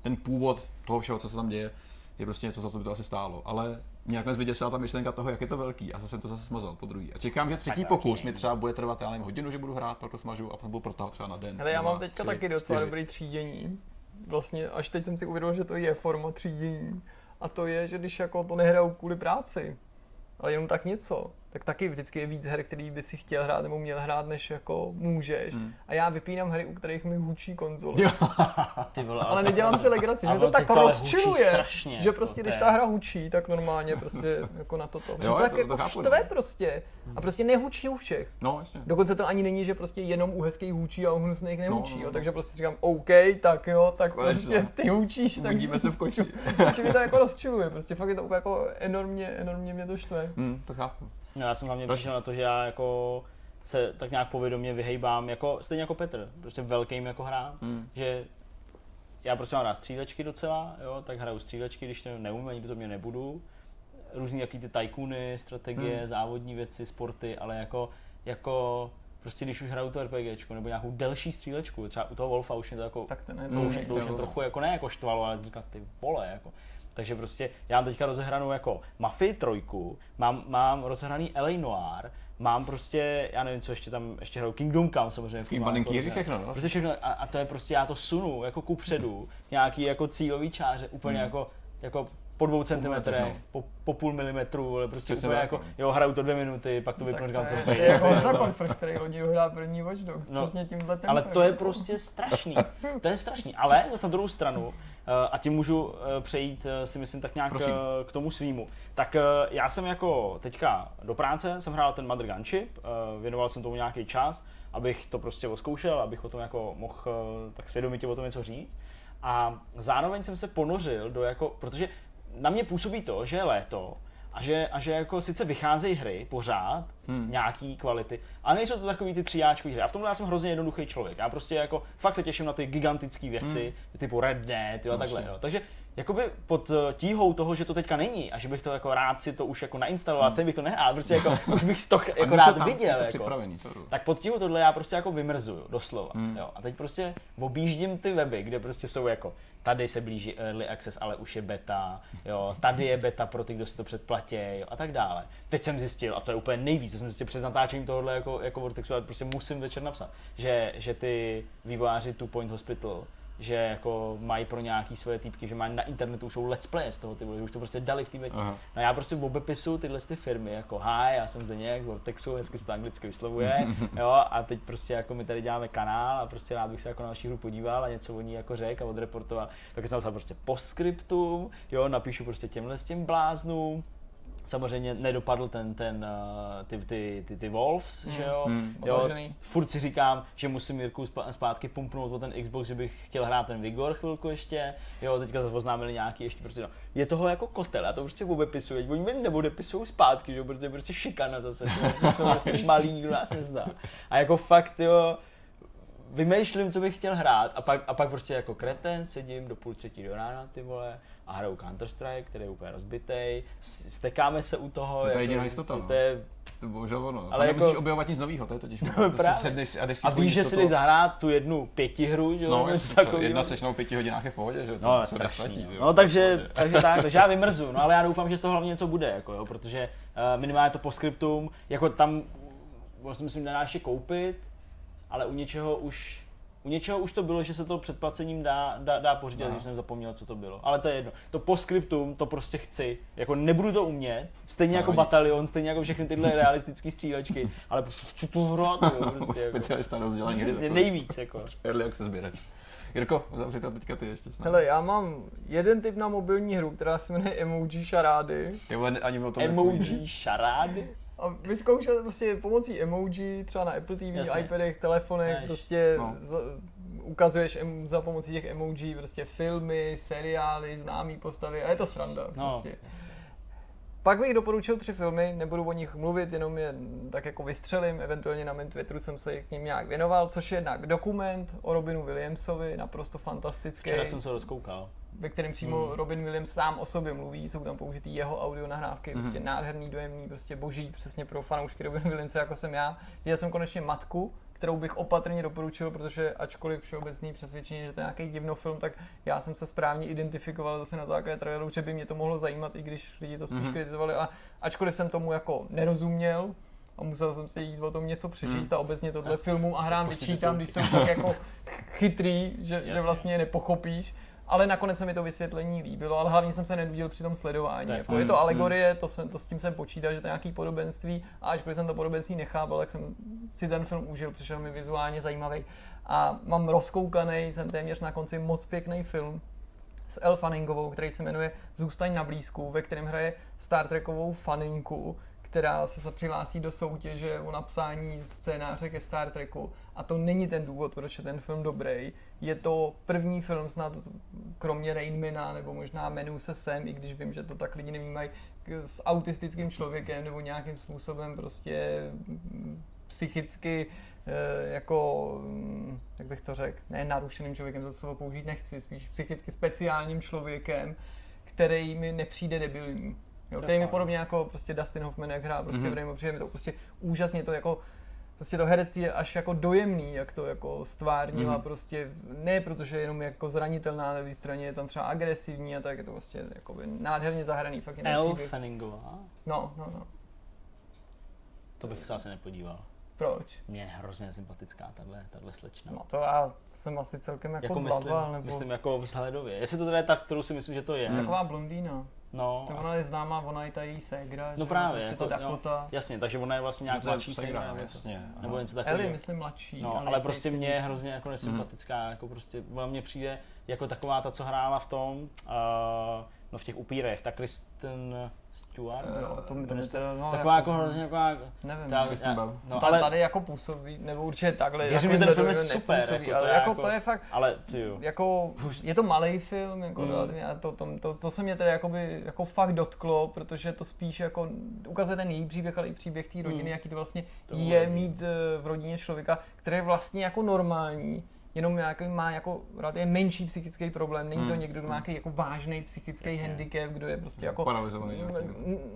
ten původ toho všeho, co se tam děje, je prostě něco, za co by to asi stálo. Ale mě nakonec vyděsila ta myšlenka toho, jak je to velký, a zase jsem to zase smazal po druhý. A čekám, že třetí pokus mi třeba bude trvat, já nevím, hodinu, že budu hrát, pak to smažu a potom budu protahovat třeba na den. Hele, já mám teďka tři, taky docela čtyři. dobrý třídění. Vlastně až teď jsem si uvědomil, že to je forma třídění. A to je, že když jako to nehraju kvůli práci, ale jenom tak něco, tak taky vždycky je víc her, který by si chtěl hrát nebo měl hrát, než jako můžeš. Hmm. A já vypínám hry, u kterých mi hučí konzole. Ty vole, Ale nedělám si legraci, že to tak to hučí rozčiluje, strašně, že prostě to když ta hra hučí, tak normálně prostě jako na toto. Jo, to tak to- to jako chápu, štve no. prostě. A prostě nehučí u všech. No, jasně. Dokonce to ani není, že prostě jenom u hezkých hůčí a u hnusných nehučí, No, no, jo. no. takže prostě říkám, OK, tak jo, tak Konečně. prostě ty hučíš, tak Uvidíme se v koči. Takže mě to jako rozčiluje, prostě fakt je to úplně jako enormně, enormně mě to štve. Hmm, to chápu. No, já jsem hlavně Další. přišel na to, že já jako se tak nějak povědomě vyhejbám, jako, stejně jako Petr, prostě velkým jako hrám, Hmm. že já prostě mám rád střílečky docela, jo, tak hraju střílečky, když to neumím, ani to mě nebudu. Různý jaký ty tajkuny, strategie, Hmm. závodní věci, sporty, ale jako, jako prostě když už hraju to RPGčko nebo nějakou delší střílečku, třeba u toho Wolfa už mě to jako Tak ten je to už, to to už mě trochu jako ne jako štvalo, ale říkám ty vole, jako. Takže prostě já mám teďka rozehranou jako Mafii trojku, mám, mám rozehraný LA Noir, mám prostě, já nevím, co ještě tam, ještě hraju Kingdom Come samozřejmě. balinký jako hry, všechno, no. Prostě všechno a, a, to je prostě, já to sunu jako ku předu, nějaký jako cílový čáře, úplně Hmm. jako, jako po dvou centimetrech, no. po, po, půl milimetru, ale prostě Přesně úplně tak, jako, no. jo, hraju to dvě minuty, pak to Tak vypnu, říkám, co to je jako Honza Konfr, který lodi dohrá první Watch Dogs, No, přesně tímhle tempem. Ale to je jako. prostě strašný. To je strašný. Ale zase na druhou stranu, a tím můžu eh, přejít eh, si myslím tak nějak Prosím. eh, k tomu svýmu. Tak eh, já jsem jako teďka do práce, jsem hrál ten Mother Gunship, eh, věnoval jsem tomu nějaký čas, abych to prostě oskoušel, abych o tom jako mohl eh, tak svědomitě o tom něco říct. A zároveň jsem se ponořil do jako, protože na mě působí to, že je léto, a že, a že jako sice vycházejí hry pořád, hmm. nějaký kvality, ale nejsou to takový ty tříáčkový hry. A v tomhle já jsem hrozně jednoduchý člověk. Já prostě jako fakt se těším na ty gigantické věci, hmm. typu Red Dead jo, a takhle. Jo. Takže jakoby pod eh, tíhou toho, že to teďka není a že bych to jako rád si to už jako nainstaloval, hmm. stejně bych to nehrál, prostě jako už bych to jako to rád tam, viděl. to jako. to. Tak pod tíhou tohle já prostě jako vymrzuju, doslova. Hmm. Jo. A teď prostě objíždím ty weby, kde prostě jsou jako tady se blíží early access, ale už je beta, jo, tady je beta pro ty, kdo si to předplatí, jo, a tak dále. Teď jsem zjistil, a to je úplně nejvíc, to jsem zjistil před natáčením tohohle jako, jako Vortexu, ale prostě musím večer napsat, že, že ty vývojáři Two Point Hospital že jako mají pro nějaký své týpky, že mají na internetu jsou let's play z toho, ty vole, že už to prostě dali v té. Aha. No já prostě v obepisu tyhle ty firmy, jako hi, já jsem zde nějak z Vortexu, hezky se to anglicky vyslovuje, jo, a teď prostě jako my tady děláme kanál a prostě rád bych se jako na naši hru podíval a něco o ní jako řekl a odreportoval, tak jsem napsal prostě postscriptum, jo, napíšu prostě těmhle s tím bláznům, samozřejmě nedopadl ten, ten, uh, ty, ty, ty, ty Wolves, že jo? Hmm. jo Odložený. furt si říkám, že musím Jirku zpátky pumpnout o ten Xbox, že bych chtěl hrát ten Vigor chvilku ještě, jo, teďka zase oznámili nějaký ještě, prostě no. Je toho jako kotel, já to prostě obepisuju, oni mi neodepisují zpátky, že jo, protože je prostě šikana zase, jo, my jsme prostě malý, nikdo nás nezná. A jako fakt, jo, vymýšlím, co bych chtěl hrát a pak, a pak prostě jako kreten sedím do půl třetí do rána, ty vole, a hraju Counter-Strike, který je úplně rozbitej, s- stekáme se u toho. To je jako jediná prostě jistota, no. To je, To bohužel ono. Ale jako- nemusíš objevovat nic nového, to je totiž. ono. Prostě právě. sedneš a jdeš si a víš, že si jdeš zahrát tu jednu pětihru, že jo? No, takovýho. jedna seš na pěti hodinách je v pohodě, že? To No, se strašný. nestratí, no. jo. no takže, takže tak, takže já vymrzu, no ale já doufám, že z toho hlavně něco bude, jako jo, protože uh, minimálně to postscriptum, jako tam vlastně myslím, nedáš je koupit, ale u něčeho už u něčeho už to bylo, že se to předplacením dá, dá, dá pořídit, No. když jsem zapomněl, co to bylo. Ale to je jedno. To postscriptum, to prostě chci. Jako nebudu to umět, stejně No, jako Batalion, stejně jako všechny tyhle realistické střílečky, ale prostě chci tu hrát, jo, prostě jako, Specialista na rozdělení hry. prostě to- nejvíc, jako. Early access sběrač. Jirko, uzavři to teďka ty ještě snad. Hele, já mám jeden typ na mobilní hru, která se jmenuje Emoji Šarády. Ty ani o tom. Emoji, šarády. A vyzkoušet prostě pomocí emoji, třeba na Apple TV, Jasně. iPadech, telefonech, Než. prostě No. za, ukazuješ em, za pomocí těch emoji prostě filmy, seriály, známý postavy a je to sranda. No, Prostě. Pak bych doporučil tři filmy, nebudu o nich mluvit, jenom je tak jako vystřelím, eventuálně na mém Twitteru jsem se k ním nějak věnoval, což je jednak dokument o Robinu Williamsovi, naprosto fantastický, Včera jsem se rozkoukal. Ve kterém přímo Hmm. Robin Williams sám o sobě mluví, jsou tam použitý jeho audio nahrávky, Hmm. prostě nádherný, dojemný, prostě boží, přesně pro fanoušky Robin Williamse, jako jsem já. Viděl jsem konečně Matku, kterou bych opatrně doporučil, protože ačkoliv všeobecný přesvědčení, že to je nějaký divnofilm, tak já jsem se správně identifikoval zase na základě traileru, že by mě to mohlo zajímat, i když lidi to spíš Mhm. kritizovali. A ačkoliv jsem tomu jako nerozuměl, a musel jsem si jít o tom něco přečíst a obecně tohle filmům a hrám vyčítám, když jsem tak jako chytrý, že, že vlastně nepochopíš. Ale nakonec se mi to vysvětlení líbilo, ale hlavně jsem se nenudil při tom sledování. To je jako je to alegorie, to, jsem, to s tím jsem počítal, že to je nějaký podobenství a ačkoliv jsem to podobenství nechápal, tak jsem si ten film užil, přišel mi vizuálně zajímavý. A mám rozkoukaný, jsem téměř na konci moc pěkný film s Elle Fanningovou, který se jmenuje Zůstaň na blízku, ve kterém hraje Star Trekovou faninku, která se přihlásí do soutěže o napsání scénáře ke Star Treku. A to není ten důvod, proč je ten film dobrý. Je to první film snad, kromě Rainmana, nebo možná Menu se sem, i když vím, že to tak lidi nevnímají, s autistickým člověkem, nebo nějakým způsobem prostě mm, psychicky eh, jako, mm, jak bych to řekl, ne narušeným člověkem, to slovo použít nechci, spíš psychicky speciálním člověkem, který mi nepřijde debilní. Jo, který mi Aha. podobně jako prostě Dustin Hoffman, jak hrá prostě Mhm. v Rainbow, přijde mi to prostě úžasně to jako prostě to herectví je až jako dojemný, jak to jako stvárnila Mhm. prostě, ne protože je jenom jako zranitelná, na druhé straně je tam třeba agresivní a tak je to prostě jako nádherně zahraný, fakt je. Fanningová? No, no, no. To bych se asi nepodíval. Proč? Mně je hrozně sympatická tahle, tahle slečna. No to já jsem asi celkem jako, jako jako myslím, nebo myslím jako vzhledově. Jestli to teda je ta, kterou si myslím, že to je. Hmm. taková blondýna. No, Tak ona je známá, ona je ta její ségra, No že? právě, prostě jako, ta Dakota. jasně, takže ona je vlastně nějak mladší segra, ségra, nebo, jasně, nebo něco Ellie, takového. myslím mladší. No, ale Ellie prostě mě je hrozně jako nesympatická, jako prostě, ona mně přijde jako taková ta, co hrála v tom, uh, no v těch upírech, ta Kristen Stewart, to mi to Kristen- teda, no, taková jako hrozně taková, Nevím, ta, Bell. no, no, ale, tady jako působí, nebo určitě takhle. Věřím, jako že ten film je nepůsobí, super, jako to ale jako, jako- to je fakt, ale ty jo. jako, je to malý film, jako Mm. a to, to, to, to, se mě tedy jakoby, jako fakt dotklo, protože to spíš jako ukazuje ten její příběh, ale i příběh té rodiny, Mm. jaký to vlastně To je je. mít eh, v rodině člověka, který je vlastně jako normální, jenom nějaký, má jako relativně menší psychický problém, není to Hmm, někdo, kdo má nějaký jako vážný psychický Jasně. handicap, kdo je prostě jako Paralizovaný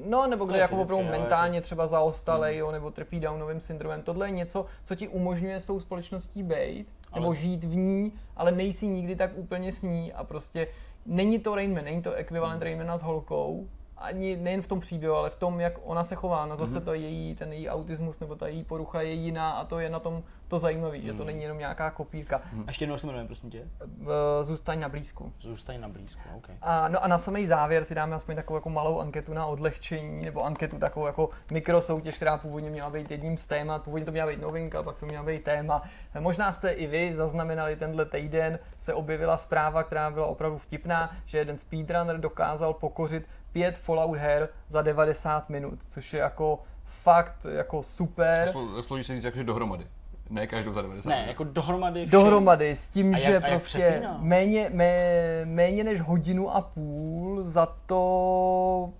no. Nebo kde je jako opravdu mentálně třeba zaostalej, jo, nebo trpí Downovým syndromem. Tohle je něco, co ti umožňuje s tou společností být, nebo Ale- žít v ní, ale nejsi nikdy tak úplně s ní a prostě není to Rainman, není to ekvivalent Rainmana s holkou, ani nejen v tom příběhu, ale v tom, jak ona se chová. Na zase to její, ten její autismus nebo ta její porucha je jiná a to je na tom to zajímavé, že to není jenom nějaká kopírka. A ještě jednou se jmenujeme, prosím tě. Eh, Zůstaň na blízku. Zůstaň na blízku, OK. A, no a na samý závěr si dáme aspoň takovou jako malou anketu na odlehčení, nebo anketu takovou jako mikrosoutěž, která původně měla být jedním z témat, původně to měla být novinka, pak to měla být téma. Možná jste i vy zaznamenali tenhle týden, se objevila zpráva, která byla opravdu vtipná, že jeden speedrunner dokázal pokořit pět Fallout her za 90 minut, což je jako fakt jako super. Slo- Složí se říct jakože dohromady. Ne každou za 90. Ne, jako dohromady všem. Dohromady s tím, A jak- že a jak prostě přepínal? méně, mé, méně než hodinu a půl za to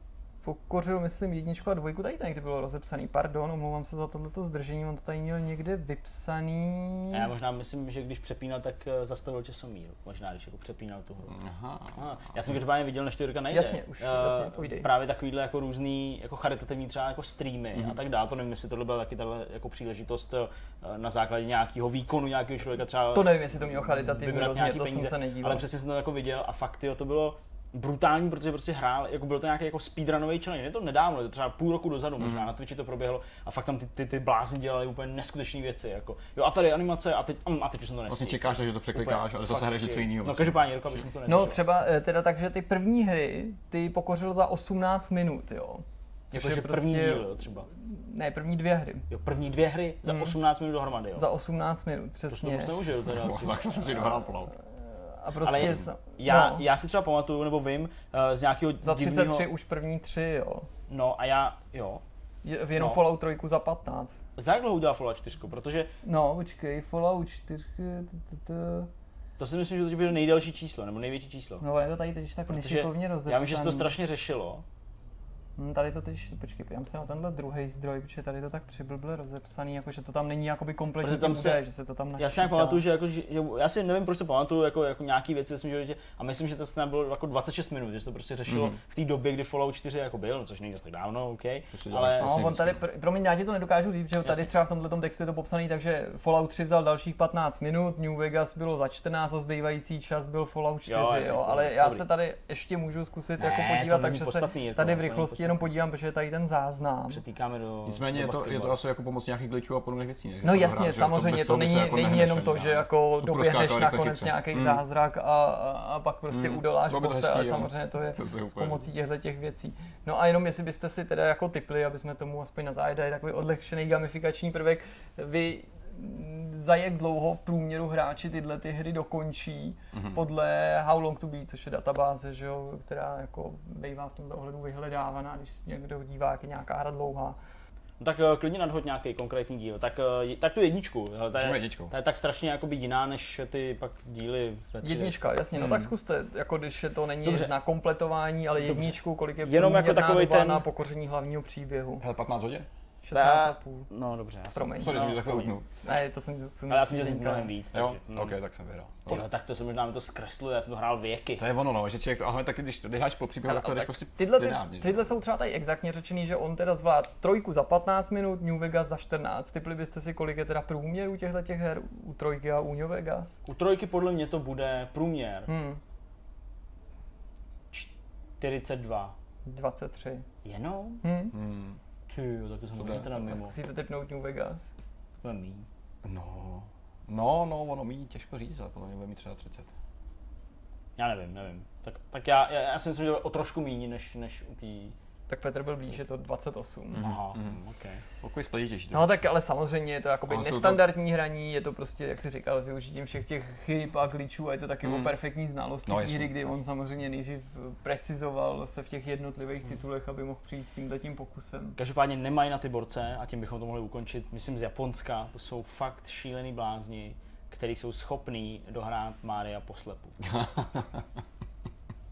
pokořil, myslím, jedničku a dvojku, tady to někdy bylo rozepsaný, pardon, omlouvám se za tohleto zdržení, on to tady měl někde vypsaný. A já možná myslím, že když přepínal, tak eh, zastavil časomír. Možná, když jako přepínal tu hru. Aha. Aha. Já jsem každopádně viděl, než to Jirka najde. Jasně, už, Eh, jasně, povídej. Právě takovýhle jako různý jako charitativní třeba jako streamy Mhm. a tak dále. To nevím, jestli tohle byla taky tahle jako příležitost eh, na základě nějakého výkonu nějakého člověka třeba To nevím, jestli to mělo charitativní vybrat rozměr, to jsem se nedíval. Ale přesně jsem to jako viděl a fakt jo, to bylo brutální, protože prostě hrál, jako byl to nějaký jako speedrunový challenge, je to nedávno, je to třeba půl roku dozadu možná, Mhm. na Twitchi to proběhlo a fakt tam ty, ty, ty blázni dělali úplně neskutečné věci, jako jo a tady animace a teď, mm, a teď už jsem to nestihl. Vlastně čekáš, že to překlikáš, Úplně ale zase hraješ něco jiného. No vlastně. každopádně, Jirko, abych to No neřešil. třeba eh, teda takže ty první hry, ty pokořil za 18 minut, jo. Jako, že první prostě- díl, jo, třeba. Ne, první dvě hry. Jo, první dvě hry za Mm. 18 minut dohromady, jo. Za 18 minut, to jsem přesně. moc neužil teda asi. Tak jsem si dohrál. A prostě Ale s- já, no, já si třeba pamatuju, nebo vím, eh, z nějakého za 33 divnýho, už první tři, jo. no a já, jo, Je- V jenom No. Fallout 3 za 15. za jak dlouho udělal Fallout 4, protože No, počkej, Fallout 4, t, t, t. to si myslím, že to bude nejdelší číslo, nebo největší číslo. No, je to tady teď tak nešikovně rozepsaný. já vím, že se to strašně řešilo, Hm, tady to teď, počkej, podívám se na tenhle druhý zdroj, protože tady to tak přiblble rozepsaný, jakože to tam není jakoby kompletní Protože tam se- že se to tam načítá. Já si nějak pamatuju, že, jako, že já si nevím, proč to pamatuju, jako, jako nějaký věci svém životě, a myslím, že to snad bylo jako 26 minut, že se to prostě řešilo Mhm. v té době, kdy Fallout 4 jako byl, což není zase tak dávno, OK, ale No, on tady, pr- promiň, já ti to nedokážu říct, že tady třeba v tomhle textu je to popsaný, takže Fallout 3 vzal dalších 15 minut, New Vegas bylo za 14 a zbývající čas byl Fallout 4, Jo, jo, ale já se tady ještě můžu zkusit Ne, jako podívat, takže se jako, tady v není jenom podívám, protože je tady ten záznam. přetýkáme do Nicméně je do to, je to asi jako pomoc nějakých glitchů a podobných věcí. Ne? Že No to jasně, hrát, samozřejmě, to se není, jako není jenom to, že jako Jsou doběhneš rychle nakonec nějaký Hmm. zázrak a, a, pak prostě Hmm. udoláš to bose, hezký, ale jo. samozřejmě to je To s pomocí těchto těch věcí. No a jenom jestli byste si teda jako typli, aby jsme tomu aspoň na závěr dali takový odlehčený gamifikační prvek, vy mm, za jak dlouho v průměru hráči tyhle ty hry dokončí Mhm. podle How Long to Beat, což je databáze, že jo, která jako bývá v tomto ohledu vyhledávaná, když se někdo dívá, jak je nějaká hra dlouhá. No tak eh, klidně nadhoď nějaký konkrétní díl. Tak, eh, tak tu jedničku. Hele, ta, je, jedničkou. ta je tak strašně jakoby jiná než ty pak díly ve tři. Jednička, jasně, no Hmm. tak zkuste, jako když je to není Dobře. na kompletování, ale jedničku, kolik je Jenom jako doba ten- na pokoření hlavního příběhu. Hele, 15 hodin? 16,5. No dobře, já jsem, Promiň. Sorry, no, jsem mi takhle utnul. Ne, to jsem... Ale já jsem měl říct mnohem víc, Jo? takže, mm. OK, tak jsem vyhrál. Ty jo, tak to se možná mi to zkreslo, já jsem to hrál věky. To je ono, no, že člověk to, ale taky když to jdeš po příběhu, tak to jdeš prostě tyhle, ty, že? tyhle jsou třeba tady exaktně řečený, že on teda zvlád trojku za 15 minut, New Vegas za 14. Typli byste si, kolik je teda průměru těchto těch her u trojky a u New Vegas? U trojky podle mě to bude průměr Hmm, 42. 23. Jenom? Hmm. Hmm, Ty jo, tak to jsem Co hodně to teda A mimo. zkusíte typnout New Vegas? To je míň. no, no, no, ono mi těžko říct, ale podle mě bude mít třeba 30. Já nevím, nevím. Tak, tak já, já, já si myslím, že o trošku méně než, než u té... Tak Petr byl blíž, je to 28. Mhm, Aha, mhm. ok. Pokud. No tak ale samozřejmě je to jakoby Ale jsou to- nestandardní hraní, je to prostě, jak si říkal, s využitím všech těch chyb a glitchů a je to taky Mm. o perfektní znalosti No, hry, kdy on samozřejmě nejdřív precizoval se v těch jednotlivých titulech, aby mohl přijít s tímhle tím pokusem. Každopádně nemají na ty borce a tím bychom to mohli ukončit. Myslím z Japonska, to jsou fakt šílený blázni, který jsou schopní dohrát Mária poslepu.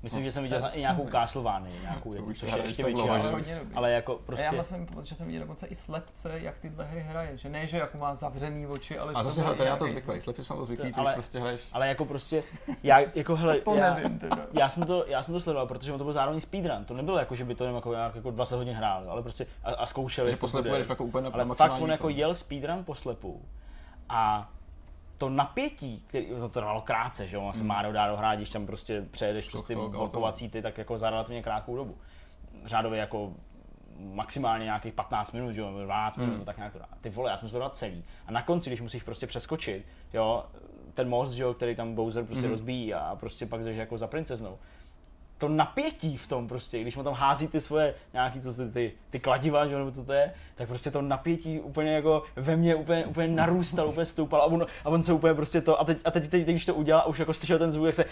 Myslím, že jsem viděl i nějakou Castlevanii, nějakou jednu, což je ještě větší, Ale ale jako A já prostě... vlastně pocit, že jsem viděl dokonce i slepce, jak tyhle hry hraje. Že ne, že jako má zavřený oči, ale A zase, to na to zvyklý. Slepci jsou na to zvyklí, ty už prostě hraješ. Ale jako prostě, já, jako hele, To já, nevím teda. já jsem to, já jsem to sledoval, protože on to byl zároveň speedrun. To nebylo jako, že by to jenom jako, nějak jako 20 hodin hrál, ale prostě a, a zkoušel, Že jestli to poslepu bude. jedeš jako úplně na Ale fakt on jako jel speedrun poslepu a to napětí, který, to trvalo krátce, že jo, on se Mario dá dohrát, když tam prostě přejedeš přes ty blokovací ty, tak jako za relativně krátkou dobu. Řádově jako maximálně nějakých 15 minut, jo, nebo 12 Hmm. minut, tak nějak to dá. Ty vole, já jsem to dal celý. A na konci, když musíš prostě přeskočit, jo, ten most, jo, který tam Bowser prostě Mhm. rozbíjí a prostě pak jdeš jako za princeznou. To napětí v tom prostě, když mu tam hází ty svoje nějaký, co jsou ty, ty kladiva, že nebo co to je, tak prostě to napětí úplně jako ve mně úplně, úplně narůstalo, úplně stoupalo a on, a on se úplně prostě to, a teď, a teď, teď, teď když to udělal a už jako slyšel ten zvuk, jak se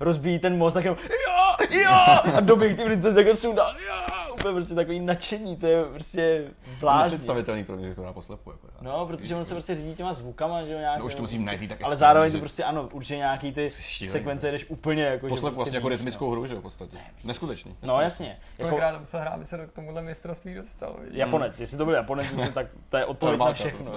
rozbíjí ten most, tak jenom jo, jo, a doběh ty princezny jako sundal, jo, úplně prostě takový nadšení, to je prostě blázní. Nepředstavitelný pro mě, že to hrá poslepu. Jako, No, protože on se prostě řídí těma zvukama, že jo, nějak. No, už to musím najít i tak Ale zároveň to prostě ano, určitě nějaký ty šílený. sekvence jdeš úplně jako, že Poslepu vlastně jako víš, rytmickou hru, že jo, v podstatě. Neskutečný. No, no jasně. Jako Kolikrát se hrát, aby se do- k tomuhle mistrovství dostal. víš? Japonec, jestli to byl Japonec, tak to je odpověď na všechno.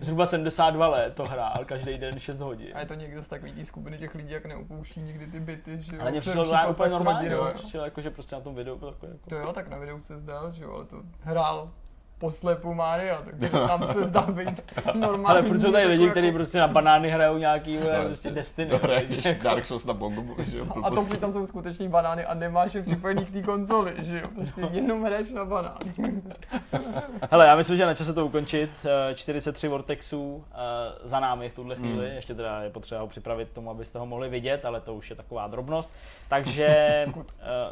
Zhruba 72 let to hrál, každý den 6 hodin. A je to někdo z takový skupiny těch lidí, jak neupouští nikdy ty byty, že jo. Ale mě přišlo to úplně normálně, no. Jako, že prostě na tom videu bylo jako, jako To jo, tak na videu se zdál, že jo, ale to hrál poslepu Maria, takže tam se zdá být normální. ale furt jsou tady jako- lidi, jako- kteří prostě na banány hrajou nějaký vole, No, prostě Destiny. Hraješ Dark Souls na bongo, že jo, A to přitom jsou skuteční banány a nemáš je připojený k té konzoli, že jo, prostě jenom hraješ na banán. Hele, já myslím, že je na čase to ukončit. Eh, 43 Vortexů eh, za námi v tuhle chvíli. Hmm. Ještě teda je potřeba ho připravit tomu, abyste ho mohli vidět, ale to už je taková drobnost. Takže eh,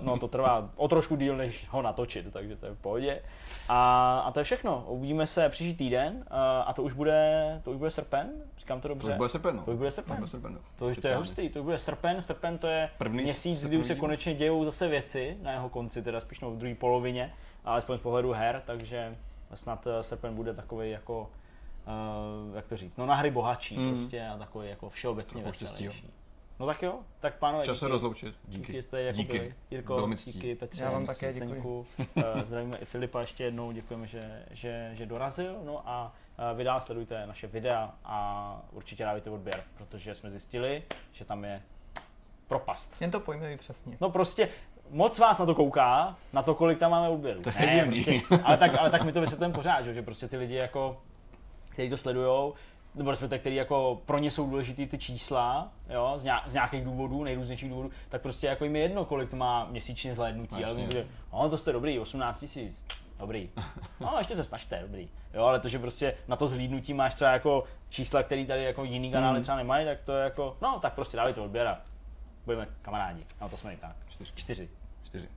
no, to trvá o trošku díl, než ho natočit, takže to je v pohodě. A, a to je všechno. Uvidíme se příští týden a to už bude, to už bude srpen, říkám to To dobře. už bude srpen, no. To už bude srpen. To bude srpen, no. To už to je hustý, to už bude srpen, srpen to je První měsíc, kdy srpnový už se konečně dějou zase věci na jeho konci, teda spíš no v druhé polovině, alespoň z pohledu her, takže snad eh, srpen bude takový jako, uh, jak to říct, no na hry bohatší Mm. prostě a takový jako všeobecně Trochu veselější. No tak jo, tak pánové, Čas se rozloučit. Díky. Díky, jste jako Díky. byli. Jirko, Bylo mi ctí. díky Petře, Já vám také děkuji. Eh, Zdravíme i Filipa ještě jednou, děkujeme, že, že, že dorazil. No a eh, vy dál sledujte naše videa a určitě dávajte odběr, protože jsme zjistili, že tam je propast. Jen to pojme přesně. No prostě moc vás na to kouká, na to, kolik tam máme odběrů. To je divný. prostě, ale, tak, ale tak my to vysvětlujeme pořád, že, že prostě ty lidi jako, kteří to sledujou, nebo respektive, který jako pro ně jsou důležitý ty čísla, jo, z, nějak, z nějakých důvodů, nejrůznějších důvodů, tak prostě jako jim je jedno, kolik to má měsíčně zhlédnutí, ale bude, no to jste dobrý, 18 tisíc, dobrý. No, ještě se snažte, dobrý. Jo, ale to, že prostě na to zhlídnutí máš třeba jako čísla, které tady jako jiný kanály Hmm. třeba nemají, tak to je jako, no, tak prostě dávajte odběr a budeme kamarádi. No to jsme i tak. Čtyři. Čtyři. Čtyři.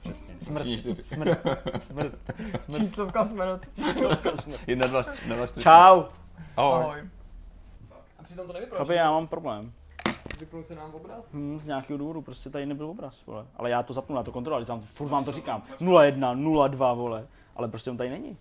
Přesně. Smrt. Všichni čtyři. Smrt. Smrt. Smrt. Číslovka smrt. Číslovka smrt. Jedna, dva, dva, čtyři. Čau. Ahoj. Ahoj. A přitom to nevypadá. Chlapi, já mám problém. Vypnul se nám obraz? Hm, z nějakého důvodu, prostě tady nebyl obraz, vole. Ale já to zapnu, já to kontroluji, furt vám to říkám. 01, 02, vole. Ale prostě on tady není.